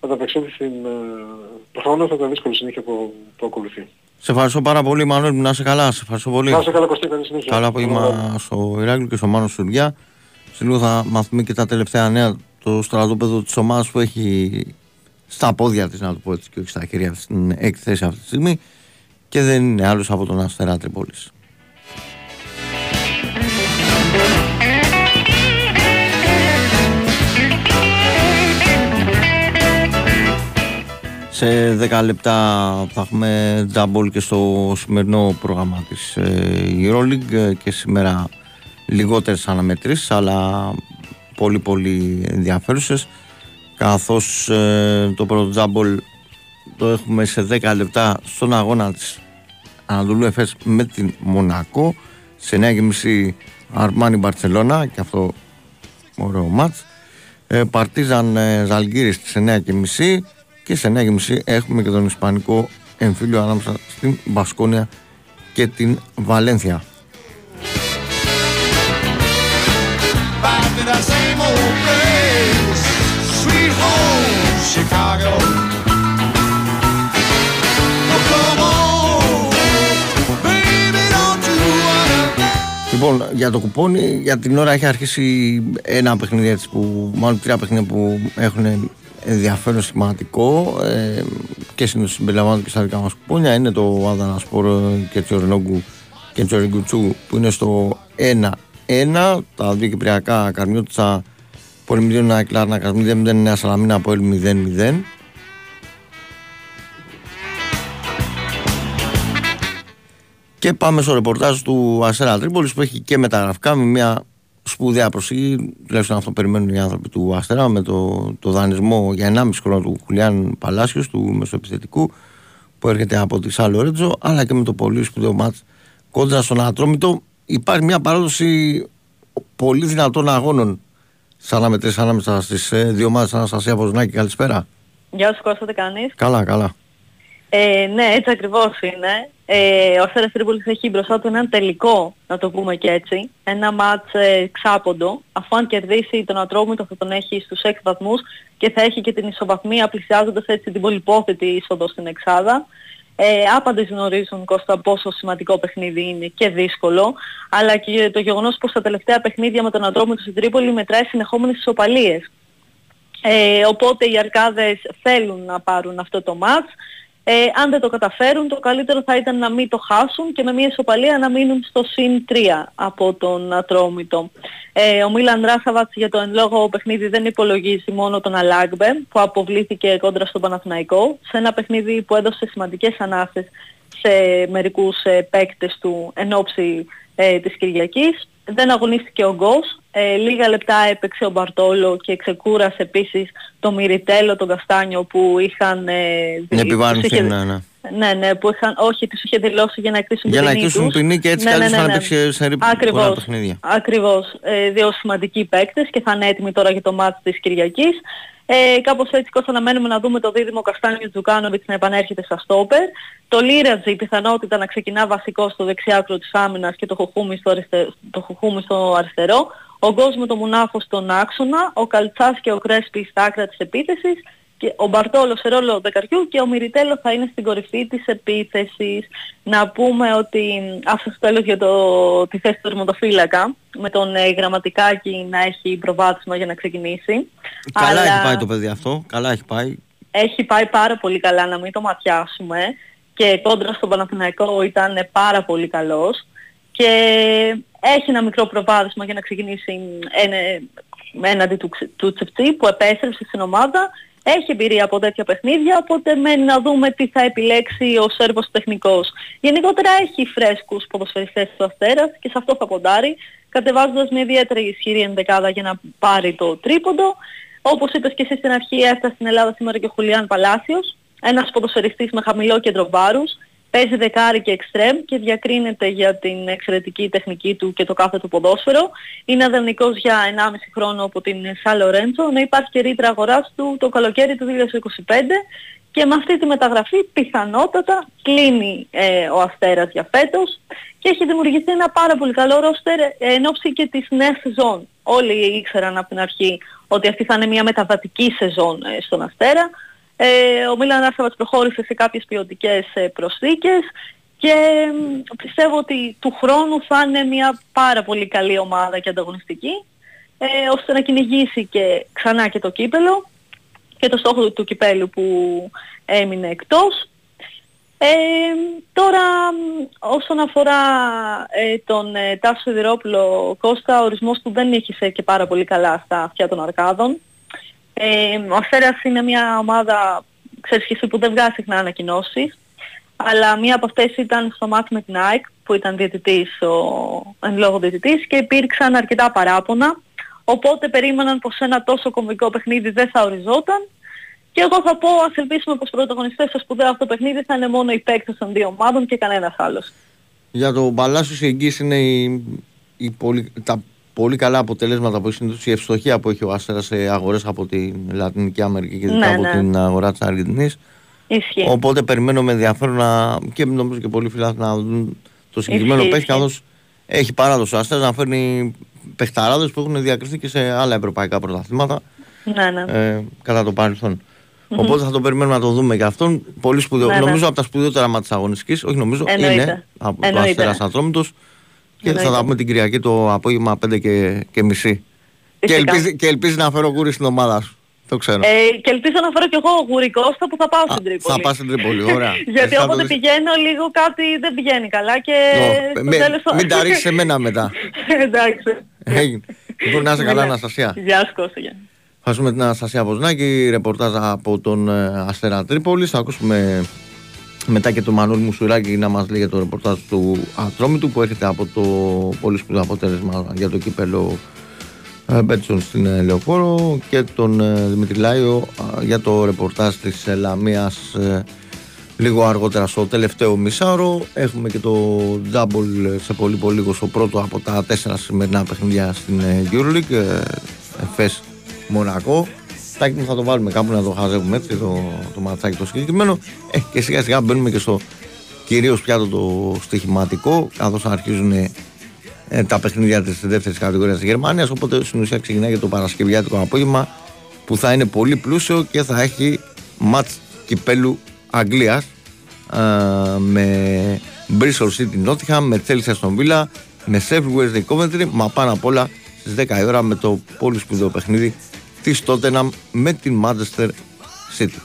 ανταπεξέλθει στην ε, προφανώς τα δύσκολη συνέχεια που, που ακολουθεί.
Σε ευχαριστώ πάρα πολύ, Μανώλη, να είσαι καλά. Σε ευχαριστώ πολύ.
Να είσαι καλά Κωστή, καλή συνέχεια.
Καλά απόγευμα στο Ηράκλειο και στο Μάνος Σουριά. Σε λίγο θα μάθουμε και τα τελευταία νέα το στρατόπεδο της ομάδας που έχει στα πόδια της, να το πω έτσι, και όχι στα χέρια της, στην έκθεση αυτή τη στιγμή και δεν είναι άλλος από τον Αστέρα Τρίπολης. Σε 10 λεπτά θα έχουμε double και στο σημερινό πρόγραμμα της ε, EuroLeague ε, και σήμερα λιγότερες αναμετρήσεις αλλά πολύ πολύ ενδιαφέρουσες καθώς ε, το πρώτο τζάμπολ το έχουμε σε 10 λεπτά στον αγώνα της Ανατολού Εφές με την Μονακό σε 9.30 Αρμάνι Μπαρτσελώνα και αυτό ωραίο μάτς ε, Παρτίζαν ε, Ζαλγκύρης στις 9.30 και σε 9.30 έχουμε και τον Ισπανικό εμφύλιο ανάμεσα στην Μπασκόνια και την Βαλένθια.
To that same old place, sweet home Chicago. Oh, come on, baby, don't you wanna
Λοιπόν, για το κουπόνι, για την ώρα έχει αρχίσει ένα παιχνίδι έτσι που, μάλλον τρία παιχνίδια που έχουν ενδιαφέρον σημαντικό ε, και συνήθως συμπεριλαμβάνονται και στα δικά μας κουπόνια. Είναι το Άδανα Σπορ και Τσιορνόγκου και Τσιορνγκουτσού που είναι στο 1-1. Τα δύο κυπριακά Καρμιώτησα Πολυμηδίων να εκλάρνα Καρμίδια 0-9 Σαλαμίνα από 0-0. Και πάμε στο ρεπορτάζ του Αστέρα Τρίπολης που έχει και μεταγραφικά με μια σπουδαία προσοχή. Τουλάχιστον αυτό περιμένουν οι άνθρωποι του Αστέρα με το, το δανεισμό για 1,5 χρόνο του Χουλιάν Παλάσιος του μεσοεπιθετικού που έρχεται από τη Σάλο Ρέτζο αλλά και με το πολύ σπουδαίο μάτς κόντρα στον Ατρόμητο. Υπάρχει μια παράδοση πολύ δυνατών αγώνων σαν να μετρήσεις ανάμεσα στις ε, δύο ομάδες Αναστασία Βοζνάκη. Καλησπέρα.
Γεια σου Κώστα, τι κάνεις;
Καλά, καλά.
Ε, ναι, έτσι ακριβώς είναι. Ε, ο Αστέρας Τρίπολης έχει μπροστά του έναν τελικό, να το πούμε και έτσι. Ένα μάτς ε, ξάποντο. Αφού αν κερδίσει τον Ατρόμητο θα τον έχει στους 6 βαθμούς και θα έχει και την ισοβαθμία πλησιάζοντας έτσι την πολυπόθετη είσοδο στην Εξάδα. Ε, άπαντες γνωρίζουν Κώστα πόσο σημαντικό παιχνίδι είναι και δύσκολο, αλλά και το γεγονός πως τα τελευταία παιχνίδια με τον Ατρόμητο στην Τρίπολη μετράει συνεχόμενες ισοπαλίες. Ε, οπότε οι Αρκάδες θέλουν να πάρουν αυτό το μάτς. Ε, αν δεν το καταφέρουν, το καλύτερο θα ήταν να μην το χάσουν και με μια ισοπαλία να μείνουν στο συν 3 από τον Ατρόμητο. Ε, ο Μίλαν Ράσαβατς για το εν λόγω παιχνίδι δεν υπολογίζει μόνο τον Αλάγκμπε που αποβλήθηκε κόντρα στον Παναθηναϊκό σε ένα παιχνίδι που έδωσε σημαντικές ανάσες σε μερικούς ε, παίκτες του εν ώψη ε, της Κυριακής. Δεν αγωνίστηκε ο Γκος. Ε, λίγα λεπτά έπαιξε ο Μπαρτόλο και ξεκούρασε επίσης το Μυριτέλο, τον Καστάνιο που είχαν... Ε,
Την
τους
επιβάρυνση,
είχε-
ναι, ναι.
Ναι, ναι, που είχαν, όχι, τους είχε δηλώσει για να εκτίσουν
Για
την
να
ποινή
εκτίσουν
τους.
ποινή και έτσι
Ναι,
κι
ναι,
αλλιώς
ναι,
θα
ναι.
έπαιξε σε πολλά
Ακριβώς.
παιχνίδια.
Ακριβώς. Ε, δύο σημαντικοί παίκτες και θα είναι έτοιμοι τώρα για το μάτς της Κυριακής. Ε, κάπως έτσι Κώστα αναμένουμε να δούμε το δίδυμο Καστάνιο Τζουκάνοβιτς να επανέρχεται στα στόπερ. Το Λίρατζι η πιθανότητα να ξεκινά βασικό στο δεξιάκρο της άμυνας και το Χουχούμι στο, αριστε... το Χουχούμι στο αριστερό. Ο Γκος με το Μουνάφο στον άξονα, ο Καλτσάς και ο Κρέσπι στα άκρα της επίθεσης και ο Μπαρτόλο σε ρόλο δεκαριού και ο Μυριτέλο θα είναι στην κορυφή της επίθεσης. Να πούμε ότι αυτό στο τέλος για το, τη θέση του τερματοφύλακα με τον ε, γραμματικάκι να έχει προβάδισμα για να ξεκινήσει.
Καλά
Αλλά
έχει πάει το παιδί αυτό. Καλά έχει πάει.
έχει πάει πάρα πολύ καλά να μην το ματιάσουμε και κόντρα στον Παναθηναϊκό ήταν πάρα πολύ καλός και έχει ένα μικρό προβάδισμα για να ξεκινήσει ένα- έναντι του, Ξ- του Τσεφτσί που επέστρεψε στην ομάδα. Έχει εμπειρία από τέτοια παιχνίδια, οπότε μένει να δούμε τι θα επιλέξει ο Σέρβος τεχνικός. Γενικότερα έχει φρέσκους ποδοσφαιριστές του Αστέρας και σε αυτό θα ποντάρει, κατεβάζοντας μια ιδιαίτερη ισχυρή ενδεκάδα για να πάρει το τρίποντο. Όπως είπες και εσύ στην αρχή, έφτασε στην Ελλάδα σήμερα και ο Χουλιάν Παλάσιος, ένας ποδοσφαιριστής με χαμηλό κέντρο βάρους, παίζει δεκάρι και εξτρέμ και διακρίνεται για την εξαιρετική τεχνική του και το κάθε του ποδόσφαιρο. Είναι αδερνικός για 1,5 χρόνο από την Σαν Λορέντζο, ενώ υπάρχει και ρήτρα αγοράς του το καλοκαίρι του 2025 και με αυτή τη μεταγραφή πιθανότατα κλείνει ε, ο Αστέρας για φέτος και έχει δημιουργηθεί ένα πάρα πολύ καλό ρόστερ ε, εν ώψη και της νέας σεζόν. Όλοι ήξεραν από την αρχή ότι αυτή θα είναι μια μεταβατική σεζόν ε, στον Αστέρα. Ε, ο Μίλαν Άρσαβατς προχώρησε σε κάποιες ποιοτικές ε, προσθήκες και μ, πιστεύω ότι του χρόνου θα είναι μια πάρα πολύ καλή ομάδα και ανταγωνιστική ε, ώστε να κυνηγήσει και ξανά και το κύπελο και το στόχο του, του κυπέλου που έμεινε εκτός. Ε, τώρα μ, όσον αφορά ε, τον ε, Τάσο Σιδηρόπουλο Κώστα, ο ορισμός του δεν είχε και πάρα πολύ καλά στα αυτιά των αρκάδων. Ε, ο Αστέρας είναι μια ομάδα, ξέρεις και εσύ, που δεν βγάζει συχνά ανακοινώσεις. Αλλά μία από αυτές ήταν στο μάτι με την ΑΕΚ, που ήταν διαιτητής, ο εν λόγω διαιτητής και υπήρξαν αρκετά παράπονα. Οπότε περίμεναν πως ένα τόσο κομβικό παιχνίδι δεν θα οριζόταν. Και εγώ θα πω ας ελπίσουμε πως πρωταγωνιστές στο σπουδαίο αυτό παιχνίδι θα είναι μόνο οι παίκτες των δύο ομάδων και κανένας άλλος.
Για τον Παλάσιο η εγγύηση είναι η, η πολύ, τα πολύ καλά αποτελέσματα που έχει συνήθως η ευστοχία που έχει ο Άστερας σε αγορές από την Λατινική Αμερική και ειδικά
Ναι,
από
ναι.
την αγορά της Αργεντινής.
Ισχύει.
Οπότε περιμένω με ενδιαφέρον να, και νομίζω και πολλοί φίλοι να δουν το συγκεκριμένο
Ισχύει,
παίχτη
ισχύει.
καθώς έχει παράδοση ο Άστερας να φέρνει παιχταράδες που έχουν διακριθεί και σε άλλα ευρωπαϊκά πρωταθλήματα
Ναι, ναι.
ε, κατά το παρελθόν.
Μμμ.
Οπότε θα το περιμένουμε να το δούμε και αυτόν. Πολύ σπουδαίο.
Ναι, ναι.
Νομίζω από τα σπουδαιότερα μάτια της αγωνιστικής. Όχι νομίζω,
Εννοείται.
είναι από το
Εννοείται.
Αστέρας Ατρόμητος. Και θα
Εννοείται.
τα πούμε την Κυριακή το απόγευμα 5 και, και μισή. Και
Φυσικά.
ελπίζει, και ελπίζει να φέρω γούρι στην ομάδα σου. Το ξέρω.
Ε, και ελπίζω να φέρω κι εγώ γουρί Κώστα που θα πάω στην Τρίπολη.
θα πας στην Τρίπολη, ωραία.
Γιατί
Ε, θα το
όποτε
δεις.
πηγαίνω λίγο κάτι δεν πηγαίνει καλά και
Ω,
στο
με-
τέλος το-
μην τα ρίξεις σε μένα μετά.
Εντάξει.
Έγινε. Λοιπόν, να είσαι καλά,
Ναι.
Αναστασία.
Γεια σου Κώστα. γεια.
Ευχαριστούμε την Αναστασία Βοσνάκη, ρεπορτάζ από τον ε, Αστέρα Τρίπολη. Θα ακούσουμε μετά και τον Μανώλη Μουσουράκη να μας λέει για το ρεπορτάζ του Ατρόμητου που έρχεται από το πολύ σπουδαίο αποτέλεσμα για το κύπελο ε, Μπέτσον στην ε, Λεωφόρο και τον ε, Δημήτρη Λάιο ε, για το ρεπορτάζ της ε, Λαμίας ε, λίγο αργότερα στο τελευταίο μισάρο. Έχουμε και το Τζάμπολ σε πολύ πολύ λίγο στο πρώτο από τα τέσσερα σημερινά παιχνίδια στην ε, Euroleague. ε, Εφές Μονακό. Τάκι μου θα το βάλουμε κάπου να το χαζεύουμε έτσι το, το ματσάκι το συγκεκριμένο. Ε, και σιγά σιγά μπαίνουμε και στο κυρίως πιάτο το στοιχηματικό καθώς αρχίζουν ε, τα παιχνίδια της δεύτερης κατηγορίας της Γερμανίας οπότε στην ουσία ξεκινάει και το Παρασκευιάτικο απόγευμα που θα είναι πολύ πλούσιο και θα έχει μάτς κυπέλου Αγγλίας ε, με Bristol City Nottingham, με Chelsea Aston Villa, με Sheffield Wednesday Coventry, μα πάνω απ' όλα στις 10 η ώρα με το πολύ σπουδαίο παιχνίδι της Tottenham με την Manchester City.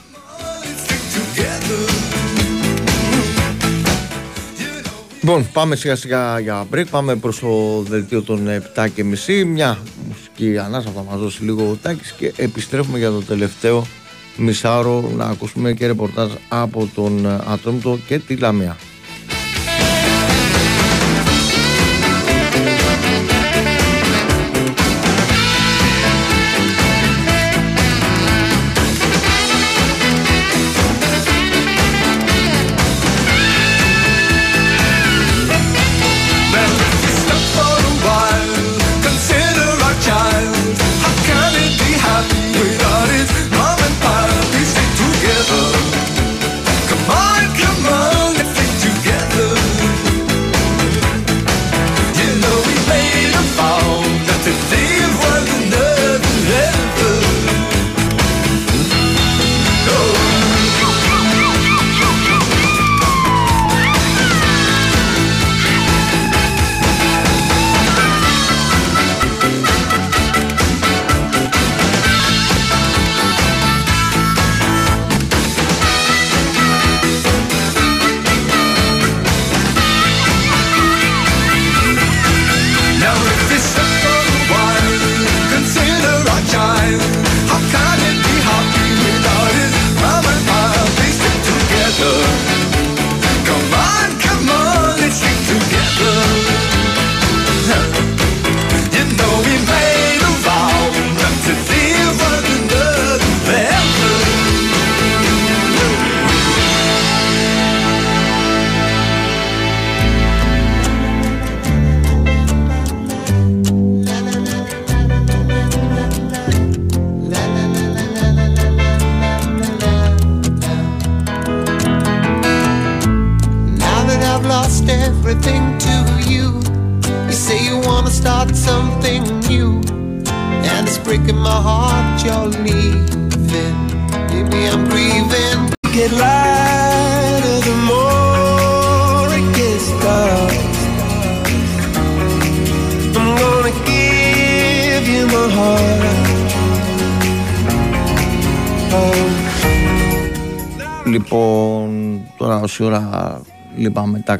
Λοιπόν, πάμε σιγά σιγά για break. Πάμε προς το δελτίο των 7 και μισή. Μια μουσική ανάσα θα μας δώσει λίγο ο Τάκης και επιστρέφουμε για το τελευταίο μισάωρο να ακούσουμε και ρεπορτάζ από τον Ατρόμητο και τη Λαμία.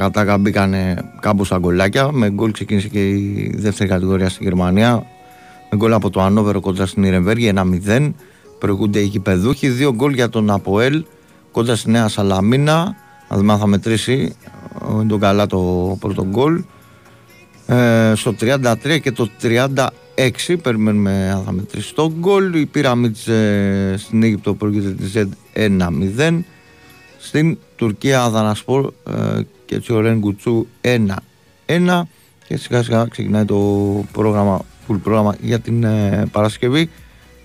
Λείπαμε τα κατάκα μπήκανε κάπου στα γκολάκια. Με γκολ ξεκίνησε και η δεύτερη κατηγορία στη Γερμανία. Με γκολ από το Ανόβερο κοντά στην Ιρεμβέργη 1-0. Προηγούνται οι γηπεδούχοι. Δύο γκολ για τον Αποέλ κοντά στη Νέα Σαλαμίνα. Να δούμε αν θα μετρήσει ο Εντογκαλά το πρώτο γκολ. Ε, στο 33 και το 36 περιμένουμε αν θα μετρήσει το γκολ. Η Πύραμιτς ε, στην Αίγυπτο προηγείται τη Z 1-0. Στην Τουρκία Αδανασπορ ε, και Τσιορέν Γκουτσού 1-1 και σιγά σιγά ξεκινάει το πρόγραμμα, full πρόγραμμα για την ε, Παρασκευή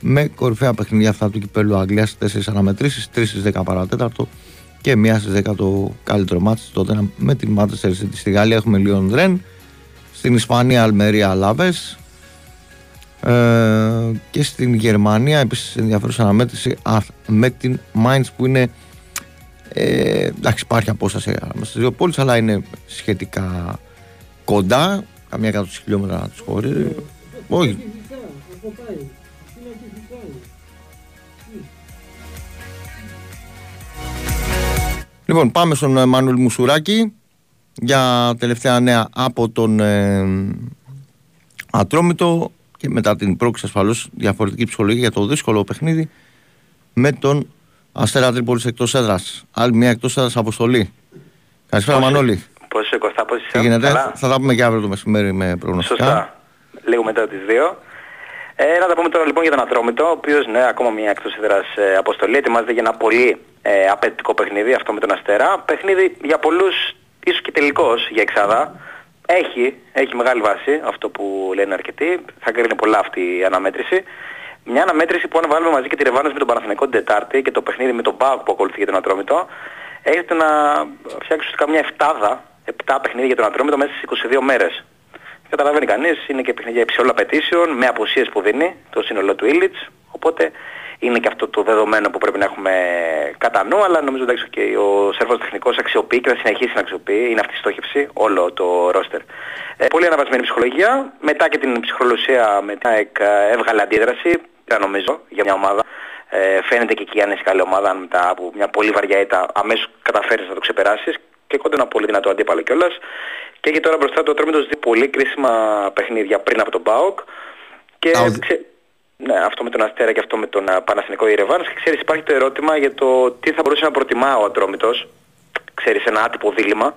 με κορυφαία παιχνίδια αυτά του κυπέλου Αγγλίας 4 αναμετρήσεις, 3 στις 10 παρατέταρτο και 1 στις 10 το καλύτερο μάτς τότε με την Manchester City στη Γαλλία. Έχουμε Λιον Ρεν στην Ισπανία Αλμερία Λάβες ε, και στην Γερμανία επίσης ενδιαφέρουσα αναμέτρηση α, με την Mainz που είναι ε, εντάξει υπάρχει απόσταση ανάμεσα στις δύο πόλεις αλλά είναι σχετικά κοντά. Καμιά εκατό χιλιόμετρα να τις χωρί όχι. Λοιπόν, πάμε στον ε, Μανούλ Μουσουράκη για τελευταία νέα από τον ε, Ατρόμητο και μετά την πρόκληση ασφαλώς διαφορετική ψυχολογία για το δύσκολο παιχνίδι με τον Αστέρα Τρίπολης εκτός έδρας. Άλλη μια εκτός έδρας αποστολή. Καλησπέρα
Πώς-
Μανώλη.
Πώς είσαι Κωστά, πώς είσαι;
Τι γίνεται,
Καλά;
θα τα πούμε και αύριο το μεσημέρι με προγνωστικά.
Σωστά. Λίγο μετά τις 2. Ε, να τα πούμε τώρα λοιπόν για τον Ατρόμητο, ο οποίος ναι, ακόμα μια εκτός έδρας ε, αποστολή, ετοιμάζεται για ένα πολύ ε, απαιτητικό παιχνίδι, αυτό με τον Αστέρα. Παιχνίδι για πολλούς, ίσως και τελικός για εξάδα. Έχει, έχει μεγάλη βάση, αυτό που λένε αρκετοί. Θα κρίνει πολλά αυτή η αναμέτρηση. Μια αναμέτρηση που αν βάλουμε μαζί και τη Ρεβάνος με τον Παναθηναϊκό την Τετάρτη και το παιχνίδι με τον Πάοκ που ακολουθεί για τον Ατρόμητο, έχετε να φτιάξει ουσιαστικά μια εφτάδα, επτά παιχνίδια για τον Ατρόμητο μέσα στις 22 μέρες. Καταλαβαίνει κανείς, είναι και παιχνίδια υψηλών απαιτήσεων, με αποσίες που δίνει το σύνολο του Ήλιτς, οπότε είναι και αυτό το δεδομένο που πρέπει να έχουμε κατά νου, αλλά νομίζω εντάξει και ο Σέρβος τεχνικός αξιοποιεί και θα συνεχίσει να αξιοποιεί, είναι αυτή η στόχευση, όλο το ρόστερ. Ε, πολύ αναβασμένη ψυχολογία, μετά και την ψυχρολουσία με την ΑΕΚ ε, έβγαλε αντίδραση, πήρα νομίζω, για μια ομάδα. Ε, φαίνεται και εκεί αν είσαι καλή ομάδα, αν μετά από μια πολύ βαριά ήττα αμέσως καταφέρεις να το ξεπεράσεις και κοντά ένα πολύ δυνατό αντίπαλο κιόλας. Και έχει τώρα μπροστά το Ατρόμητος δύο πολύ κρίσιμα παιχνίδια πριν από τον ΠΑΟΚ. Και ξε- ναι, αυτό με τον Αστέρα και αυτό με τον α, Παναθηνικό Ιερεβάνος. Και ξέρεις υπάρχει το ερώτημα για το τι θα μπορούσε να προτιμά ο Ατρόμητος. Ξέρεις ένα άτυπο δίλημα.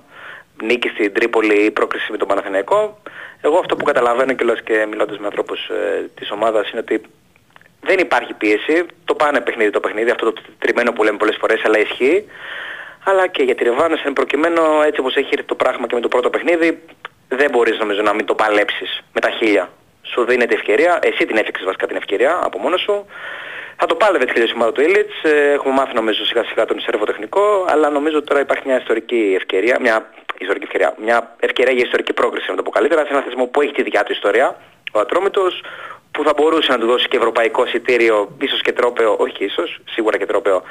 Νίκη στην Τρίπολη ή πρόκριση με τον Παναθηναϊκό. Εγώ αυτό που καταλαβαίνω κιόλας και μιλώντας με ανθρώπους ε, της ομάδας είναι ότι δεν υπάρχει πίεση. Το πάνε παιχνίδι το παιχνίδι, αυτό το τριμμένο που λέμε πολλές φορές, αλλά ισχύει. Αλλά και για τη Ρεβάνος εν προκειμένου έτσι όπως έχει έρθει το πράγμα και με το πρώτο παιχνίδι δεν μπορείς νομίζω να μην το παλέψεις με τα χίλια. Σου δίνεται ευκαιρία, εσύ την έφτιαξες βασικά την ευκαιρία από μόνος σου. Θα το πάλευε τη η ομάδα του Ήλιτς, ε, έχουμε μάθει νομίζω σιγά σιγά τον Σέρβο τεχνικό, αλλά νομίζω τώρα υπάρχει μια ιστορική ευκαιρία, μια ιστορική ευκαιρία, μια ευκαιρία για ιστορική πρόκριση να το πω καλύτερα, σε ένα θεσμό που έχει τη δικιά του ιστορία, ο Ατρόμητος, που θα μπορούσε να του δώσει και ευρωπαϊκό εισιτήριο, ίσως και τρόπεο, όχι και ίσως, σίγουρα και τρόπεο,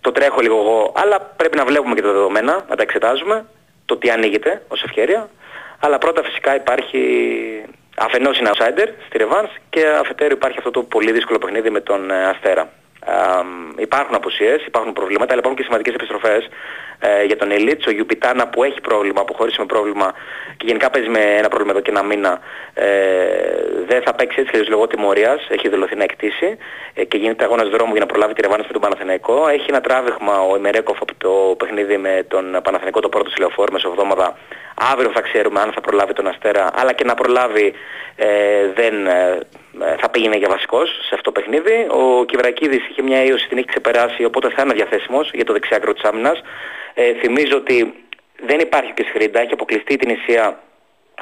το τρέχω λίγο εγώ, αλλά πρέπει να βλέπουμε και τα δεδομένα, να τα εξετάζουμε, το τι ανοίγεται ως ευκαιρία. Αλλά πρώτα φυσικά υπάρχει, αφενός είναι outsider στη Revans και αφετέρου υπάρχει αυτό το πολύ δύσκολο παιχνίδι με τον ε, Αστέρα. Α, υπάρχουν απουσίες, υπάρχουν προβλήματα, αλλά υπάρχουν και σημαντικές επιστροφές ε, για τον Ελίτς. Ο Γιουπιτάνα που έχει πρόβλημα, αποχώρησε με πρόβλημα και γενικά παίζει με ένα πρόβλημα εδώ και ένα μήνα, ε, δεν θα παίξει έτσι και λόγω τιμωρίας, έχει δηλωθεί να εκτίσει ε, και γίνεται αγώνας δρόμου για να προλάβει τη ρεβάνωση με τον Παναθηναϊκό. Έχει ένα τράβηγμα ο Ημερέκοφ από το παιχνίδι με τον Παναθηναϊκό το πρώτο τηλεοφόρ μεσοβδόμαδα. Αύριο θα ξέρουμε αν θα προλάβει τον Αστέρα, αλλά και να προλάβει ε, δεν ε, θα πήγαινε για βασικός σε αυτό το παιχνίδι. Ο Κιβρακίδης είχε μια ίωση, την έχει ξεπεράσει, οπότε θα είναι διαθέσιμος για το δεξιάκρο της άμυνας. Ε, θυμίζω ότι δεν υπάρχει και σχρήντα, έχει αποκλειστεί την Ισία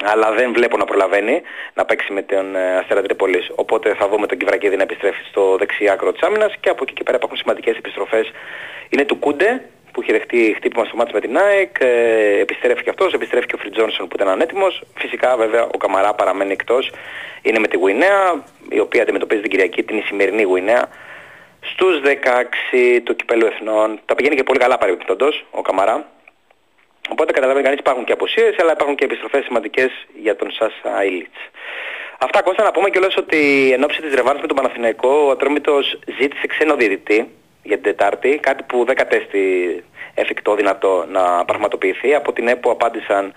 αλλά δεν βλέπω να προλαβαίνει να παίξει με τον ε, Αστέρα Τρίπολης. Οπότε θα δούμε τον Κιβρακίδη να επιστρέφει στο δεξί άκρο της άμυνας και από εκεί και πέρα υπάρχουν σημαντικές επιστροφές. Είναι του Κούντε που είχε δεχτεί χτύπημα στο μάτς με την ΑΕΚ, ε, επιστρέφει και αυτός, επιστρέφει και ο Φριτ Τζόνσον που ήταν ανέτοιμος. Φυσικά βέβαια ο Καμαρά παραμένει εκτός, είναι με τη Γουινέα, η οποία αντιμετωπίζει την Κυριακή την σημερινή Γουινέα. Στους 16 του Κυπέλου Εθνών, τα πηγαίνει και πολύ καλά παρεμπιπτόντως ο Καμαρά. Οπότε καταλαβαίνει κανείς υπάρχουν και αποσίες, αλλά υπάρχουν και επιστροφές σημαντικές για τον Σάσα Ήλιτς. Αυτά Κώστα να πούμε κιόλας ότι εν ώψη της ρεβάνης με τον Παναθηναϊκό ο Ατρόμητος ζήτησε ξένο διαιτητή για την Τετάρτη, κάτι που δεν κατέστη εφικτό δυνατό να πραγματοποιηθεί. Από την ΕΠΟ απάντησαν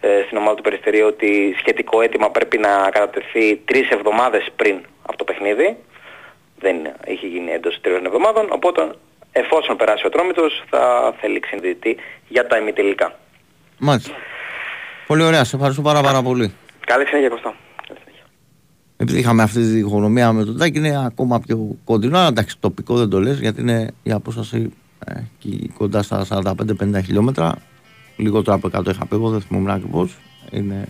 ε, στην ομάδα του Περιστερίου ότι σχετικό αίτημα πρέπει να κατατεθεί τρεις εβδομάδες πριν από το παιχνίδι. Δεν είχε γίνει εντός τριών εβδομάδων, οπότε εφόσον περάσει ο Τρόμητος θα θέλει ξενδιητή για τα ημιτελικά.
Μάλιστα. Πολύ ωραία, σε ευχαριστώ πάρα, πάρα πολύ.
Καλή συνέχεια Κωστό.
Επειδή είχαμε αυτή τη διχονομία με τον Τάκη, είναι ακόμα πιο κοντινό. Αλλά εντάξει, τοπικό δεν το λες γιατί είναι η απόσταση ε, εκεί κοντά στα 45-50 χιλιόμετρα. Λιγότερο από 100 είχα πει εγώ, δεν θυμόμουν ακριβώς. Είναι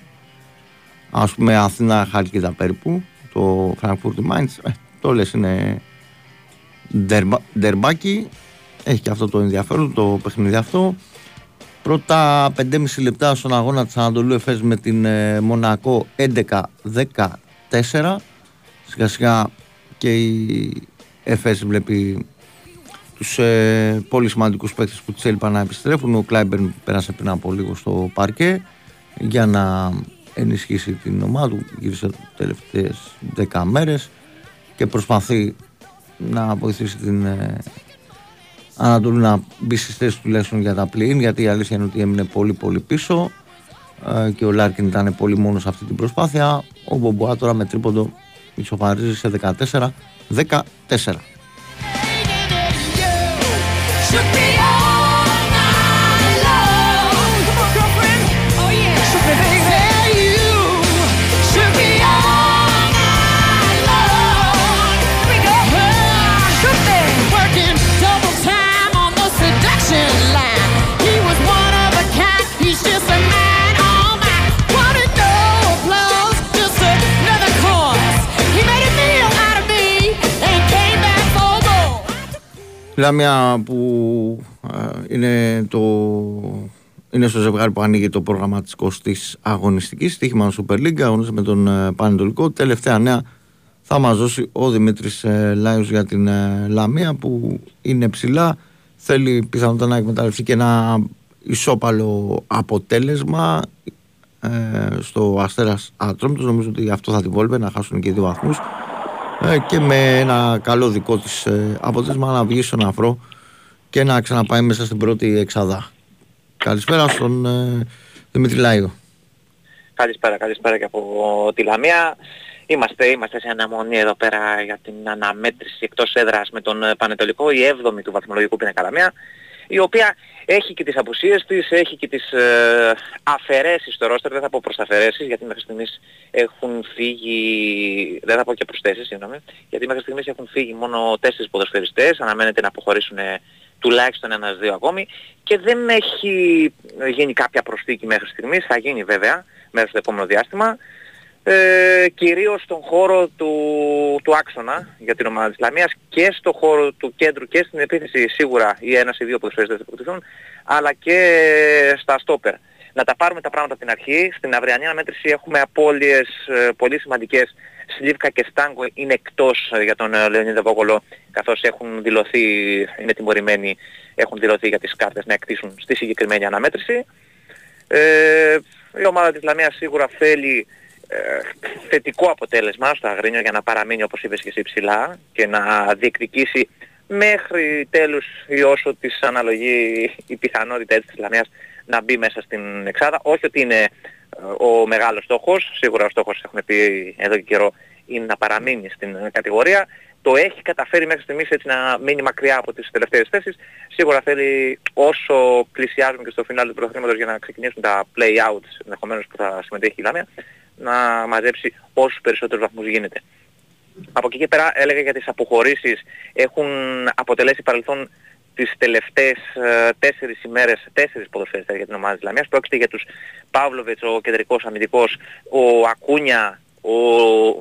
ας πούμε Αθήνα Χάλκιδα περίπου. Το Frankfurt Mainz. Ε, το λες είναι ντερμπα, ντερμπάκι. Έχει και αυτό το ενδιαφέρον το παιχνίδι αυτό. Πρώτα 5,5 λεπτά στον αγώνα της Ανατολού Εφές με την ε, Μονακό 11-14. Σιγά σιγά και η Εφές βλέπει τους ε, πολύ σημαντικούς παίκτες που της έλειπαν να επιστρέφουν. Ο Κλάιμπερν πέρασε πριν από λίγο στο παρκέ για να ενισχύσει την ομάδα του. Γύρισε τελευταίες 10 μέρες και προσπαθεί να βοηθήσει την ε, Ανατολή να μπει στις θέσεις τουλάχιστον για τα πλήν γιατί η αλήθεια είναι ότι έμεινε πολύ πολύ πίσω ε, και ο Λάρκιν ήταν πολύ μόνος σε αυτή την προσπάθεια. Ο Μπομποά τώρα με τρίποντο μισοπαρίζει σε
14 14
Λάμια που ε, είναι, το, είναι στο ζευγάρι που ανοίγει το πρόγραμμα της 20ης αγωνιστικής στοίχημα Super League αγωνίζεται με τον ε, Πανετολικό. Τελευταία νέα θα μας δώσει ο Δημήτρης ε, Λάιος για την ε, Λαμία που είναι ψηλά. Θέλει πιθανότατα να εκμεταλλευτεί και ένα ισόπαλο αποτέλεσμα ε, στο Αστέρας Ατρόμητος. Νομίζω ότι αυτό θα την βόλβε να χάσουν και δύο βαθμούς. ε, και με ένα καλό δικό της ε, αποτέλεσμα να βγει στον αφρό και να ξαναπάει μέσα στην πρώτη εξάδα. Καλησπέρα στον ε, Δημήτρη Λάιο.
Καλησπέρα, καλησπέρα και από τη Λαμία. Είμαστε, είμαστε σε αναμονή εδώ πέρα για την αναμέτρηση εκτός έδρας με τον ε, Πανετολικό, η 7η του βαθμολογικού πίνακα Λαμία, η οποία έχει και τις απουσίες της, έχει και τις ε, αφαιρέσεις στο ρόστερ, δεν θα πω προσταφαιρέσεις, γιατί μέχρι στιγμής έχουν φύγει, δεν θα πω και προσθέσεις, συγγνώμη, γιατί μέχρι στιγμής έχουν φύγει μόνο τέσσερις ποδοσφαιριστές, αναμένεται να αποχωρήσουν ε, τουλάχιστον ένας-δύο ακόμη. Και δεν έχει γίνει κάποια προσθήκη μέχρι στιγμής, θα γίνει βέβαια μέσα στο επόμενο διάστημα ε, κυρίως στον χώρο του, του άξονα για την ομάδα της Λαμίας και στο χώρο του κέντρου και στην επίθεση σίγουρα οι ένας ή δύο ποδοσφαιριστές θα υποκτηθούν αλλά και στα στόπερ. Να τα πάρουμε τα πράγματα από την αρχή. Στην αυριανή αναμέτρηση έχουμε απώλειες ε, πολύ σημαντικές. Σλίβκα και Στάγκο είναι εκτός ε, για τον ε, Λεωνίδα Βόκολο καθώς έχουν δηλωθεί, είναι τιμωρημένοι, έχουν δηλωθεί για τις κάρτες να εκτίσουν στη συγκεκριμένη αναμέτρηση. Ε, η ομάδα της Λαμίας σίγουρα θέλει ε, θετικό αποτέλεσμα στο Αγρίνιο για να παραμείνει όπως είπες και εσύ ψηλά και να διεκδικήσει μέχρι τέλους ή όσο της αναλογεί η πιθανότητα έτσι της Λαμίας να μπει μέσα στην εξάδα. Όχι ότι είναι ε, ο μεγάλος στόχος, σίγουρα ο στόχος έχουμε πει εδώ και καιρό είναι να παραμείνει στην κατηγορία. Το έχει καταφέρει μέχρι στιγμής έτσι να μείνει μακριά από τις τελευταίες θέσεις. Σίγουρα θέλει όσο πλησιάζουμε και στο φινάλι του πρωταθλήματος για να ξεκινήσουν τα play-outs ενδεχομένως που θα συμμετέχει η Λαμία να μαζέψει όσους περισσότερους βαθμούς γίνεται. Από εκεί και πέρα έλεγα για τις αποχωρήσεις έχουν αποτελέσει παρελθόν τις τελευταίες ε, τέσσερις ημέρες, τέσσερις ποδοσφαιριστές για την ομάδα της Λαμίας. Πρόκειται για τους Παύλοβιτς, ο κεντρικός αμυντικός, ο Ακούνια, ο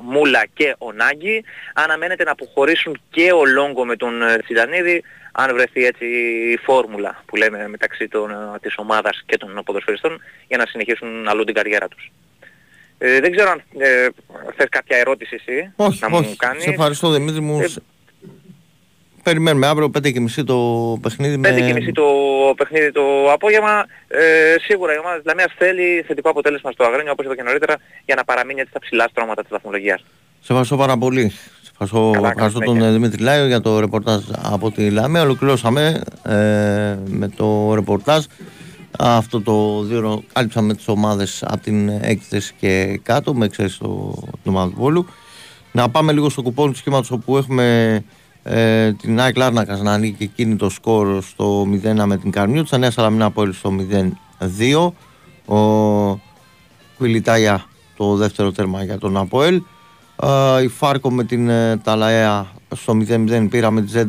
Μούλα και ο Νάγκη. Αναμένεται να αποχωρήσουν και ο Λόγκο με τον ε, Τσιτανίδη. αν βρεθεί έτσι η φόρμουλα που λέμε μεταξύ των, ε, της ομάδας και των ποδοσφαιριστών για να συνεχίσουν αλλού την καριέρα τους. Ε, δεν ξέρω αν ε, θες κάποια ερώτηση εσύ
Όχι,
να μου
όχι.
κάνεις;
Σε ευχαριστώ Δημήτρη μου.
Ε,
Περιμένουμε αύριο 5.30 το παιχνίδι με...
5.30 το παιχνίδι το απόγευμα. Ε, σίγουρα η ομάδα της Λαμίας θέλει θετικό αποτέλεσμα στο Αγρίνιο όπως είπα και νωρίτερα για να παραμείνει έτσι στα ψηλά στρώματα της βαθμολογίας.
Σε ευχαριστώ πάρα πολύ. Σε ευχαριστώ,
Καλά,
ευχαριστώ
καλή
τον
συνέχεια.
ε, Δημήτρη Λάιο για το ρεπορτάζ από τη Λαμία. Ολοκληρώσαμε ε, με το ρεπορτάζ. Αυτό το δύο ώρο κάλυψαμε τις ομάδες από την έκθεση και κάτω, με εξαίρεση το, την ομάδα του Βόλου. Να πάμε λίγο στο κουπόνι του σχήματος όπου έχουμε ε, την ΑΕΚ Λάρνακας να ανοίγει και εκείνη το σκορ στο 0 με την Καρμιού. Της Νέα Σαλαμίνα από στο 0-2. Ο Κουιλιτάγια το δεύτερο τέρμα για τον Αποέλ. Ε, η Φάρκο με την ε, Ταλαέα στο 0-0 πήραμε τη Z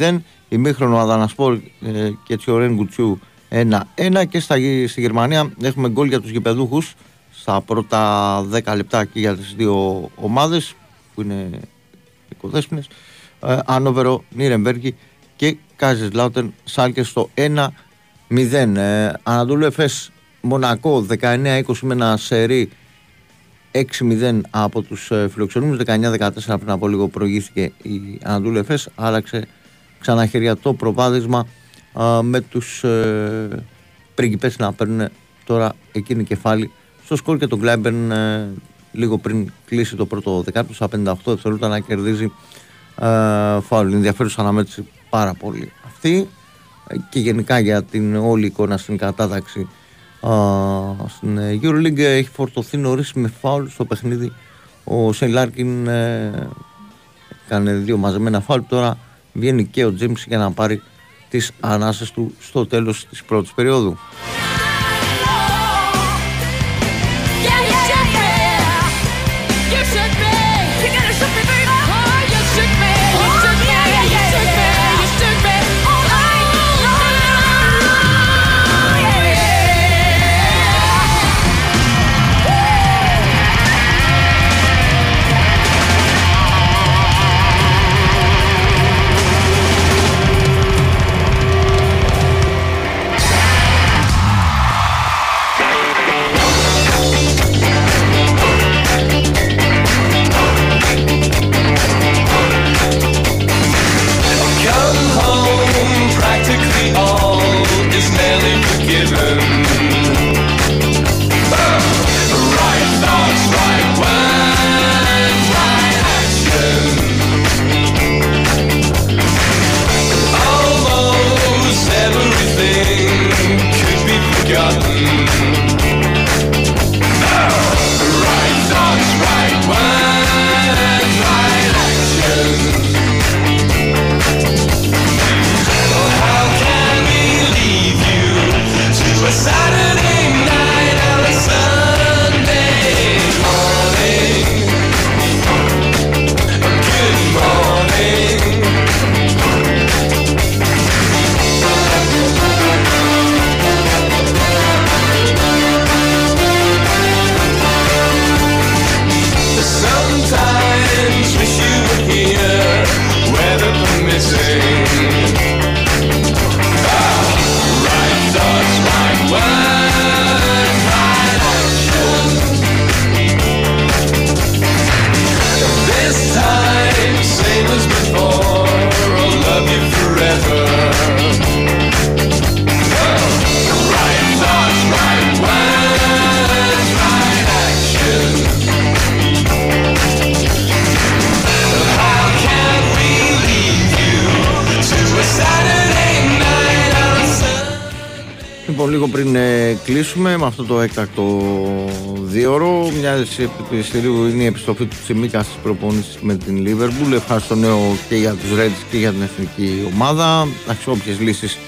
2-0. Η Μίχρονο Αδανασπόρ ε, και Τσιορέν Γκουτσιού 1-1 και στα, γη- στη Γερμανία έχουμε γκολ για τους γηπεδούχους στα πρώτα 10 λεπτά και για τις δύο ομάδες που είναι οικοδέσποινες ε, Άνοβερο, Νίρεμβέργη και Κάζες Λάουτεν Σάλκε στο 1-0 ε, Ανατολού Εφές Μονακό 19-20 με ένα σερί 6-0 από τους ε, φιλοξενούμενους. 19-14 πριν από λίγο προηγήθηκε η Ανατολού Εφές. Άλλαξε ξανά χέρια το προβάδισμα α, με τους ε, πρίγκιπες να παίρνουν τώρα εκείνη κεφάλι στο σκορ και τον Γκλάιμπερν ε, λίγο πριν κλείσει το πρώτο δεκάλεπτο στα 58 δευτερόλεπτα να κερδίζει ε, φάουλ. Ενδιαφέρουσα αναμέτρηση πάρα πολύ αυτή. Ε, και γενικά για την όλη εικόνα στην κατάταξη α, στην ε, EuroLeague έχει φορτωθεί νωρίς με φάουλ στο παιχνίδι. Ο Σέιν Λάρκιν ε, έκανε δύο μαζεμένα φάουλ. Τώρα βγαίνει και ο Τζίμς για να πάρει τις ανάσες του στο τέλος της πρώτης περίοδου με αυτό το έκτακτο δίωρο, μια επιστηρίου είναι η επιστροφή του Τσιμίκα στις προπονήσεις με την Λίβερπουλ. Ευχαριστώ νέο και για τους Reds και για την εθνική ομάδα. Εντάξει, όποιες λύσεις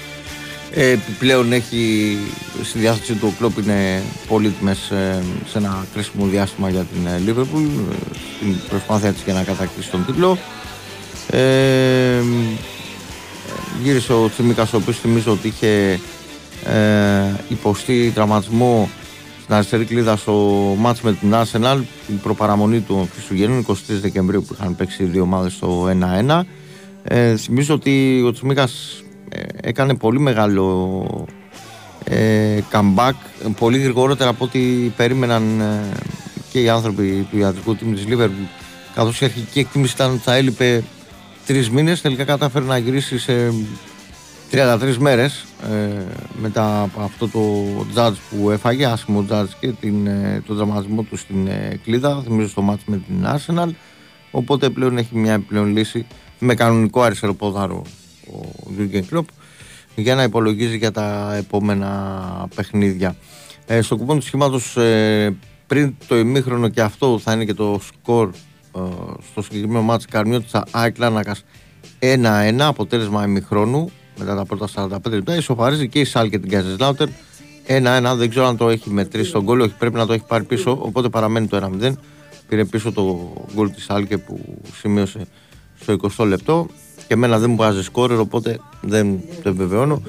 ε, επιπλέον έχει στη διάθεση του ο Κλόπ είναι πολύτιμες ε, σε ένα κρίσιμο διάστημα για την ε, Λίβερπουλ ε, στην προσπάθεια της για να κατακτήσει τον τίτλο. Ε, γύρισε ο Τσιμίκας ο οποίος θυμίζω ότι είχε ε, υποστεί τραυματισμό στην αριστερή κλίδα στο μάτς με την Arsenal. Την προπαραμονή του Χριστουγέννου 23 Δεκεμβρίου που είχαν παίξει οι δύο ομάδες στο 1-1 Ε, θυμίζω ότι ο Τσιμίκας ε, έκανε πολύ μεγάλο ε, comeback, ε, πολύ γρηγορότερα από ό,τι περίμεναν ε, και οι άνθρωποι του ιατρικού τίμου της Liverpool. Καθώς η αρχική εκτίμηση ήταν ότι θα έλειπε τρεις μήνες τελικά κατάφερε να γυρίσει σε 33 μέρες ε, μετά από αυτό το judge που έφαγε, άσχημο judge και την, ε, τον δραματισμό του στην ε, κλίδα, θυμίζω στο μάτς με την Arsenal οπότε πλέον έχει μια επιπλέον λύση με κανονικό αριστερό πόδαρο ο Jurgen Klopp για να υπολογίζει για τα επόμενα παιχνίδια. Ε, στο κουπόν του σχήματος ε, πριν το ημίχρονο και αυτό θα είναι και το σκορ ε, στο συγκεκριμένο μάτς Καρμιώτησα ΑΕΚ Λάνακας 1-1 αποτέλεσμα ημιχρόνου μετά τα πρώτα 45 λεπτά ισοφαρίζει και η Σάλ και την Καζεσλάουτερ 1-1 δεν ξέρω αν το έχει μετρήσει τον γκολ όχι πρέπει να το έχει πάρει πίσω οπότε παραμένει το 1-0 πήρε πίσω το γκολ της Σάλκε που σημείωσε στο 20 λεπτό. Και εμένα δεν μου βγάζει σκόρερ οπότε δεν το επιβεβαιώνω.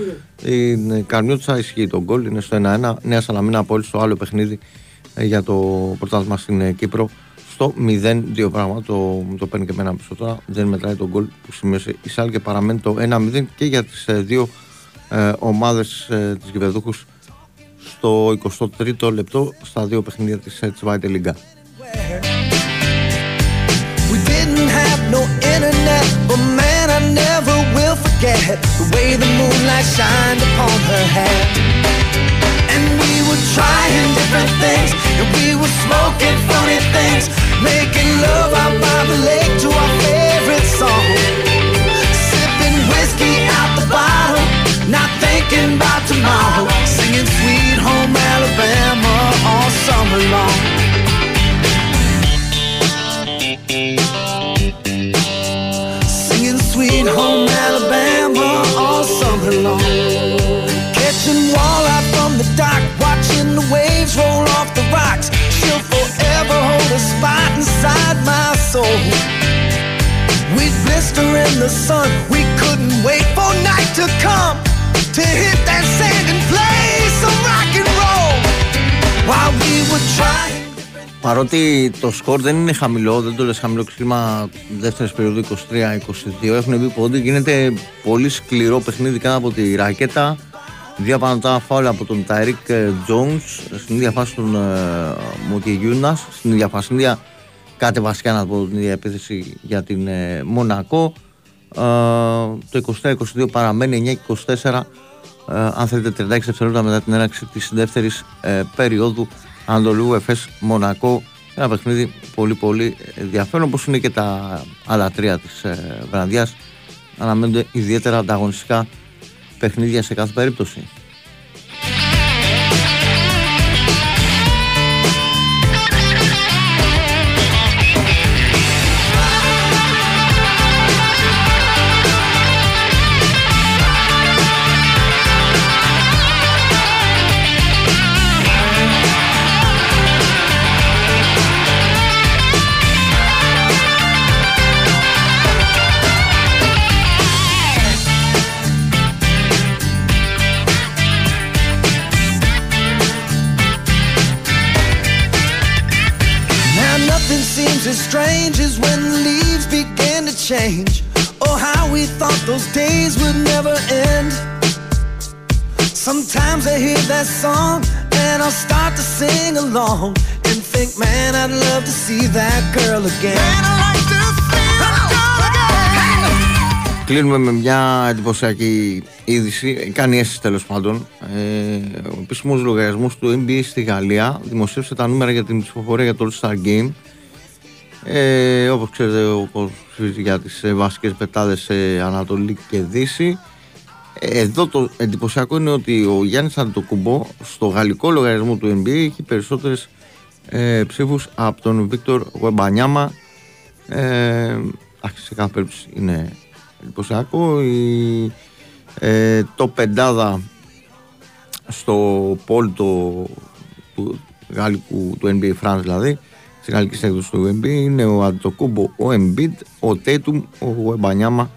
Η Καρμιώτησα ισχύει το γκολ είναι στο 1-1 Νέα Σαλαμίνα απόλυτη στο άλλο παιχνίδι ε, για το πρωτάθλημα στην ε, Κύπρο στο 0-2 πράγμα. Το, το παίρνει και εμένα πίσω τώρα. Δεν μετράει τον γκολ που σημείωσε η Σάλ και παραμένει το 1-0 και για τις ε, δύο ε, ομάδες ε, της Γηπεδούχους στο 23ο λεπτό στα δύο παιχνίδια της ε, Zweite Liga.
We didn't have no internet, but man, I never will forget the way the moonlight shined upon her hair. And we were trying different things, and we were smoking funny things, making love out by the lake to our favorite song. Sipping whiskey out the bottle, not thinking about tomorrow, singing Sweet Home Alabama all summer long. Singing Sweet Home Alabama all summer long. Catching walleye from the dock, watching the waves roll off the rocks. inside my soul.
Παρότι το σκορ δεν είναι χαμηλό, δεν το λες χαμηλό ξύλιμα δεύτερης περίοδου 23-22, έχουν μπει πόντι, γίνεται πολύ σκληρό παιχνίδι κάτω από τη ρακέτα. Δύο απανωτά φάουλ από τον Τάιρικ Jones, στην ίδια φάση τον ε, Μοκεγιούνας, στην ίδια φάση, στην ίδια κάτι βασικά να πω την ίδια επίθεση για την ε, Μονακό. Ε, το 23-22 παραμένει 9-24, ε, αν θέλετε 36 δευτερόλεπτα μετά την έναρξη της δεύτερης ε, περίοδου Ανατολού Εφές Μονακό. Ένα παιχνίδι πολύ πολύ ενδιαφέρον όπως είναι και τα άλλα τρία της ε, βραδιάς. Αναμένονται ιδιαίτερα ανταγωνιστικά παιχνίδια σε κάθε περίπτωση.
Change. Oh, how we thought those days would never end. Sometimes I hear that song and I'll start to sing along and think, man, I'd love to see that girl again. Man, I like to see that girl again.
Κλείνουμε με μια εντυπωσιακή είδηση, κάνει αίσθηση τέλο πάντων. Ε, ο επίσημο λογαριασμό του NBA στη Γαλλία δημοσίευσε τα νούμερα για την ψηφοφορία για το All Star Game. Ε, Όπως ξέρετε, όπω για τις ε, βασικές πετάδες σε Ανατολή και Δύση. Ε, Εδώ το εντυπωσιακό είναι ότι ο Γιάννης Αντοκουμπό στο γαλλικό λογαριασμό του NBA έχει περισσότερες ε, ψήφους από τον Βίκτορ Γουεμπανιάμα. Ε, εντάξει, σε κάθε περίπτωση είναι εντυπωσιακό. Η, ε, το πεντάδα στο πόλ το, του γαλλικού του NBA France δηλαδή στη γαλλική έκδοσης του NBA είναι ο Αντοκούμπο, ο Embiid, ο Τέιτουμ, ο Γουεμπανιάμα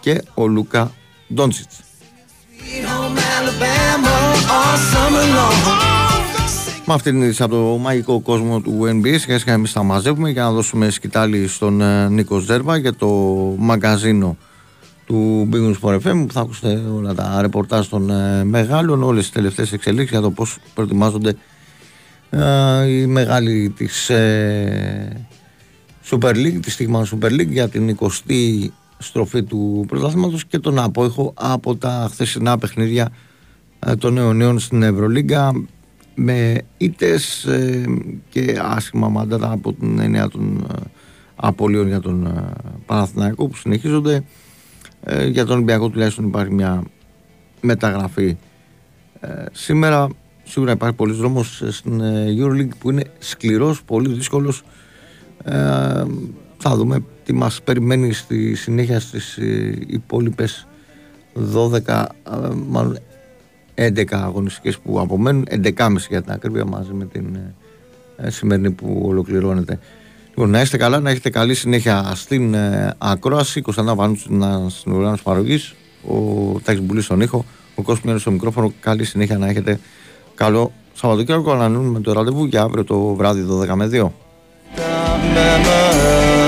και ο Λούκα Ντόντσιτς
Sweet home Alabama all summer long.
Με αυτή την είδηση από το μαγικό κόσμο του NBA, σιγά σιγά εμείς τα μαζεύουμε για να δώσουμε σκητάλη στον ε, Νίκος Ζέρβα για το μαγκαζίνο του Big News for FM που θα ακούσετε όλα τα ρεπορτάζ των ε, μεγάλων, όλες τις τελευταίες εξελίξεις για το πώς προετοιμάζονται ε, οι μεγάλοι της ε, Super League, της στιγμή Super League για την 20η στροφή του πρωταθλήματος και τον απόϊχο από τα χθεσινά παιχνίδια ε, των νέων νέων στην Ευρωλίγκα με ήττες ε, και άσχημα μάντατα από την έννοια των ε, απολύων για τον ε, Παναθηναϊκό που συνεχίζονται. Ε, για τον Ολυμπιακό τουλάχιστον υπάρχει μια μεταγραφή ε, σήμερα σίγουρα υπάρχει πολλής δρόμος ε, στην ε, EuroLeague που είναι σκληρός, πολύ δύσκολος. Ε, θα δούμε τι μας περιμένει στη συνέχεια στις ε, υπόλοιπες 12 ε, μάλλον 11 αγωνιστικές που απομένουν. 11,5 για την ακρίβεια μαζί με την ε, ε, σημερινή που ολοκληρώνεται. Λοιπόν, να είστε καλά, να έχετε καλή συνέχεια στην ε, ακρόαση. Κωνσταντά Βανούτσου στην οργάνωση παραγωγής, ο Τάκης Μπουλής στον ήχο, ο Κόσμο στο μικρόφωνο. Καλή συνέχεια να έχετε καλό Σαββατοκύριακο. Ανανούμε με το ραντεβού για αύριο το βράδυ 12 με 2.
memory